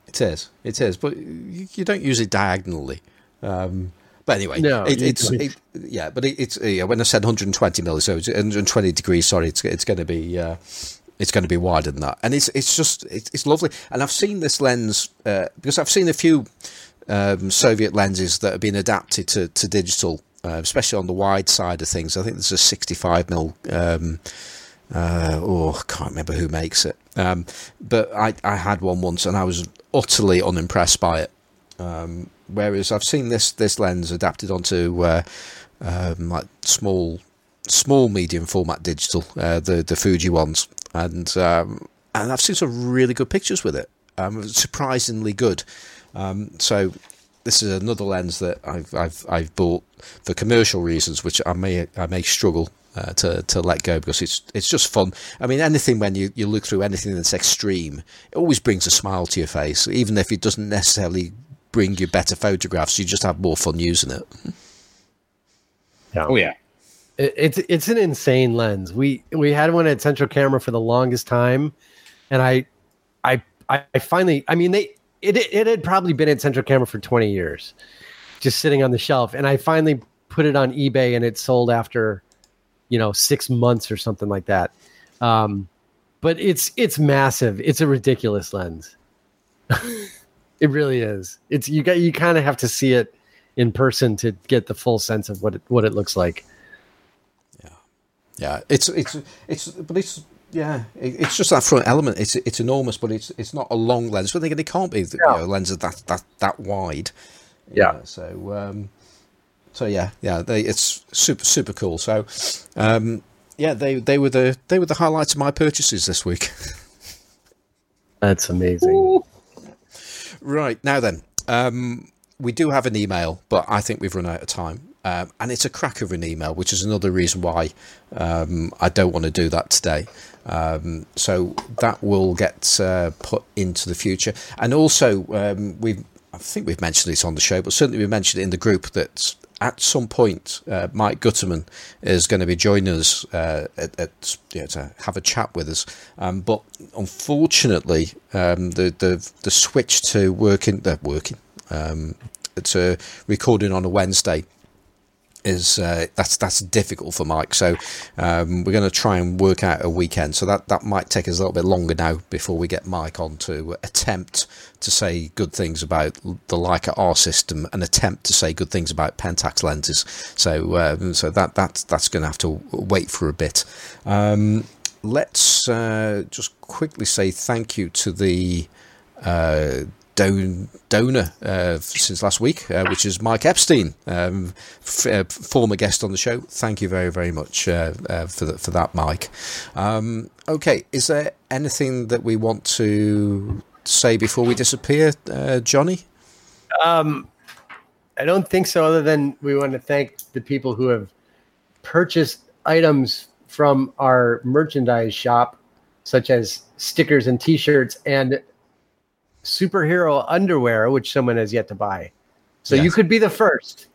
It is. It is. But you, you don't use it diagonally. Um, but anyway, No, it, it's it, yeah. But it, it's yeah, when I said 120 mil, so it's 120 degrees. Sorry, it's it's going to be uh, it's going to be wider than that, and it's it's just it's, it's lovely. And I've seen this lens uh, because I've seen a few um, Soviet lenses that have been adapted to to digital, uh, especially on the wide side of things. I think there's a 65 mil. Um, uh, oh, I can't remember who makes it. Um, but I, I had one once and I was utterly unimpressed by it. Um, whereas I've seen this this lens adapted onto uh, um, like small small medium format digital, uh, the the Fuji ones, and um, and I've seen some really good pictures with it. Um, surprisingly good. Um, so this is another lens that I've I've I've bought for commercial reasons, which I may I may struggle uh, to to let go because it's it's just fun. I mean, anything when you, you look through anything that's extreme, it always brings a smile to your face, even if it doesn't necessarily bring you better photographs. You just have more fun using it. Oh yeah. It, it's it's an insane lens. We we had one at Central Camera for the longest time, and I I I finally I mean they it it had probably been at Central Camera for twenty years, just sitting on the shelf, and I finally put it on eBay and it sold after, you know, six months or something like that. Um, but it's it's massive. It's a ridiculous lens. it really is. It's you got you kind of have to see it in person to get the full sense of what it what it looks like. Yeah, it's it's it's but it's yeah, it, it's just that front element. It's it's enormous, but it's it's not a long lens. But they, can't be you know, a lens of that that that wide. Yeah. so um, so yeah, yeah, they, it's super super cool. So um, yeah, they they were the they were the highlights of my purchases this week. That's amazing. Right now then, um, we do have an email, but I think we've run out of time. Um, and it's a crack of an email, which is another reason why um, I don't want to do that today. Um, so that will get uh, put into the future. And also, um, we've I think we've mentioned this on the show, but certainly we mentioned it in the group that at some point uh, Mike Gutterman is going to be joining us uh, at, at you know, to have a chat with us. Um, but unfortunately, um, the, the the switch to working, uh, working, to recording on a Wednesday is uh, that's that's difficult for Mike. So um, we're going to try and work out a weekend. So that that might take us a little bit longer now before we get Mike on to attempt to say good things about the Leica R system and attempt to say good things about Pentax lenses. So um, so that that that's going to have to wait for a bit. Um, let's uh, just quickly say thank you to the. Don- donor uh, since last week, uh, which is Mike Epstein, um, f- uh, former guest on the show. Thank you very, very much uh, uh, for, the, for that, Mike. Um, okay, is there anything that we want to say before we disappear, uh, Johnny? Um, I don't think so. Other than we want to thank the people who have purchased items from our merchandise shop, such as stickers and T-shirts and superhero underwear, which someone has yet to buy. So Yes. you could be the first.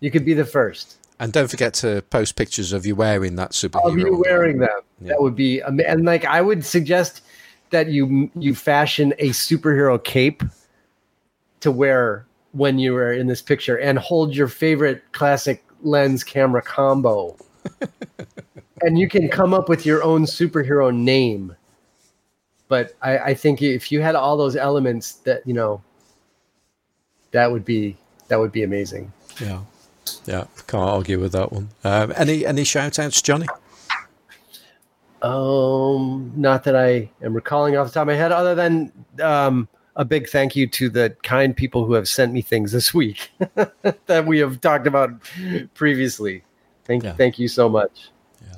You could be the first And don't forget to post pictures of you wearing that superhero. of you wearing them. Yeah. That would be and like I would suggest that you you fashion a superhero cape to wear when you are in this picture and hold your favorite classic lens camera combo. and you can come up with your own superhero name. But I, I think if you had all those elements that, you know, that would be that would be amazing. Yeah, yeah, can't argue with that one. Um, any any shout outs, Johnny? Um, not that I am recalling off the top of my head, other than um, a big thank you to the kind people who have sent me things this week that we have talked about previously. Thank, Yeah. thank you so much. Yeah.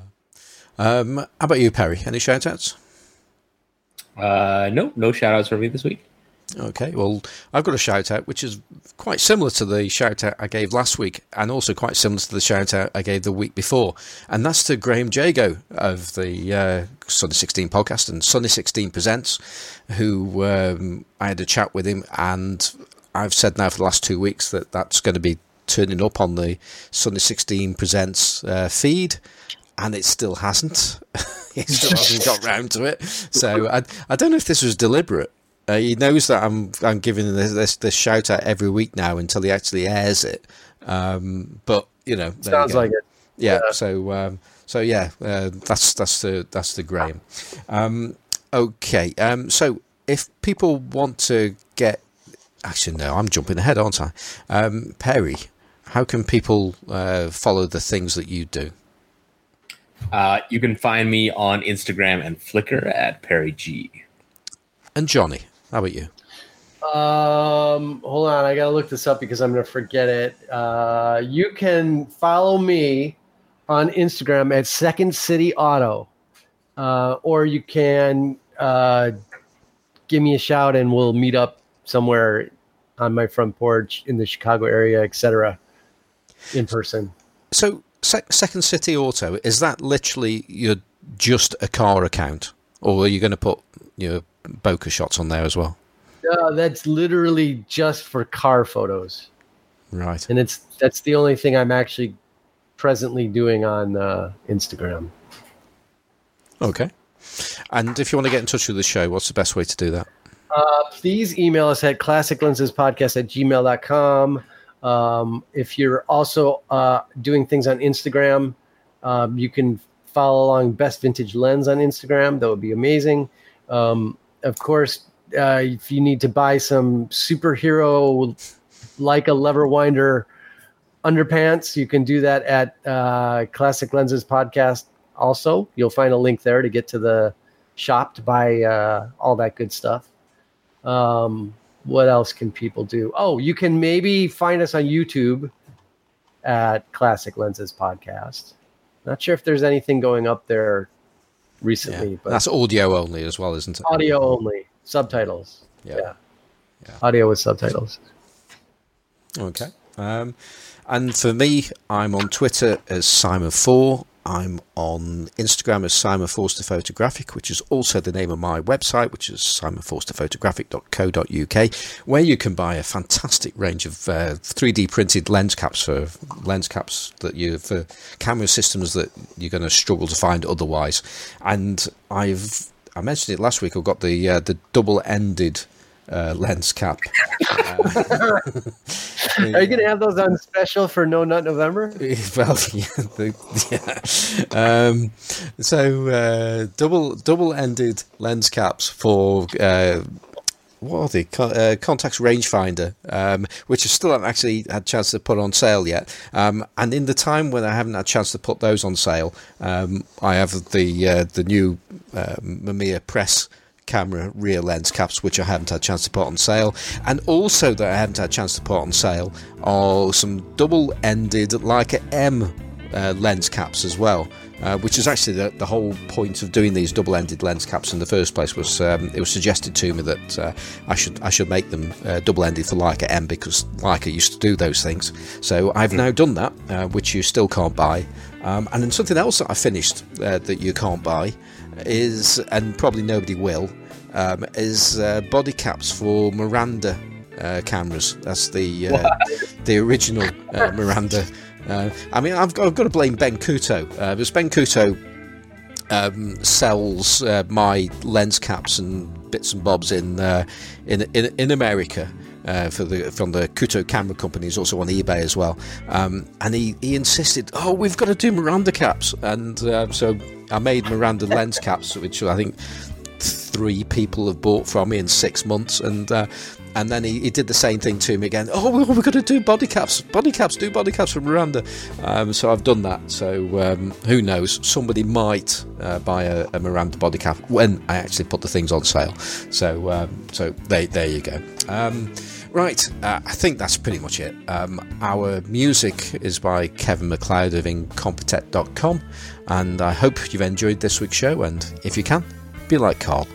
Um, how about you, Perry? Any shout outs? Uh, no, no shout outs for me this week. Okay, well, I've got a shout out which is quite similar to the shout out I gave last week, and also quite similar to the shout out I gave the week before, and that's to Graham Jago of the uh, Sunny 16 podcast and Sunny 16 Presents, who um, I had a chat with him, and I've said now for the last two weeks that that's going to be turning up on the Sunny 16 Presents uh, feed. And it still hasn't. still hasn't got round to it. So I, I don't know if this was deliberate. Uh, he knows that I'm I'm giving this, this this shout out every week now until he actually airs it. Um, but you know, there you Sounds like it. yeah. So um, so yeah, uh, that's that's the that's the Graham. Um, okay. Um, so if people want to get, actually no, I'm jumping ahead, aren't I? Um, Perry, how can people uh, follow the things that you do? Uh, you can find me on Instagram and Flickr at Perry G. And Johnny, how about you? Um, hold on, I gotta look this up because I'm gonna forget it. Uh, you can follow me on Instagram at Second City Auto, uh, or you can uh, give me a shout and we'll meet up somewhere on my front porch in the Chicago area, etc. In person. So, sec- Second City Auto is that literally your just a car account, or are you going to put your bokeh shots on there as well? Uh, that's literally just for car photos, Right. and it's that's the only thing I'm actually presently doing on uh, Instagram. Okay. And if you want to get in touch with the show, what's the best way to do that? Uh, please email us at classiclensespodcast at gmail.com. Um, if you're also uh, doing things on Instagram, um, you can follow along Best Vintage Lens on Instagram. That would be amazing. Um, of course, uh, if you need to buy some superhero like a lever winder underpants, you can do that at uh, Classic Lenses Podcast. Also, you'll find a link there to get to the shop to buy uh, all that good stuff. Um, what else can people do? Oh, you can maybe find us on YouTube at Classic Lenses Podcast. Not sure if there's anything going up there recently, Yeah. but That's audio only as well, isn't it? audio only, subtitles. Yeah. Yeah. Yeah. Audio with subtitles. Okay. Um, and for me, I'm on Twitter as Simon Four. I'm on Instagram as Simon Forster Photographic, which is also the name of my website, which is simonforsterphotographic.co.uk, where you can buy a fantastic range of uh, 3D printed lens caps for lens caps that you for camera systems that you're going to struggle to find otherwise. And I've I mentioned it last week. I've got the uh, the double ended uh, lens cap. Uh, Are you going to have those on special for No Nut November? Well, yeah. The, yeah. Um, so uh, double double ended lens caps for. Uh, what are they? Con- uh, Contax rangefinder, um, which I still haven't actually had a chance to put on sale yet. Um, and in the time when I haven't had a chance to put those on sale, um, I have the uh, the new uh, Mamiya Press camera rear lens caps, which I haven't had a chance to put on sale, and also that I haven't had a chance to put on sale are some double-ended Leica M uh, lens caps as well. Uh, which is actually the, the whole point of doing these double-ended lens caps in the first place. Was um, it was suggested to me that uh, I should I should make them uh, double-ended for Leica M because Leica used to do those things. So I've now done that, uh, which you still can't buy. Um, and then something else that I finished uh, that you can't buy is, and probably nobody will, um, is uh, body caps for Miranda uh, cameras. That's the uh, the original uh, Miranda. Uh, I mean, I've got, I've got, to blame Ben Kuto uh, because Ben Kuto um, sells my lens caps and bits and bobs in in, in, in America. Uh, for the from the Kuto camera company. He's also on eBay as well. Um, and he, he insisted, oh, we've got to do Miranda caps. And uh, so I made Miranda lens caps, which I think three people have bought from me in six months. And uh, and then he, he, did the same thing to me again. Oh, we're, we're going to do body caps, body caps, do body caps for Miranda. Um, so I've done that. So um, who knows? Somebody might uh, buy a, a, Miranda body cap when I actually put the things on sale. So um, so there, there you go. Um, right, uh, I think that's pretty much it. Um, our music is by Kevin MacLeod of Incompetech.com, and I hope you've enjoyed this week's show. And if you can, be like Carl.